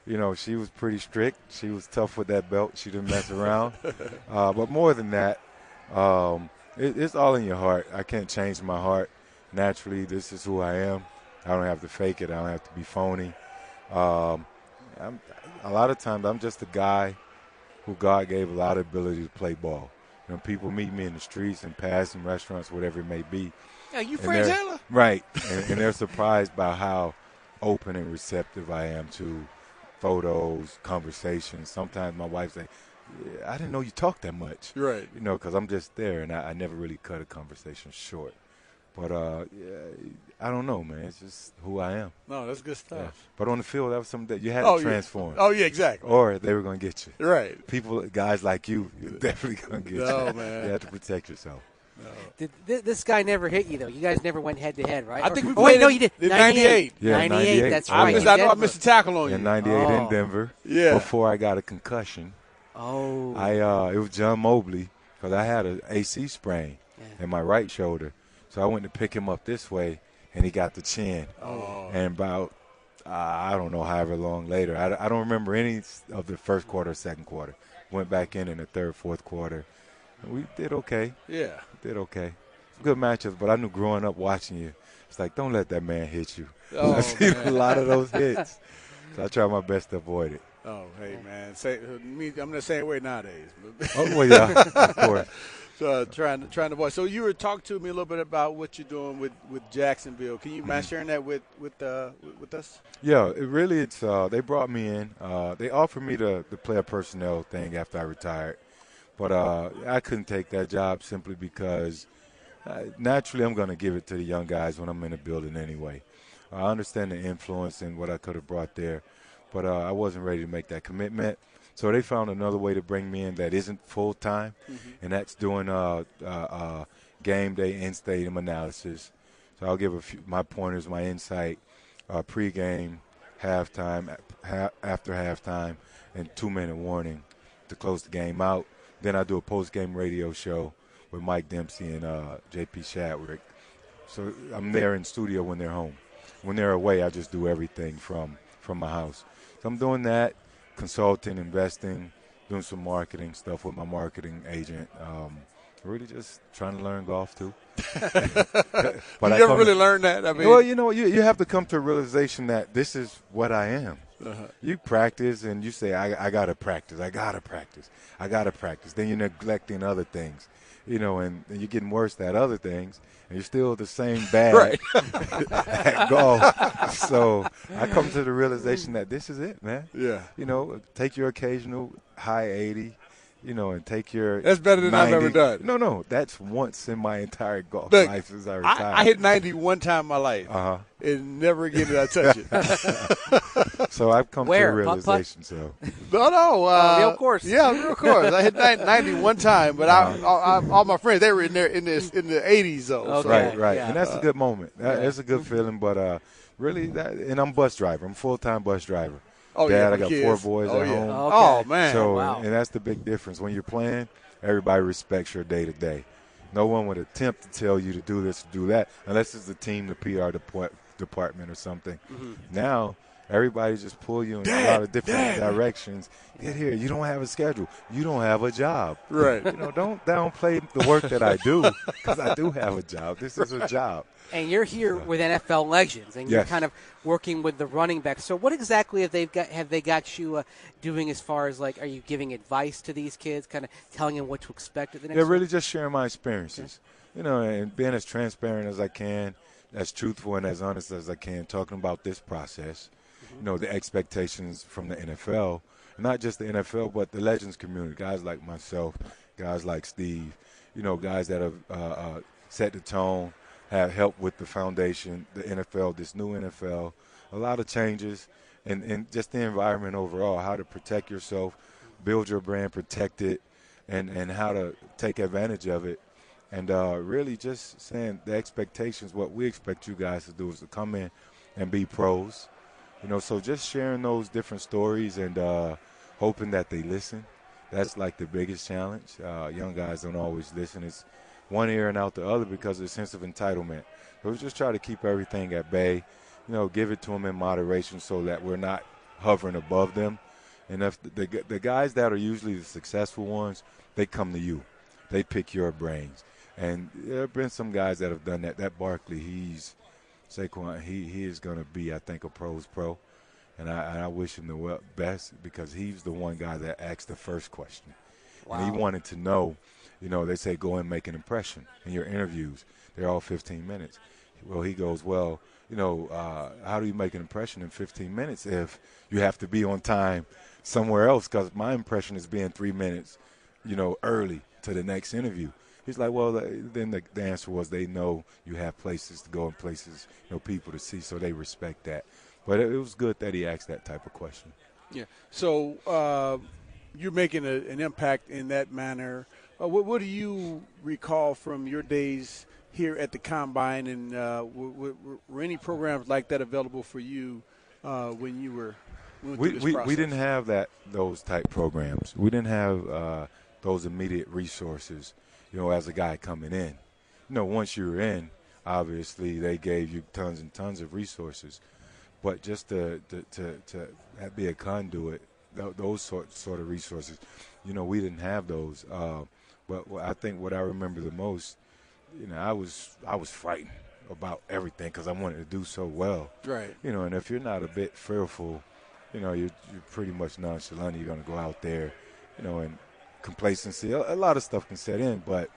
You know, she was pretty strict. She was tough with that belt. She didn't mess around. uh, but more than that, um, it, it's all in your heart. I can't change my heart. Naturally, this is who I am. I don't have to fake it. I don't have to be phony. Um, I'm, a lot of times, I'm just a guy who God gave a lot of ability to play ball. You know, people meet me in the streets and passing restaurants, whatever it may be. Yeah, you Fred Taylor? Right, and, and they're surprised by how open and receptive I am to photos, conversations. Sometimes my wife say, "I didn't know you talked that much." Right. You know, because I'm just there, and I, I never really cut a conversation short. But uh, yeah, I don't know, man. It's just who I am. No, that's good stuff. Yeah. But on the field, that was something that you had Oh, to yeah. transform. Oh, yeah, exactly. Or they were going to get you. Right. People, guys like you, you're definitely going to get No, you. man. You have to protect yourself. Did, th- this guy never hit you though. You guys never went head to head, right? I think we oh, wait, no, you did. in 98. 98. Yeah, 98, That's I right. missed- I know I missed a tackle on you. In '98 Oh. in Denver. Yeah. Before I got a concussion. Oh. I uh, it was John Mobley because I had an AC sprain in my right shoulder, so I went to pick him up this way, and he got the chin. Oh. And about uh, I don't know however long later, I, I don't remember any of the first quarter, or second quarter. Went back in in the third, fourth quarter. And we did okay. Yeah. did okay. Good matchups, but I knew growing up watching you, it's like don't let that man hit you. Oh, I've seen a lot of those hits, so I try my best to avoid it. Oh, hey man, say, me, I'm the same way nowadays. Oh, well, yeah, of course. So uh, trying to trying to avoid. So you were talking to me a little bit about what you're doing with, with Jacksonville. Can you mind Mm-hmm. sharing that with with uh, with, with us? Yeah, it really it's uh they brought me in. Uh they offered me the the player personnel thing after I retired. But uh I couldn't take that job simply because uh, naturally I'm going to give it to the young guys when I'm in the building anyway. I understand the influence and what I could have brought there, but uh, I wasn't ready to make that commitment. So they found another way to bring me in that isn't full time, and that's doing uh, uh, uh, game day in stadium analysis. So I'll give a few, my pointers, my insight, uh, pregame, halftime, ha- after halftime, and two minute warning to close the game out. Then I do a post game radio show with Mike Dempsey and uh, JP Shadrick. So I'm there in studio when they're home. When they're away, I just do everything from from my house. So I'm doing that, consulting, investing, doing some marketing stuff with my marketing agent. Um, really just trying to learn golf too. You never really learned that? I mean- well, you know, you you have to come to a realization that this is what I am. Uh-huh. You practice and you say, I, I got to practice. I got to practice. I got to practice. Then you're neglecting other things, you know, and, and you're getting worse at other things, and you're still the same bad Right. at golf. So I come to the realization that this is it, man. Yeah. You know, take your occasional high 80. You know, and take your. That's better than I've ever done. No, no, that's once in my entire golf Look, life since I I. I hit 90 one time in my life. Uh-huh. And never again did I touch it. So I've come Where? to a Putt, putt? realization. So No, no. Uh, real course. Yeah, real course. I hit 90, 90 one time, but I. I, I, all my friends, they were in there in this in the 80s, though. Okay. So. right, right, yeah. and that's a good moment. That, yeah. That's a good feeling. But uh, really, that, and I'm bus driver. I'm full time bus driver. Oh, Dad, yeah, I got kids. four boys oh, at yeah. home. Okay. Oh, man. So, wow. and that's the big difference. When you're playing, everybody respects your day to day. No one would attempt to tell you to do this, to do that, unless it's the team, the PR department, or something. Mm-hmm. Now, everybody just pull you in a lot of different directions. Get here. You don't have a schedule. You don't have a job. Right. You know, don't downplay the work that I do because I do have a job. This is a job. And you're here with NFL legends, and you're kind of working with the running backs. So, what exactly have they got? Have they got you uh, doing as far as like, are you giving advice to these kids, kind of telling them what to expect at the next? Yeah, one? really just sharing my experiences. You know, and being as transparent as I can, as truthful and as honest as I can, talking about this process. You know, the expectations from the NFL, not just the NFL, but the legends community, guys like myself, guys like Steve, you know, guys that have uh, uh, set the tone, have helped with the foundation, the NFL, this new NFL, a lot of changes, and, and just the environment overall, how to protect yourself, build your brand, protect it, and, and how to take advantage of it. And uh, really just saying the expectations, what we expect you guys to do is to come in and be pros. You know, so just sharing those different stories and uh, hoping that they listen. That's like the biggest challenge. Uh, young guys don't always listen. It's one ear and out the other because of a sense of entitlement. So we just try to keep everything at bay. You know, give it to them in moderation so that we're not hovering above them. And if the, the, the guys that are usually the successful ones, they come to you. They pick your brains. And there have been some guys that have done that. That Barkley, he's Saquon. He he is going to be, I think, a pros pro, and I, and I wish him the well, best because he's the one guy that asked the first question, and he wanted to know. You know, they say go and make an impression in your interviews. They're all 15 minutes. Well, he goes, well, you know, uh, how do you make an impression in 15 minutes if you have to be on time somewhere else? Because my impression is being three minutes, you know, early to the next interview. He's like, well, then the, the answer was they know you have places to go and places, you know, people to see, so they respect that. But it, it was good that he asked that type of question. Yeah. So uh, you're making a, an impact in that manner. Uh, what, what do you recall from your days here at the combine, and uh, w- w- were any programs like that available for you uh, when you were? went we, we, process? we didn't have that those type programs. We didn't have uh, those immediate resources. You know, as a guy coming in, you know, once you were in, obviously they gave you tons and tons of resources. But just to to to, to be a conduit, those sort sort of resources, you know, we didn't have those. Uh, but I think what I remember the most, you know, I was I was frightened about everything because I wanted to do so well. Right. You know, and if you're not a bit fearful, you know, you're, you're pretty much nonchalant. You're going to go out there, you know, and complacency. A, a lot of stuff can set in, but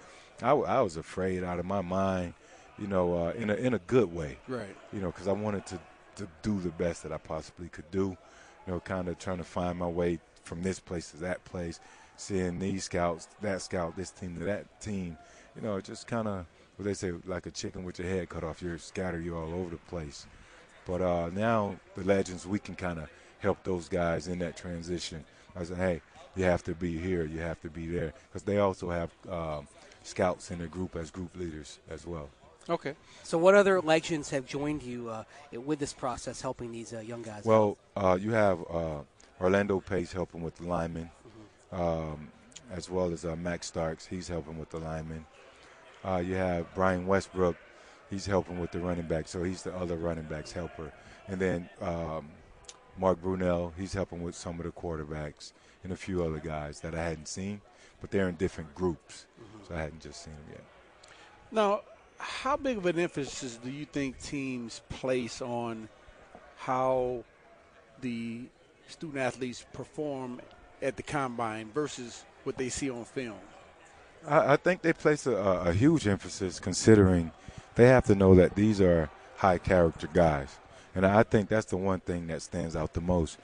I was afraid out of my mind, you know, uh, in a in a good way. Right. You know, because I wanted to to do the best that I possibly could do. You know, kind of trying to find my way from this place to that place, seeing these scouts, that scout, this team to that team. You know, just kind of what they say, like a chicken with your head cut off. You're scattered. You're all over the place. But uh, now the legends, we can kind of help those guys in that transition. I said, hey, you have to be here. You have to be there because they also have um, scouts in their group as group leaders as well. Okay. So, what other legends have joined you uh, with this process, helping these uh, young guys? Well, uh, you have uh, Orlando Pace helping with the linemen, Mm-hmm. um, as well as uh, Max Starks. He's helping with the linemen. Uh, you have Brian Westbrook. He's helping with the running back, so he's the other running backs helper. And then um, Mark Brunell, he's helping with some of the quarterbacks and a few other guys that I hadn't seen, but they're in different groups, mm-hmm. so I hadn't just seen them yet. Now, how big of an emphasis do you think teams place on how the student athletes perform at the combine versus what they see on film? I, I think they place a, a huge emphasis considering they have to know that these are high character guys. And I think that's the one thing that stands out the most.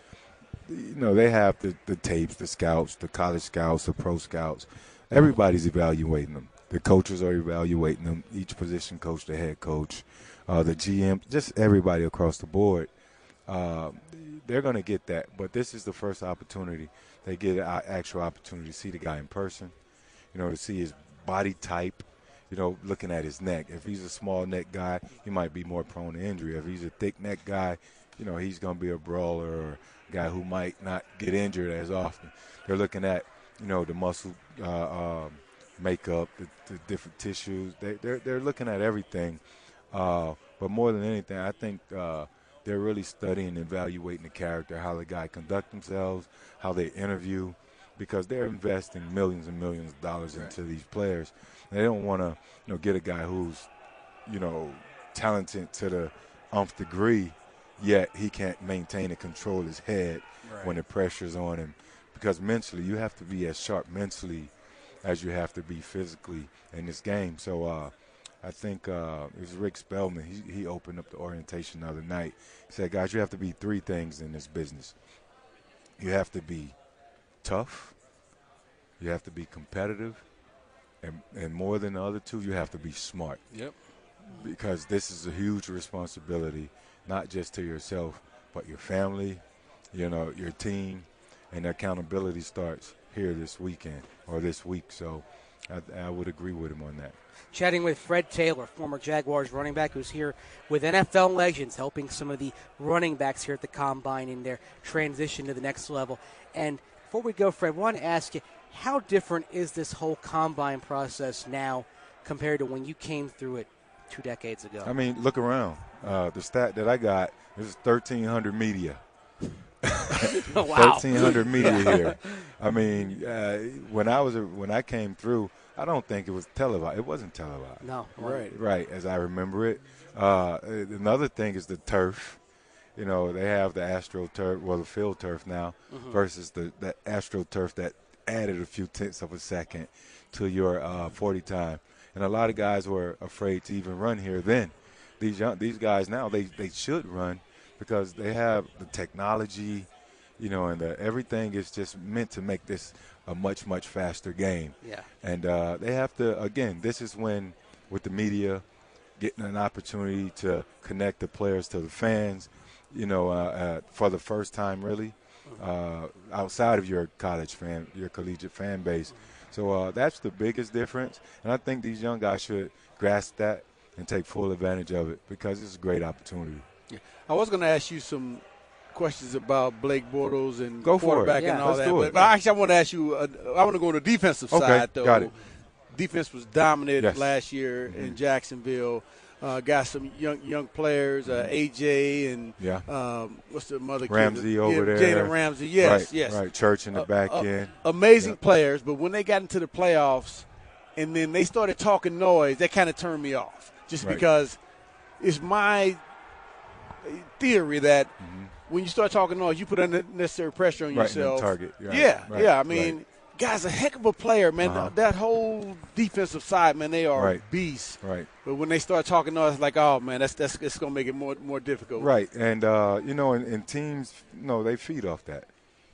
You know, they have the, the tapes, the scouts, the college scouts, the pro scouts. Everybody's evaluating them. The coaches are evaluating them, each position coach, the head coach, uh, the GM, just everybody across the board. Uh, they're going to get that. But this is the first opportunity. They get an actual opportunity to see the guy in person, you know, to see his body type, you know, looking at his neck. If he's a small neck guy, he might be more prone to injury. If he's a thick neck guy, you know, he's going to be a brawler or guy who might not get injured as often. They're looking at, you know, the muscle uh, um, makeup, the, the different tissues. They, they're, they're looking at everything. Uh, but more than anything, I think uh, they're really studying and evaluating the character, how the guy conduct themselves, how they interview, because they're investing millions and millions of dollars into these players. They don't want to, you know, get a guy who's, you know, talented to the umph degree, yet he can't maintain and control his head Right. when the pressure's on him. Because mentally, you have to be as sharp mentally as you have to be physically in this game. So uh, I think uh, it was Rick Spellman. He, he opened up the orientation the other night. He said, guys, you have to be three things in this business. You have to be tough. You have to be competitive. And, and more than the other two, you have to be smart. Yep. Because this is a huge responsibility, not just to yourself, but your family, you know, your team, and accountability starts here this weekend or this week. So I, I would agree with him on that. Chatting with Fred Taylor, former Jaguars running back, who's here with NFL legends, helping some of the running backs here at the combine in their transition to the next level. And before we go, Fred, I want to ask you, how different is this whole combine process now compared to when you came through it two decades ago? I mean, look around. Uh, the stat that I got is 1,300 media. Wow. 1,300 media here. I mean, uh, when I was when I came through, I don't think it was televised. It wasn't televised. No, Right. Right, as I remember it. Uh, another thing is the turf. You know, they have the Astro turf, well, the field turf now, Mhm. versus the, the Astro turf that added a few tenths of a second to your uh, 40 time. And a lot of guys were afraid to even run here then. These young, these guys now, they, they should run because they have the technology, you know, and the, everything is just meant to make this a much, much faster game. Yeah. And uh, they have to, again, this is when, with the media, getting an opportunity to connect the players to the fans, you know, uh, uh, for the first time, really, uh, outside of your college fan, your collegiate fan base. So uh, that's the biggest difference. And I think these young guys should grasp that and take full advantage of it because it's a great opportunity. I was going to ask you some questions about Blake Bortles and Go for it. quarterback Yeah, and all let's that. do But, it. but actually, I want to ask you. Uh, I want to go to the defensive Okay, side though. got it. Defense was dominant Yes. last year Mhm. in Jacksonville. Uh, got some young young players, uh, AJ and Yeah. um, what's the mother kid? Ramsey Yeah, over there. Jalen Ramsey. Yes, Right, yes. right. Church in the Uh, back uh, end. Amazing Yeah. players, but when they got into the playoffs, and then they started talking noise, that kind of turned me off. Just Right. because it's my theory that when you start talking noise, you put unnecessary pressure on Right, yourself. target, yeah, yeah. I mean. Guy's a heck of a player, man. Uh-huh. That whole defensive side, man, they are Right. beasts. Right. But when they start talking to us, like, oh man, that's that's it's gonna make it more more difficult. Right, and uh, you know, and, and teams, you know, they feed off that.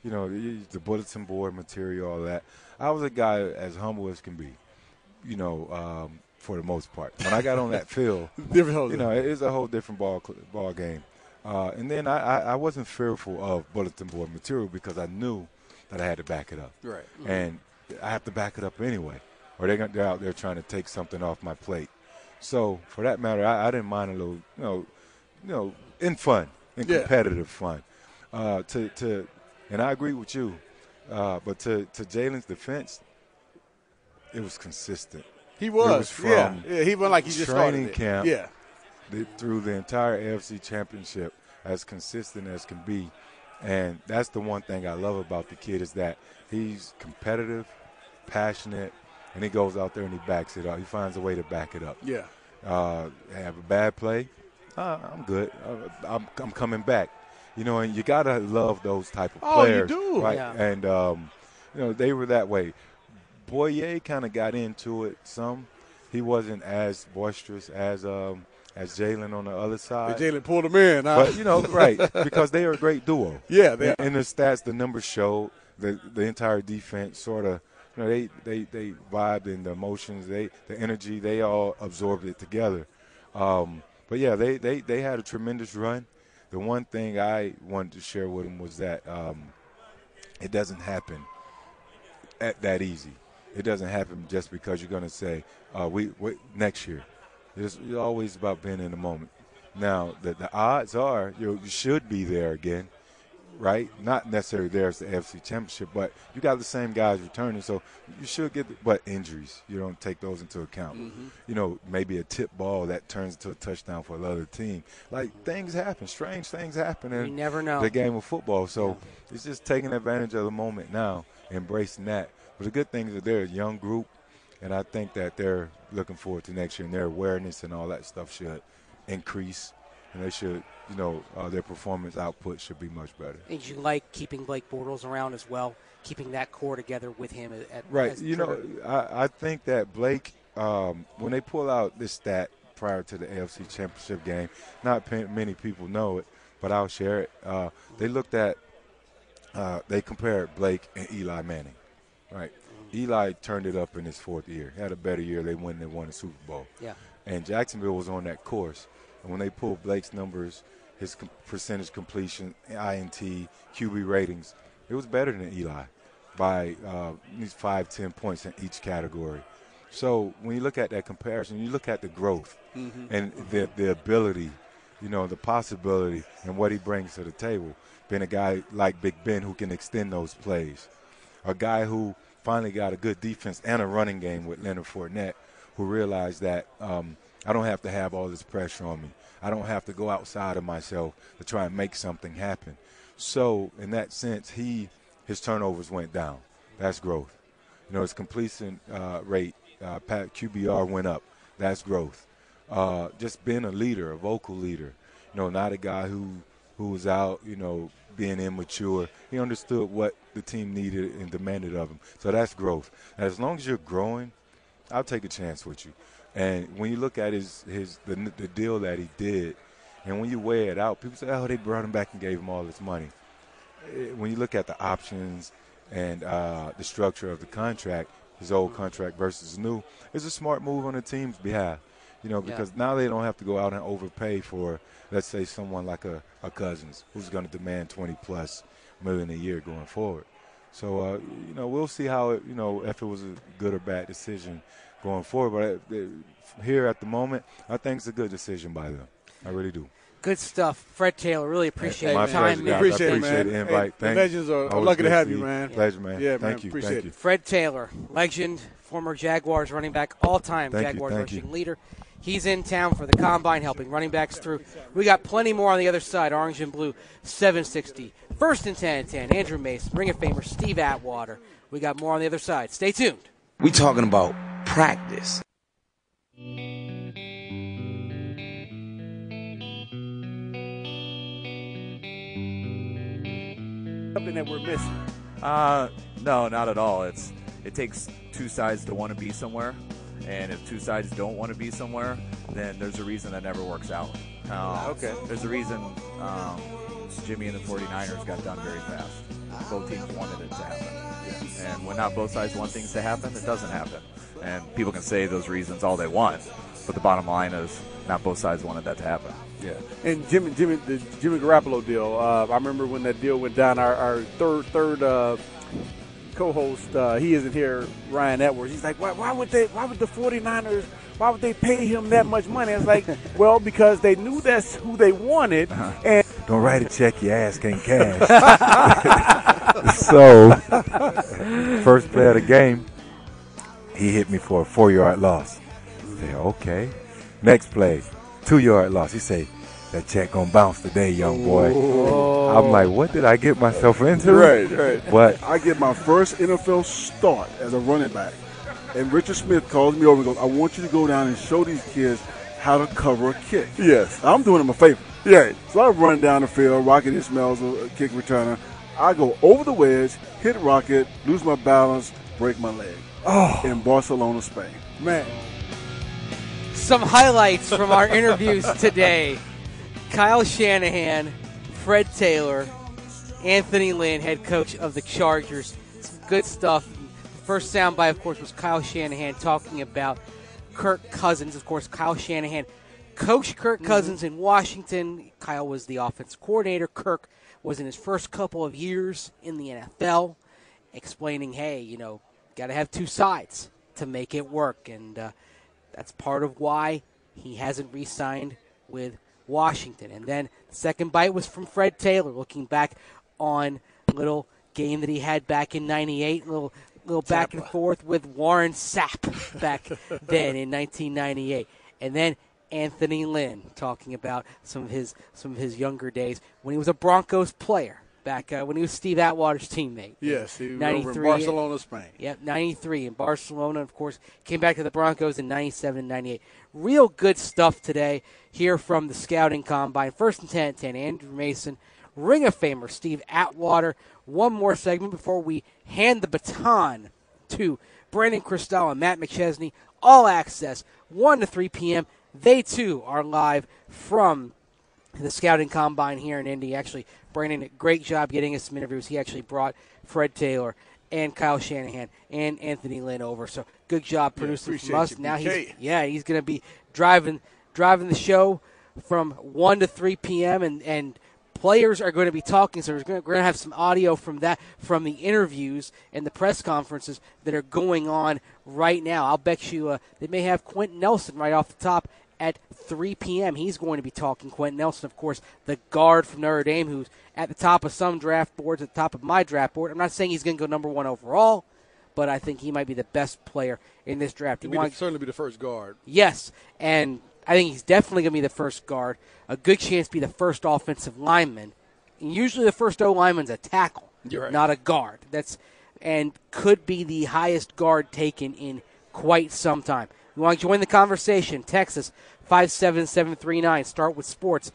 You know, the the bulletin board material, all that. I was a guy as humble as can be. You know, um, for the most part. When I got on that field, you know, it is a whole different ball ball game. Uh, and then I, I, I wasn't fearful of bulletin board material because I knew that I had to back it up. Right. And I have to back it up anyway, or they're, gonna- they're out there trying to take something off my plate. So for that matter, I, I didn't mind a little, you know, you know, in fun, in Yeah. competitive fun. Uh, to to, and I agree with you, uh, but to to Jalen's defense, it was consistent. He was, was from yeah. Yeah, he wasn't like he just started training camp. Yeah. the- through the entire AFC Championship, as consistent as can be, and that's the one thing I love about the kid is that he's competitive, passionate, and he goes out there and he backs it up. He finds a way to back it up. Yeah. Uh, have a bad play, uh, I'm good. Uh, I'm, I'm coming back. You know, and you gotta love those type of Oh, you players, do. right? Yeah. And um, you know, they were that way. Bouye kind of got into it some. He wasn't as boisterous as um, as Jalen on the other side. Jalen pulled him in. huh? But you know, right? Because they are a great duo. Yeah, they and the stats, the numbers show the the entire defense sort of. You know, they they they vibed in the emotions, they the energy, they all absorbed it together. Um, but yeah, they, they they had a tremendous run. The one thing I wanted to share with them was that um, it doesn't happen at that easy. It doesn't happen just because you're going to say, uh, we, we next year. It's, always about being in the moment. Now, the, the odds are you, you should be there again, right? Not necessarily there as the AFC Championship, but you got the same guys returning, so you should get. The, but injuries, you don't take those into account. Mhm. You know, maybe a tip ball that turns into a touchdown for another team. Like things happen, strange things happen in You never know. the game of football. So it's just taking advantage of the moment now, embracing that. But the good thing is that they're a young group, and I think that they're looking forward to next year, and their awareness and all that stuff should increase, and they should, you know, uh, their performance output should be much better. And you like keeping Blake Bortles around as well, keeping that core together with him at, Right. You know. I, I think that Blake, um, when they pull out this stat prior to the AFC Championship game, not many people know it, but I'll share it. Uh, they looked at, uh, they compared Blake and Eli Manning. Right. Eli turned it up in his fourth year. He had a better year. They won. They won the Super Bowl. Yeah. And Jacksonville was on that course. And when they pulled Blake's numbers, his com- percentage completion, INT, QB ratings, it was better than Eli by uh, these five, ten points in each category. So when you look at that comparison, you look at the growth Mhm. and the the ability, you know, the possibility and what he brings to the table. Being a guy like Big Ben who can extend those plays, a guy who finally got a good defense and a running game with Leonard Fournette, who realized that um, I don't have to have all this pressure on me. I don't have to go outside of myself to try and make something happen. So in that sense, he his turnovers went down. That's growth. You know, his completion uh, rate, uh, QBR went up. That's growth. Uh, just being a leader, a vocal leader. You know, not a guy who who was out, you know, being immature. He understood what the team needed and demanded of him. So that's growth. And as long as you're growing, I'll take a chance with you. And when you look at his his the, the deal that he did, and when you weigh it out, people say, "Oh, they brought him back and gave him all this money." Eh, When you look at the options and uh, the structure of the contract, his old contract versus new, it's a smart move on the team's behalf. You know, Yeah. because now they don't have to go out and overpay for, let's say, someone like a, a Cousins who's going to demand 20 plus million a year going forward. So, uh, you know, we'll see how it, you know, if it was a good or bad decision going forward. But uh, here at the moment, I think it's a good decision by them. I really do. Good stuff, Fred Taylor. Really appreciate My your time, pleasure, man. guys. I Appreciate it, man. the Hey, invite. the Thank- Legends are- are always lucky to have see you, man. Pleasure, man. Yeah, Thank man, you. appreciate Thank it. you. Fred Taylor, legend, former Jaguars running back, all-time Thank Jaguars thank rushing you. leader. He's in town for the combine, helping running backs through. We got plenty more on the other side. Orange and blue, 760. First and 10 and 10. Andrew Mace, Ring of Famer Steve Atwater. We got more on the other side. Stay tuned. We talking about practice. Something that we're missing. Uh, no, not at all. It's it takes two sides to want to be somewhere, and if two sides don't want to be somewhere, then there's a reason that never works out. Um, Okay. There's a reason um, Jimmy and the 49ers got done very fast. Both teams wanted it to happen, and when not both sides want things to happen, it doesn't happen. And people can say those reasons all they want, but the bottom line is not both sides wanted that to happen. Yeah, and Jimmy, Jimmy, the Jimmy Garoppolo deal. Uh, I remember when that deal went down. Our, our third, third uh, co-host, uh, he isn't here. Ryan Edwards. He's like, why, why would they? Why would the 49ers? Why would they pay him that much money? It's like, well, because they knew that's who they wanted, and Don't write a check your ass can't cash. so, first play of the game, he hit me for a four yard loss. Say, okay. Next play, two yard loss. He say, that check gonna bounce today, young boy. I'm like, what did I get myself into? Right, right. But I get my first NFL start as a running back, and Richard Smith calls me over and goes, "I want you to go down and show these kids how to cover a kick." Yes. I'm doing them a favor. Yeah, so I run down the field. Rocket Ismail's a kick returner. I go over the wedge, hit Rocket, lose my balance, break my leg. Oh. in Barcelona, Spain. man, Some highlights from our interviews today Kyle Shanahan, Fred Taylor, Anthony Lynn, head coach of the Chargers. Some good stuff. The first soundbite, of course, was Kyle Shanahan talking about Kirk Cousins. Of course, Kyle Shanahan coached Kirk Cousins in Washington. Kyle was the offense coordinator. Kirk was in his first couple of years in the NFL, explaining, hey, you know, got to have two sides to make it work. And uh, that's part of why he hasn't re signed with Washington. And then the second bite was from Fred Taylor, looking back on a little game that he had back in 98, little little back and forth with Warren Sapp back then in 1998. And then Anthony Lynn talking about some of his some of his younger days when he was a Broncos player back uh, when he was Steve Atwater's teammate. yes, he was over 93. in Barcelona, Spain. Yep, 93 in Barcelona, of course. Came back to the Broncos in 97 and 98. Real good stuff today here from the Scouting Combine. First and 10 10, Andrew Mason, Ring of Famer Steve Atwater. One more segment before we hand the baton to Brandon Krisztal and Matt McChesney. All access, 1 to 3 p.m. They too are live from the scouting combine here in Indy. Actually, Brandon, great job getting us some interviews. He actually brought Fred Taylor and Kyle Shanahan and Anthony Lynn over. So good job producing from appreciate us. you, now he's yeah he's going to be driving driving the show from one to three p.m. and and players are going to be talking. So we're going to have some audio from that from the interviews and the press conferences that are going on right now. I'll bet you uh, they may have Quenton Nelson right off the top at 3 p.m. He's going to be talking. Quenton Nelson, of course, the guard from Notre Dame, who's at the top of some draft boards, at the top of my draft board. I'm not saying he's going to go number one overall, but I think he might be the best player in this draft. You want- certainly be the first guard. Yes, and I think he's definitely going to be the first guard. A good chance to be the first offensive lineman. And usually, the first O lineman's a tackle, right. not a guard. That's and could be the highest guard taken in quite some time. You want to join the conversation? Text us five seven seven three nine. Start with sports.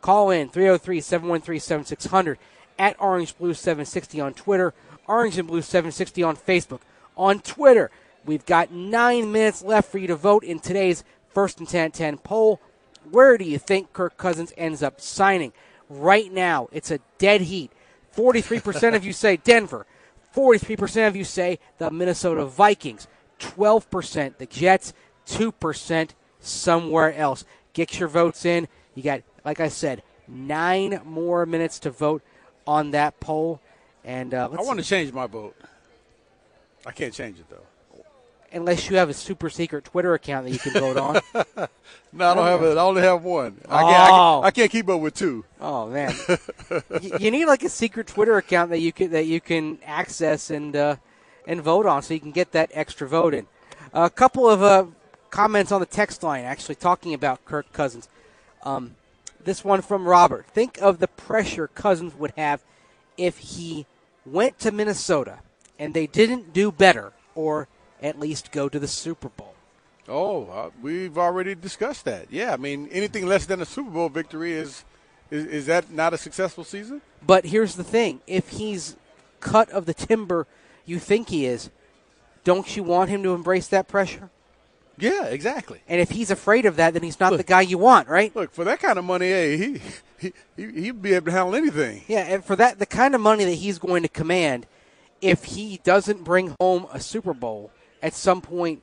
Call in 303-713-7600 at Orange Blue 760 on Twitter, Orange and Blue 760 on Facebook. On Twitter, we've got nine minutes left for you to vote in today's first and 10 10 poll. Where do you think Kirk Cousins ends up signing? Right now, it's a dead heat. 43% of you say Denver. 43% of you say the Minnesota Vikings. 12% the Jets. 2% somewhere else. Get your votes in. You got, like I said, nine more minutes to vote on that poll. And uh, I want to change my vote. I can't change it though. Unless you have a super secret Twitter account that you can vote on. No, I don't have it. I only have one. I can't, I, Oh. can't, I can't keep up with two. Oh man, Y- you need like a secret Twitter account that you can that you can access and uh, and vote on, so you can get that extra vote in. A couple of uh, comments on the text line, actually talking about Kirk Cousins. Um, this one from Robert. Think of the pressure Cousins would have if he went to Minnesota and they didn't do better, or at least go to the Super Bowl. Oh, uh, we've already discussed that. Yeah, I mean, anything less than a Super Bowl victory is is, is that not a successful season? But here's the thing: if he's cut of the timber you think he is, don't you want him to embrace that pressure? Yeah, exactly. And if he's afraid of that, then he's not the guy you want, right? Look, for that kind of money, hey, he, he, he he'd be able to handle anything. Yeah, and for that, the kind of money that he's going to command, if he doesn't bring home a Super Bowl at some point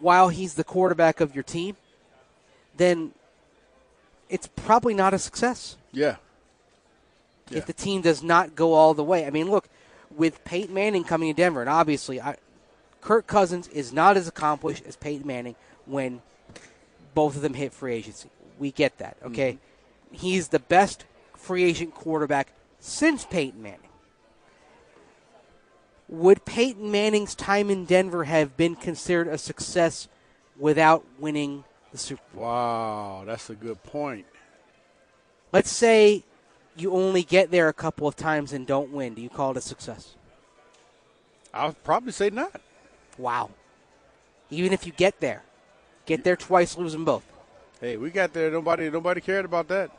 while he's the quarterback of your team, then it's probably not a success. Yeah. If the team does not go all the way. I mean, look, with Peyton Manning coming to Denver, and obviously I, Kirk Cousins is not as accomplished as Peyton Manning when both of them hit free agency. We get that, okay? Mm-hmm. He's the best free agent quarterback since Peyton Manning. Would Peyton Manning's time in Denver have been considered a success without winning the Super Bowl? Wow, that's a good point. Let's say you only get there a couple of times and don't win. Do you call it a success? I'll probably say not. Wow. Even if you get there, get there twice, lose them both. Hey, we got there. Nobody, nobody cared about that.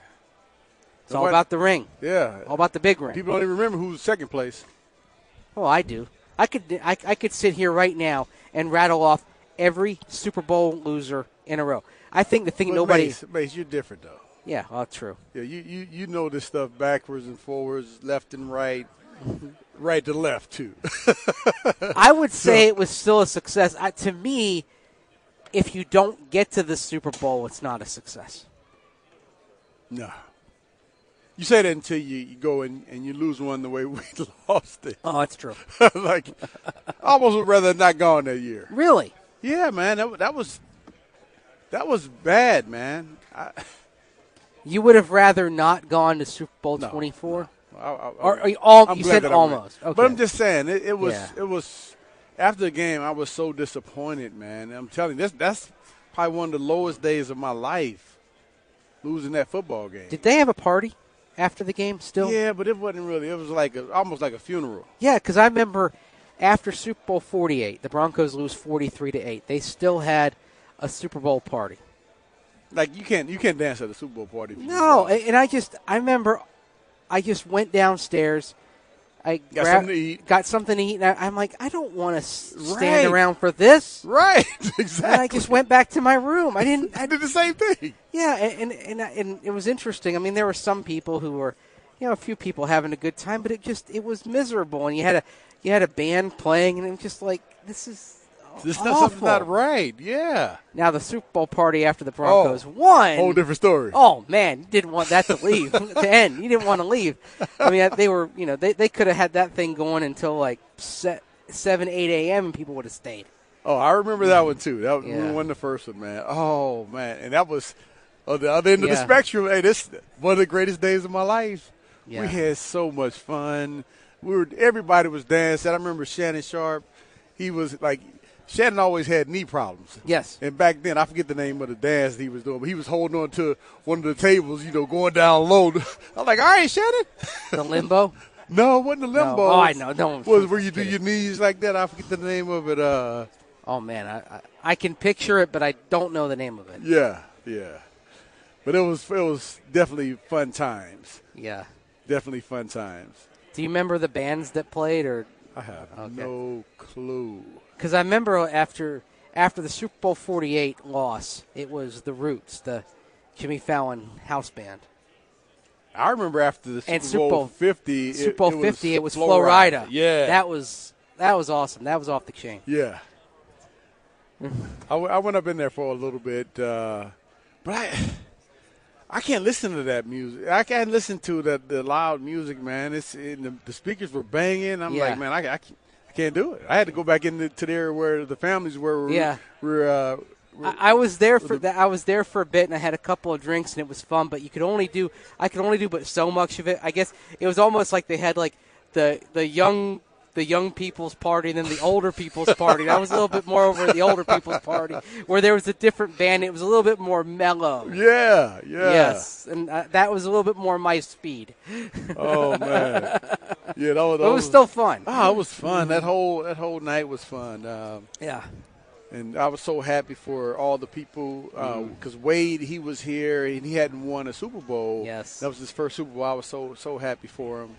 It's all about the ring. Yeah, all about the big ring. People don't even remember who's second place. Oh, I do. I could I, I could sit here right now and rattle off every Super Bowl loser in a row. I think the thing But nobody. Mace, Mace, you're different though. Yeah, well, true. Yeah, you, you you know this stuff backwards and forwards, left and right, right to left too. I would say it was still a success. I, to me, if you don't get to the Super Bowl, it's not a success. no. You say that until you, you go and, and you lose one the way we lost it. Oh, that's true. like, I almost would rather not gone that year. Really? Yeah, man. That, that was that was bad, man. I, You would have rather not gone to Super Bowl No, 24? I, I, Or are oh, you all- I'm you said that I went. almost. Okay. But I'm just saying it, it was Yeah. it was after the game. I was so disappointed, man. I'm telling you, that's that's probably one of the lowest days of my life, losing that football game. Did they have a party after the game still? Yeah, but it wasn't really. It was like a, almost like a funeral. Yeah, because I remember after Super Bowl 48, the Broncos lose 43 to 8. They still had a Super Bowl party. Like you can't you can't dance at a Super Bowl party. No, and and I just I remember I just went downstairs. I Got something to eat. Got something to eat, and I, I'm like, I don't want to stand Right. around for this. Right, exactly. And exactly. I just went back to my room. I didn't. I did the same thing. Yeah, and and, and and it was interesting. I mean, there were some people who were, you know, a few people having a good time, but it just it was miserable. And you had a you had a band playing, and it was just like this is This is awful. not something not right. Yeah. Now the Super Bowl party after the oh, Broncos Oh, won. Whole different story. Oh man, you didn't want that to leave to end. You didn't want to leave. I mean, they were you know they they could have had that thing going until like se- seven eight a.m. and people would have stayed. Oh, I remember that one too. That Yeah. one of the first one, man. Oh man, and that was on the other end of the spectrum. Hey, this one of the greatest days of my life. Yeah. We had so much fun. We were everybody was dancing. I remember Shannon Sharpe. He was like Shannon always had knee problems. Yes. And back then, I forget the name of the dance he was doing, but he was holding on to one of the tables, you know, going down low. I'm like, all right, Shannon. The limbo. no, it wasn't the No. limbo. Oh, I know. Don't was where you do your knees like that. I forget the name of it. Uh, Oh man, I, I I can picture it, but I don't know the name of it. Yeah, yeah. But it was it was definitely fun times. Yeah. Definitely fun times. Do you remember the bands that played, or I have no clue. Because I remember after after the Super Bowl forty eight loss, it was the Roots, the Jimmy Fallon house band. I remember after the Super, and Super Bowl, Bowl 50, it- Super Bowl it was fifty, it was Flo Rida. Yeah. that was that was awesome. That was off the chain. Yeah. I, w- I went up in there for a little bit, uh, but I I can't listen to that music. I can't listen to the the loud music, man. It's the, the speakers were banging. I'm Yeah. like, man, I, I, can't, can't do it. I had to go back into to there where the families were. Yeah. Were, uh, were- I, I was there for that. I was there for a bit, and I had a couple of drinks, and it was fun. But you could only do, I could only do, but so much of it. I guess it was almost like they had like the the young the young people's party and then the older people's party. I was a little bit more over at the older people's party, where there was a different band. It was a little bit more mellow. Yeah, yeah. Yes, and uh, that was a little bit more my speed. Oh man, yeah, that was, But it was still fun. Oh, it was fun. That whole that whole night was fun. Um, Yeah. and I was so happy for all the people because Wade he was here and he hadn't won a Super Bowl. Yes. that was his first Super Bowl. I was so so happy for him,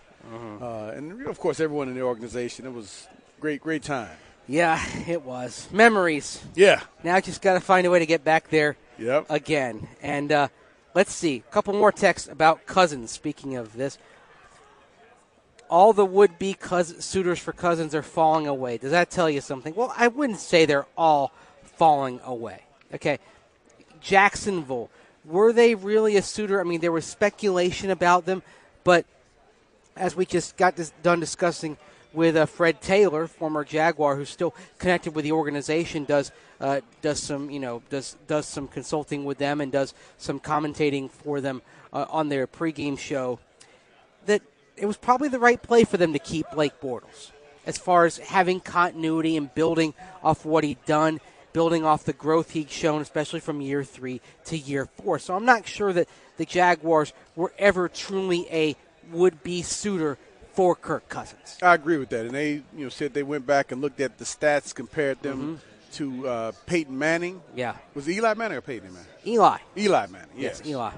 uh, and of course everyone in the organization. It was great great time. Yeah, it was memories. Yeah. Now I just got to find a way to get back there Yep. again. And uh, let's see, a couple more texts about cousins. Speaking of this, all the would-be cousin, suitors for cousins are falling away. Does that tell you something? Well, I wouldn't say they're all falling away. Okay, Jacksonville, were they really a suitor? I mean, there was speculation about them, but as we just got done discussing with uh, Fred Taylor, former Jaguar, who's still connected with the organization, does uh, does some you know does does some consulting with them and does some commentating for them uh, on their pregame show. That it was probably the right play for them to keep Blake Bortles, as far as having continuity and building off what he'd done, building off the growth he'd shown, especially from year three to year four. So I'm not sure that the Jaguars were ever truly a would-be suitor for Kirk Cousins. I agree with that, and they you know said they went back and looked at the stats, compared them to uh, Peyton Manning. Yeah. Was it Eli Manning or Peyton Manning? Eli. Eli Manning. Yes, Yes, Eli.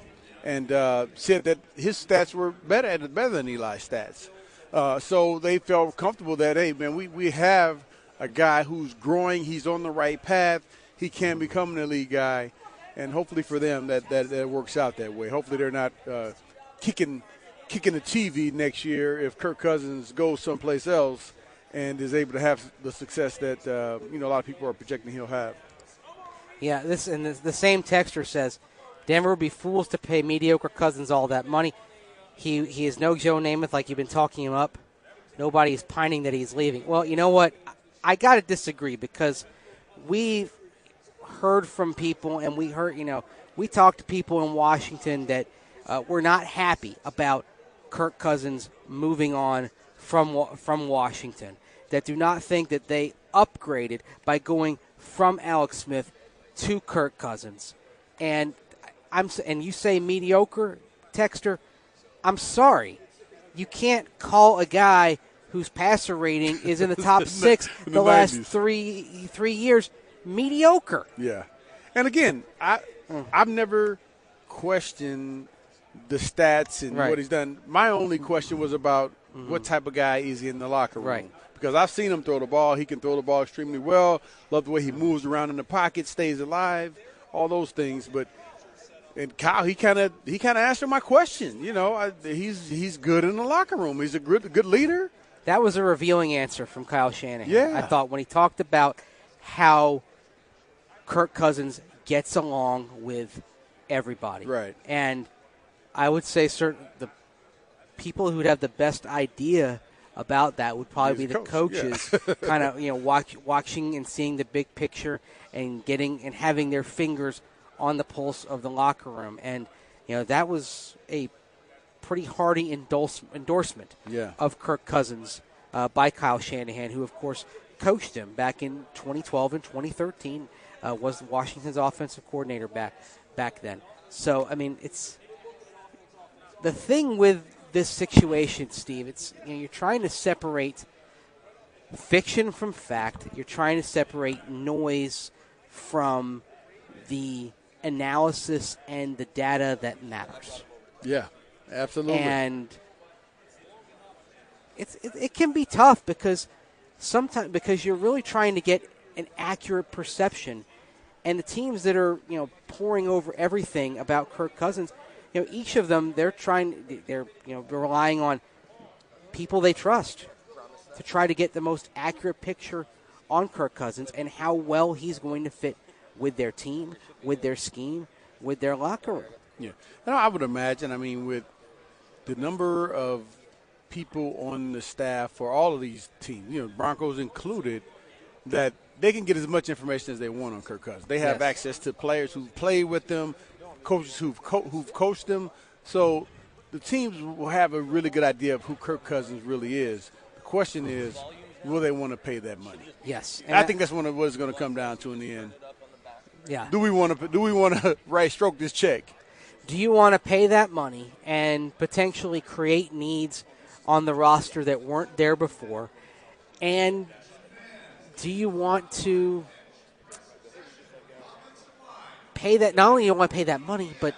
And uh, said that his stats were better better than Eli's stats. Uh, so they felt comfortable that hey man, we, we have a guy who's growing. He's on the right path. He can become an elite guy, and hopefully for them that that, that works out that way. Hopefully they're not uh, kicking kicking the TV next year if Kirk Cousins goes someplace else and is able to have the success that uh, you know a lot of people are projecting he'll have. Yeah, this and the, the same texter says Denver would be fools to pay mediocre Cousins all that money. He he is no Joe Namath like you've been talking him up. Nobody is pining that he's leaving. Well, you know what? I got to disagree because we've heard from people and we heard, you know, we talked to people in Washington that uh, were not happy about Kirk Cousins moving on from from Washington. That do not think that they upgraded by going from Alex Smith to Kirk Cousins. And I'm and you say mediocre, Texter. I'm sorry, you can't call a guy whose passer rating is in the top six In the the last 90s. three three years mediocre. Yeah, and again, I mm. I've never questioned the stats and Right. what he's done. My only question was about what mm-hmm. type of guy is he in the locker room. Right. Because I've seen him throw the ball. He can throw the ball extremely well. Love the way he moves around in the pocket, stays alive, all those things. But and Kyle, he kind of he kind of answered my question. You know, I, he's he's good in the locker room. He's a good good leader. That was a revealing answer from Kyle Shanahan. Yeah. I thought when he talked about how Kirk Cousins gets along with everybody. Right. And I would say certain the people who'd have the best idea about that would probably He's be the coach, yeah. coaches kind of you know watch, watching and seeing the big picture and getting and having their fingers on the pulse of the locker room and you know that was a pretty hearty endorse, endorsement Yeah. of Kirk Cousins uh, by Kyle Shanahan, who of course coached him back in 2012 and 2013. Uh, was Washington's offensive coordinator back back then. So I mean, it's the thing with this situation, Steve. It's you know, you're trying to separate fiction from fact. You're trying to separate noise from the analysis and the data that matters. Yeah, absolutely. And it's it, it can be tough because sometimes because you're really trying to get an accurate perception, and the teams that are you know pouring over everything about Kirk Cousins, you know each of them they're trying they're you know they're relying on people they trust to try to get the most accurate picture on Kirk Cousins and how well he's going to fit with their team, with their scheme, with their locker room. Yeah, and I would imagine. I mean, with the number of people on the staff for all of these teams, you know, Broncos included, that they can get as much information as they want on Kirk Cousins. They have Yes. access to players who've played with them, coaches who've co- who've coached them. So the teams will have a really good idea of who Kirk Cousins really is. The question is, will they want to pay that money? Yes, And I think that's one of what it's going to come down to in the end. Yeah. Do we want to? Do we want to right stroke this check? do you want to pay that money and potentially create needs on the roster that weren't there before? And do you want to pay that? Not only do you want to pay that money, but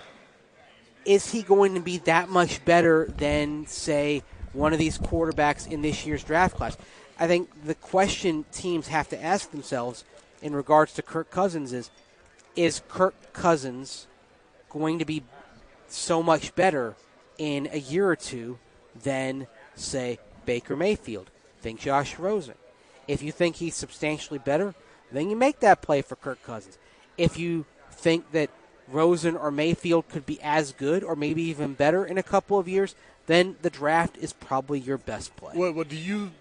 is he going to be that much better than, say, one of these quarterbacks in this year's draft class? I think the question teams have to ask themselves in regards to Kirk Cousins is is Kirk Cousins going to be so much better in a year or two than, say, Baker Mayfield? Think Josh Rosen. If you think he's substantially better, then you make that play for Kirk Cousins. If you think that Rosen or Mayfield could be as good or maybe even better in a couple of years, then the draft is probably your best play. Well, well, do you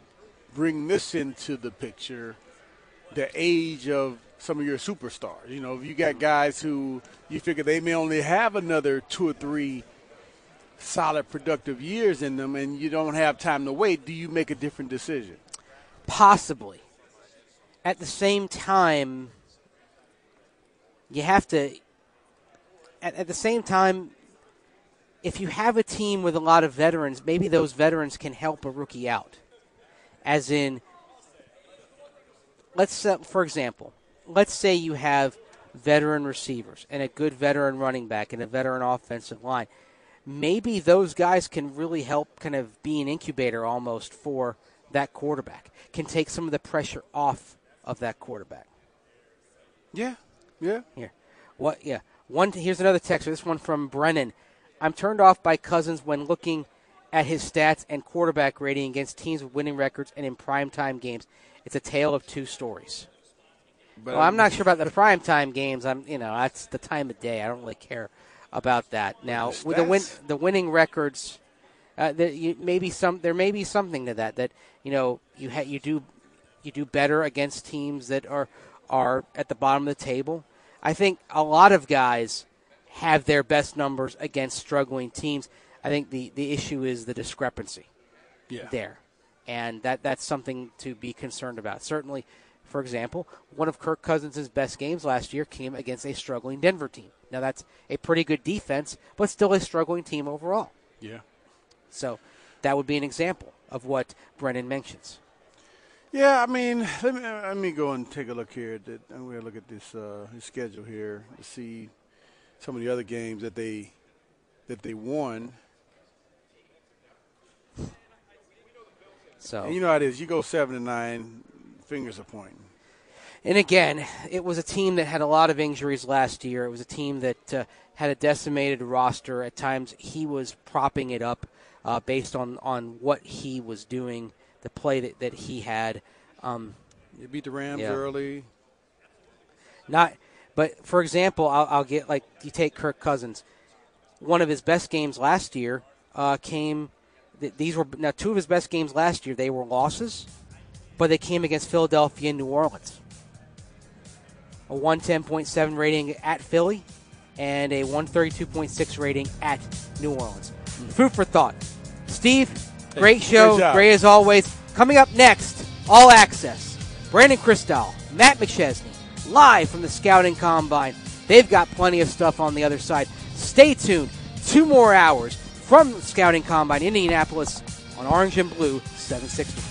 bring this into the picture? The age of some of your superstars. You know, if you got guys who you figure they may only have another two or three solid, productive years in them, and you don't have time to wait, do you make a different decision? Possibly. At the same time, you have to. At, at the same time, if you have a team with a lot of veterans, maybe those veterans can help a rookie out. As in, let's uh, for example, let's say you have veteran receivers and a good veteran running back and a veteran offensive line. Maybe those guys can really help kind of be an incubator almost for that quarterback. Can take some of the pressure off of that quarterback. Yeah. Yeah. Here. What yeah. One here's another text. This one from Brennan. I'm turned off by Cousins when looking at his stats and quarterback rating against teams with winning records and in primetime games. It's a tale of two stories. But well, I'm not sure about the primetime games. I'm, you know, that's the time of day. I don't really care about that. Now, The with the win, the winning records, uh, there you, maybe some there may be something to that. That you know you ha- you do you do better against teams that are are at the bottom of the table. I think a lot of guys have their best numbers against struggling teams. I think the, the issue is the discrepancy Yeah. there. And that that's something to be concerned about. Certainly, for example, one of Kirk Cousins' best games last year came against a struggling Denver team. Now that's a pretty good defense, but still a struggling team overall. Yeah. So that would be an example of what Brennan mentions. Yeah, I mean, let me let me go and take a look here. At, I'm going to look at this uh, schedule here to see some of the other games that they that they won. So And you know how it is. You go seven to nine, fingers are pointing. And again, it was a team that had a lot of injuries last year. It was a team that uh, had a decimated roster. At times, he was propping it up uh, based on, on what he was doing, the play that, that he had. Um, You beat the Rams Yeah. early. not, but for example, I'll, I'll get like you take Kirk Cousins. One of his best games last year uh, came. th- These were now two of his best games last year. They were losses, but they came against Philadelphia and New Orleans. A 110.7 rating at Philly, and a 132.6 rating at New Orleans. Hmm. Food for thought. Steve, great show, Great as always. Coming up next, All Access. Brandon Krisztal, Matt McChesney, live from the Scouting Combine. They've got plenty of stuff on the other side. Stay tuned. Two more hours from the Scouting Combine, Indianapolis, on Orange and Blue 760.